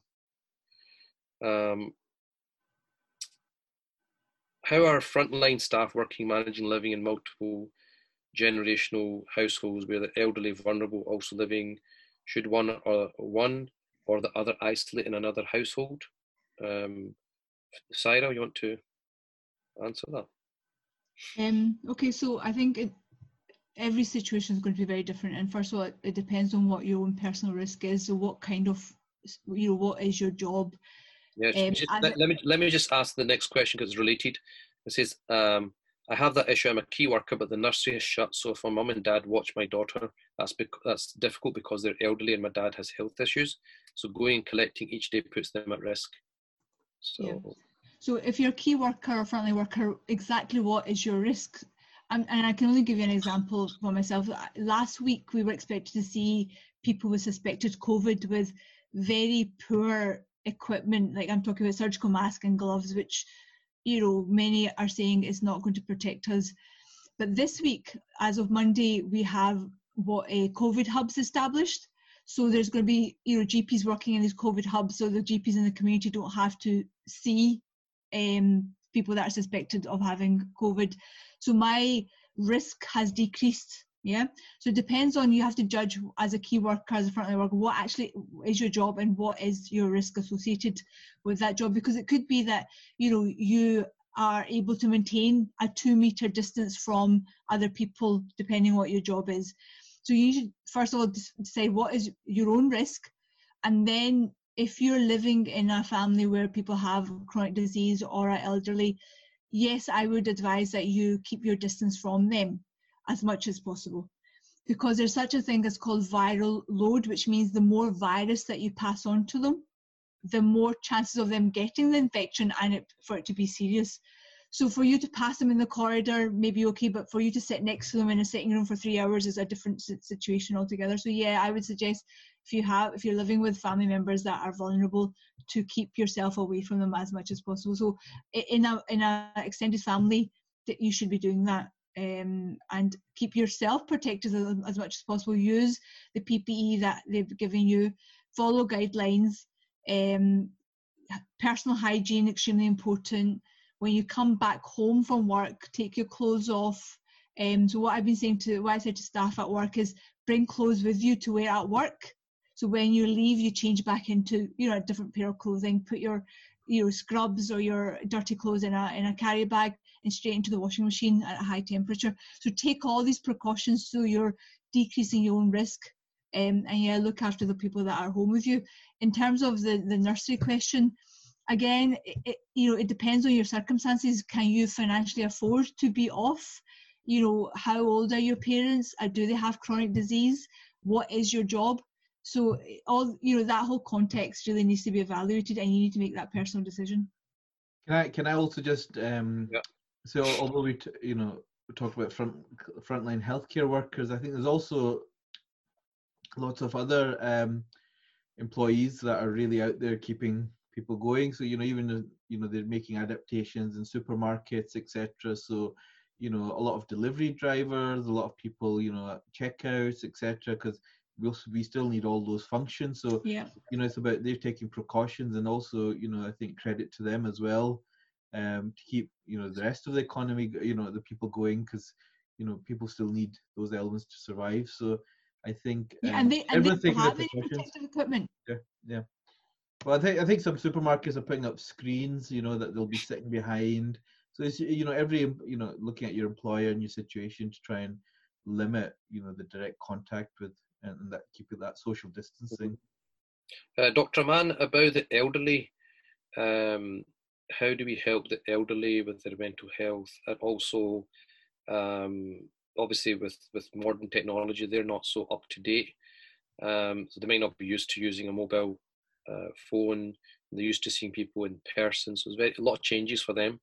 Um, how are frontline staff working, managing, living in multiple generational households where the elderly, vulnerable, also living? Should one or one or the other isolate in another household? Um, Sahira, you want to answer that? Um, okay, so I think it, every situation is going to be very different. And first of all, it, it, depends on what your own personal risk is. So, what kind of you know what is your job yes um, just, let, let, me let me just ask the next question because it's related it says um, I have that issue. I'm a key worker, but the nursery is shut. So if my mum and dad watch my daughter, that's bec- that's difficult because they're elderly and my dad has health issues. So going and collecting each day puts them at risk. So, yeah. so if you're a key worker or frontline worker, exactly what is your risk? And, and I can only give you an example for myself. Last week we were expected to see people with suspected COVID with very poor equipment. Like I'm talking about surgical masks and gloves, which you know many are saying it's not going to protect us. But this week, as of Monday, we have what a COVID hubs established. So there's going to be you know GPs working in these COVID hubs, so the GPs in the community don't have to see um, people that are suspected of having COVID. So my risk has decreased. Yeah. So it depends on you have to judge as a key worker, as a frontline worker, what actually is your job and what is your risk associated with that job. Because it could be that, you know, you are able to maintain a two meter distance from other people, depending what your job is. So you should first of all decide what is your own risk, and then if you're living in a family where people have chronic disease or are elderly, yes, I would advise that you keep your distance from them as much as possible. Because there's such a thing as called viral load, which means the more virus that you pass on to them, the more chances of them getting the infection and it, for it to be serious. So for you to pass them in the corridor, maybe okay, but for you to sit next to them in a sitting room for three hours is a different situation altogether. So yeah, I would suggest if you have if you're living with family members that are vulnerable, to keep yourself away from them as much as possible. So in a in a extended family, that you should be doing that. Um, and keep yourself protected as, as much as possible. Use the PPE that they've given you. Follow guidelines. Um, personal hygiene extremely important when you come back home from work, take your clothes off. Um, so what I've been saying to what I said to staff at work is bring clothes with you to wear at work. So when you leave, you change back into you know a different pair of clothing. Put your your scrubs or your dirty clothes in a in a carry bag and straight into the washing machine at a high temperature. So take all these precautions so you're decreasing your own risk. Um, and yeah, look after the people that are home with you. In terms of the the nursery question, again, it, you know, it depends on your circumstances. Can you financially afford to be off? You know, how old are your parents? Uh, do they have chronic disease? What is your job? So all you know, that whole context really needs to be evaluated, and you need to make that personal decision. Can I can I also just um, yeah. so although we t- you know we talk about front frontline healthcare workers, I think there's also lots of other um, employees that are really out there keeping people going. So you know, even you know they're making adaptations in supermarkets, etc. So you know, a lot of delivery drivers, a lot of people, you know, at checkouts, etc. Because we also we still need all those functions. So yeah, you know, it's about they're taking precautions, and also you know, I think credit to them as well um, to keep you know the rest of the economy, you know, the people going because you know people still need those elements to survive. So I think yeah, and um, they and they have any protective equipment. Yeah, yeah. Well, I think I think some supermarkets are putting up screens, you know, that they'll be sitting behind. So it's you know every you know looking at your employer and your situation to try and limit you know the direct contact with and, that keep it that social distancing. Uh, Dr. Aman, about the elderly, um, how do we help the elderly with their mental health and also um, obviously with, with modern technology they're not so up to date um, so they may not be used to using a mobile uh, phone. They're used to seeing people in person, so there's very, a lot of changes for them.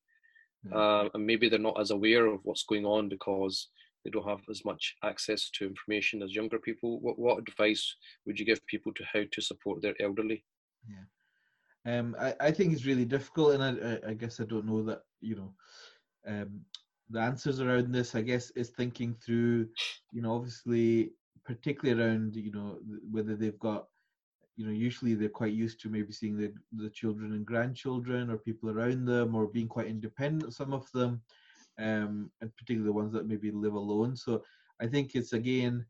Mm-hmm. Uh, and maybe they're not as aware of what's going on because they don't have as much access to information as younger people. What what advice would you give people to how to support their elderly? Yeah, um, I I think it's really difficult, and I I guess I don't know that you know. Um, the answers around this, I guess, is thinking through, you know, obviously, particularly around, you know, whether they've got you know usually they're quite used to maybe seeing the, the children and grandchildren or people around them or being quite independent some of them um, and particularly the ones that maybe live alone. So i think it's again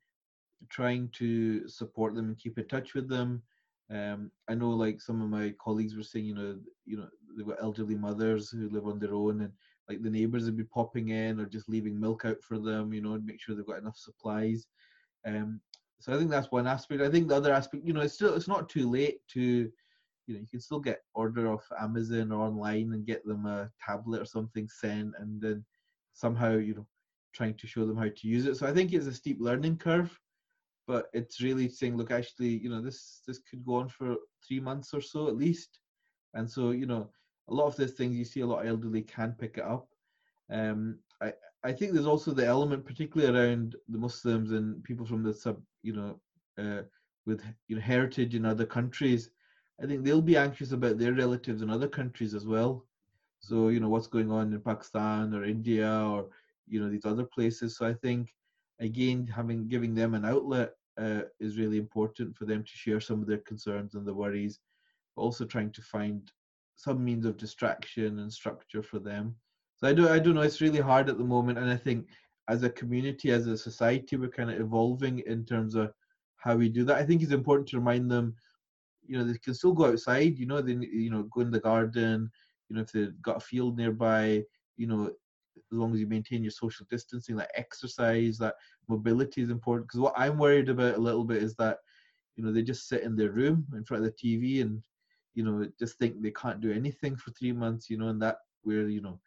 trying to support them and keep in touch with them. Um, i know like some of my colleagues were saying you know you know they've got elderly mothers who live on their own and like the neighbors would be popping in or just leaving milk out for them you know and make sure they've got enough supplies. Um, so I think that's one aspect. I think the other aspect, you know, it's still it's not too late to, you know, you can still get order off Amazon or online and get them a tablet or something sent, and then somehow you know trying to show them how to use it. So I think it's a steep learning curve, but it's really saying, look, actually, you know, this this could go on for three months or so at least, and so you know, a lot of these things you see a lot of elderly can pick it up. Um, I, I think there's also the element, particularly around the Muslims and people from the sub, you know, uh, with you know heritage in other countries. I think they'll be anxious about their relatives in other countries as well. So you know what's going on in Pakistan or India or you know these other places. So I think again having giving them an outlet uh, is really important for them to share some of their concerns and the worries. But also trying to find some means of distraction and structure for them. So I do I don't know. It's really hard at the moment, and I think as a community, as a society, we're kind of evolving in terms of how we do that. I think it's important to remind them, you know, they can still go outside. You know, they you know go in the garden. You know, if they've got a field nearby, you know, as long as you maintain your social distancing, that exercise, that mobility is important. Because what I'm worried about a little bit is that, you know, they just sit in their room in front of the TV and, you know, just think they can't do anything for three months. You know, and that where you know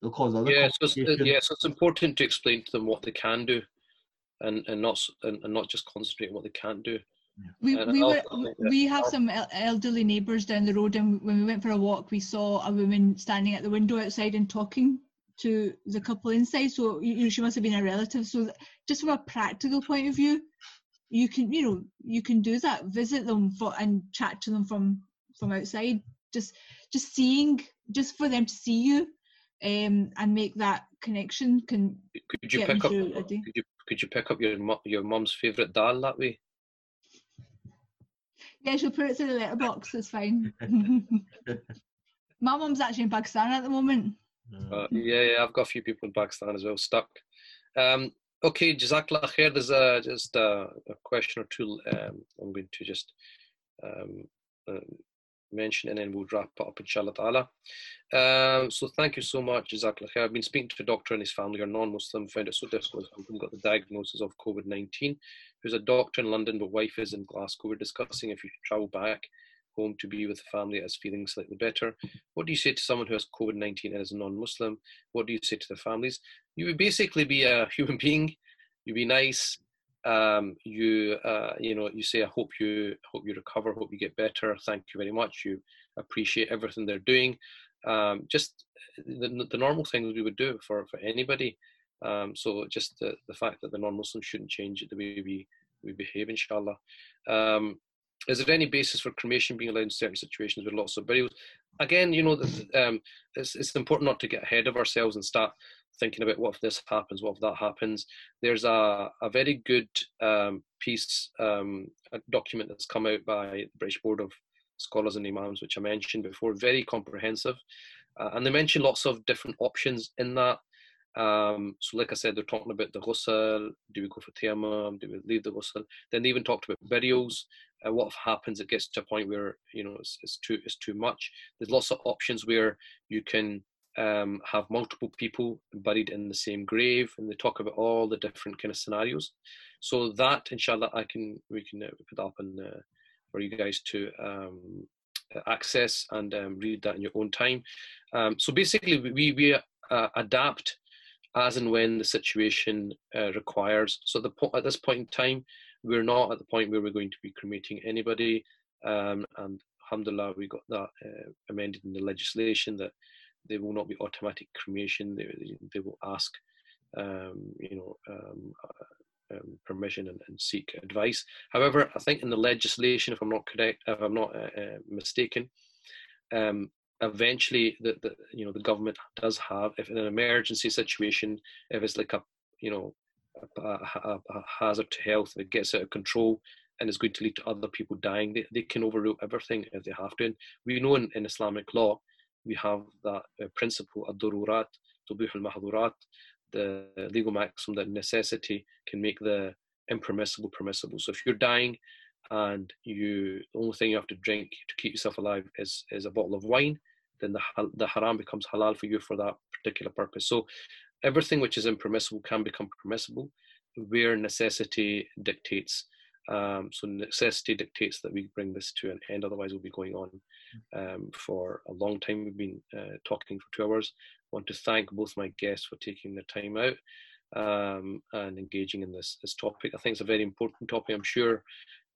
they'll cause other. Yeah, so it's, uh, yeah, so it's important to explain to them what they can do, and and not and, and not just concentrate on what they can't do. We, we were we have some elderly neighbours down the road, and when we went for a walk, we saw a woman standing at the window outside and talking to the couple inside. So you, know, she must have been a relative. So just from a practical point of view, you can you know you can do that. Visit them for and chat to them from from outside. Just just seeing just for them to see you um, and make that connection can could you pick up could you, could you pick up your your mum's favorite dal that way yeah she'll put it through the letterbox [LAUGHS] it's fine [LAUGHS] my mum's actually in pakistan at the moment uh, yeah yeah i've got a few people in pakistan as well stuck um, okay jazakallah khair there's a, just a, a question or two um, i'm going to just um, uh, mention and then we'll wrap up inshallah ta'ala. Um, so thank you so much, Jazakallah I've been speaking to a doctor and his family are non-Muslim, found it so difficult to got the diagnosis of COVID-19. Who's a doctor in London but wife is in Glasgow. We're discussing if you should travel back home to be with the family as feeling slightly better. What do you say to someone who has COVID-19 and is a non-Muslim? What do you say to their families? You would basically be a [LAUGHS] human being. You'd be nice, um, you uh, you know you say I hope you hope you recover, hope you get better. Thank you very much. You appreciate everything they're doing. Um, just the, the normal things we would do for for anybody. Um, so just the, the fact that the non-Muslims shouldn't change the way we we behave, inshallah. Um, is there any basis for cremation being allowed in certain situations with lots of burials? Again, you know, um, it's, it's important not to get ahead of ourselves and start thinking about what if this happens, what if that happens. There's a, a very good um, piece, um, a document that's come out by the British Board of Scholars and Imams, which I mentioned before, very comprehensive. Uh, and they mention lots of different options in that. Um, so, like I said, they're talking about the ghusl. Do we go for tayammum? Do we leave the ghusl? Then they even talked about burials. Uh, what happens? It gets to a point where you know it's, it's too it's too much. There's lots of options where you can um, have multiple people buried in the same grave, and they talk about all the different kind of scenarios. So that, inshallah, I can we can uh, put up in, uh, for you guys to um, access and um, read that in your own time. Um, so basically, we we uh, adapt as and when the situation uh, requires. So the po- at this point in time, we're not at the point where we're going to be cremating anybody, um, and alhamdulillah, we got that uh, amended in the legislation that they will not be automatic cremation. They, they will ask, um, you know, um, uh, um, permission and, and, seek advice. However, I think in the legislation, if I'm not correct, if I'm not uh, uh, mistaken, um, eventually the, the you know the government does have, if in an emergency situation, if it's like a you know a, a, a hazard to health that gets out of control and is going to lead to other people dying, they, they can overrule everything if they have to. And we know in, in Islamic law we have that uh, principle, ad-dururat, tubuh al-mahdurat, the legal maxim that necessity can make the impermissible permissible. So if you're dying and you the only thing you have to drink to keep yourself alive is, is a bottle of wine, then the, the haram becomes halal for you for that particular purpose. So everything which is impermissible can become permissible where necessity dictates um, so necessity dictates that we bring this to an end, otherwise we'll be going on um, for a long time. We've been uh, talking for two hours. I want to thank both my guests for taking their time out um, and engaging in this, this topic. I think it's a very important topic. I'm sure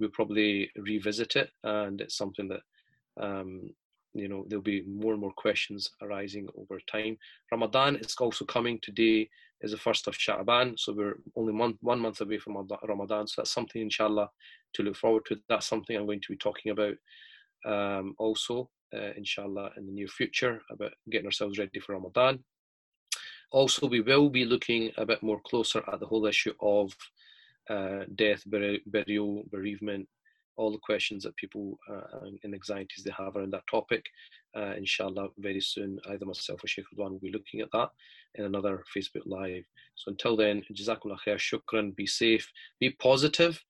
we'll probably revisit it and it's something that um, you know there'll be more and more questions arising over time. Ramadan is also coming today is the first of Sha'ban, so we're only one, one month away from Ramadan. So that's something, inshallah, to look forward to. That's something I'm going to be talking about um, also, uh, inshallah, in the near future about getting ourselves ready for Ramadan. Also, we will be looking a bit more closer at the whole issue of uh, death, burial, bereavement, all the questions that people uh, and anxieties they have around that topic. Uh, inshallah, very soon, either myself or Sheikh Ridwan will be looking at that in another Facebook Live. So until then, Jazakumullah khair, shukran, be safe, be positive.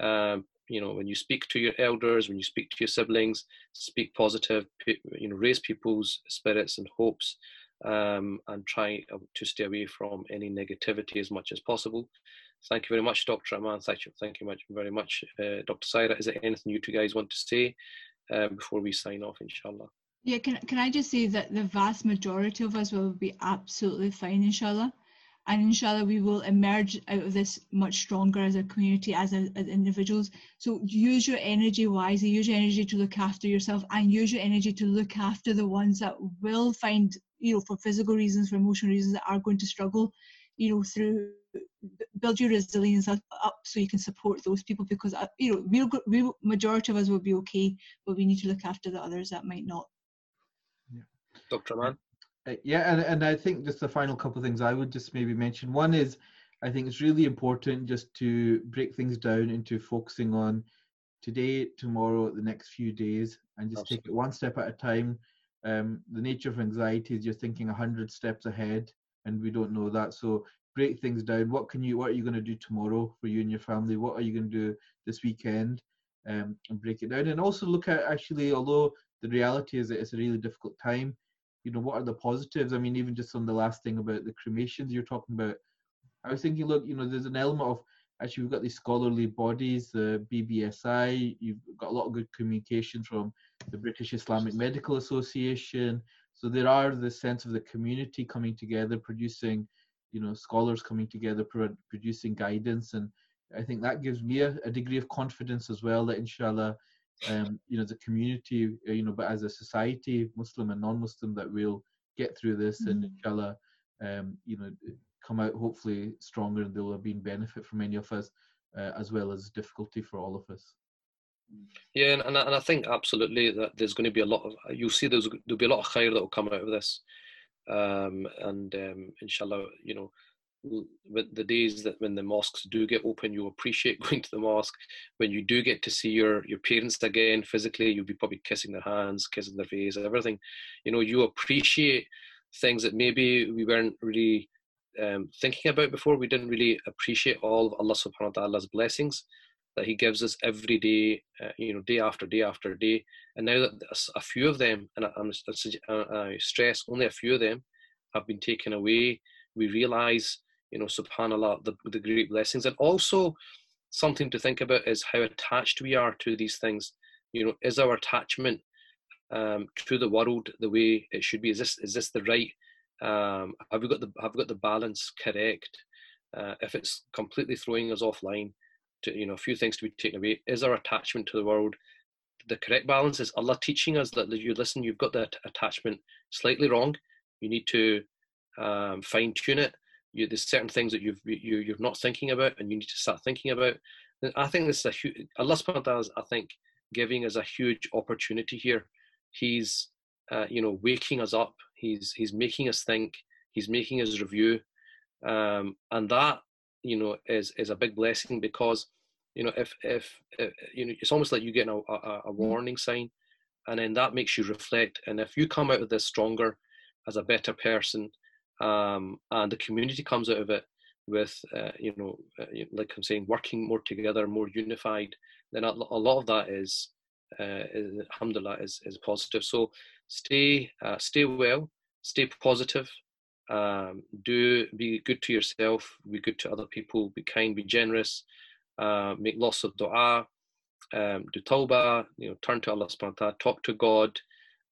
Um, you know, when you speak to your elders, when you speak to your siblings, speak positive, you know, raise people's spirits and hopes. Um, and try to stay away from any negativity as much as possible. Thank you very much, Dr. Aman. Thank you, thank you much, very much, uh, Dr. Sahira. Is there anything you two guys want to say uh, before we sign off, inshallah? Yeah, can, can I just say that the vast majority of us will be absolutely fine, inshallah. And inshallah, we will emerge out of this much stronger as a community, as, a, as individuals. So use your energy wisely, use your energy to look after yourself, and use your energy to look after the ones that will find, you know, for physical reasons, for emotional reasons, that are going to struggle, you know, through build your resilience up, up, so you can support those people because uh, you know we'll, we'll majority of us will be okay but we need to look after the others that might not. Yeah. dr Aman uh, yeah and, and i think just the final couple of things i would just maybe mention. One is i think it's really important just to break things down into focusing on today tomorrow the next few days and just Absolutely. take it one step at a time. Um, the nature of anxiety is you're thinking 100 steps ahead and we don't know that. So break things down. What can you? What are you going to do tomorrow for you and your family? What are you going to do this weekend? Um, and break it down, and also look at actually, although the reality is that it's a really difficult time. You know, what are the positives? I mean, even just on the last thing about the cremations you're talking about, I was thinking, look, you know, there's an element of actually we've got these scholarly bodies, the BBSI. You've got a lot of good communication from the British Islamic Medical Association. So there are the sense of the community coming together, producing you know scholars coming together pro- producing guidance and i think that gives me a, a, degree of confidence as well that inshallah um, you know the community uh, you know but as a society muslim and non-muslim that we'll get through this mm-hmm. and inshallah um, you know come out hopefully stronger and there will have been benefit for many of us uh, as well as difficulty for all of us yeah, and, and I think absolutely that there's going to be a lot of you'll see there's there'll be a lot of khair that will come out of this um, and um, inshallah, you know, with the days that when the mosques do get open, you appreciate [LAUGHS] going to the mosque. When you do get to see your your parents again physically, you'll be probably kissing their hands, kissing their face, everything. You know, you appreciate things that maybe we weren't really um, thinking about before. We didn't really appreciate all of Allah Subhanahu wa Taala's blessings that He gives us every day, uh, you know, day after day after day. And now that a few of them, and I, I stress only a few of them, have been taken away, we realize, you know, subhanAllah, the, the great blessings. And also, something to think about is how attached we are to these things. You know, is our attachment um, to the world the way it should be? Is this is this the right? Um, have we got the have we got the balance correct? Uh, if it's completely throwing us offline, to, you know, a few things to be taken away. Is our attachment to the world the correct balance? Is Allah teaching us that you listen, you've got that attachment slightly wrong. You need to um, fine tune it. You, there's certain things that you've you, you're not thinking about, and you need to start thinking about. And I think this is a huge. Allah subhanahu is, I think, giving us a huge opportunity here. He's, uh, you know, waking us up. He's he's making us think. He's making us review, um, and that you know is is a big blessing because you know if if, if you know it's almost like you get a, a, a mm. warning sign and then that makes you reflect and if you come out of this stronger as a better person um, and the community comes out of it with uh, you know uh, like i'm saying working more together more unified then a, a lot of that is, uh, is alhamdulillah is, is positive so stay uh, stay well stay positive um, do be good to yourself, be good to other people, be kind, be generous, uh, make lots of dua, um, do tawbah, you know, turn to Allah subhanahu wa ta'ala, talk to God,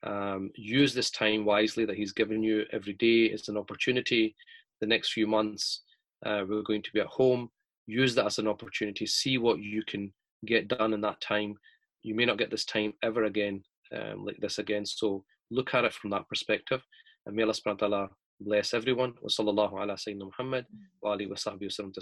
um, use this time wisely that He's given you every day. It's an opportunity. The next few months, uh, we're going to be at home. Use that as an opportunity. See what you can get done in that time. You may not get this time ever again um, like this again. So look at it from that perspective. And may Allah subhanahu wa ta'ala bless everyone. Wa الله ala Sayyidina Muhammad mm. wa alihi wa sahbihi wa sallam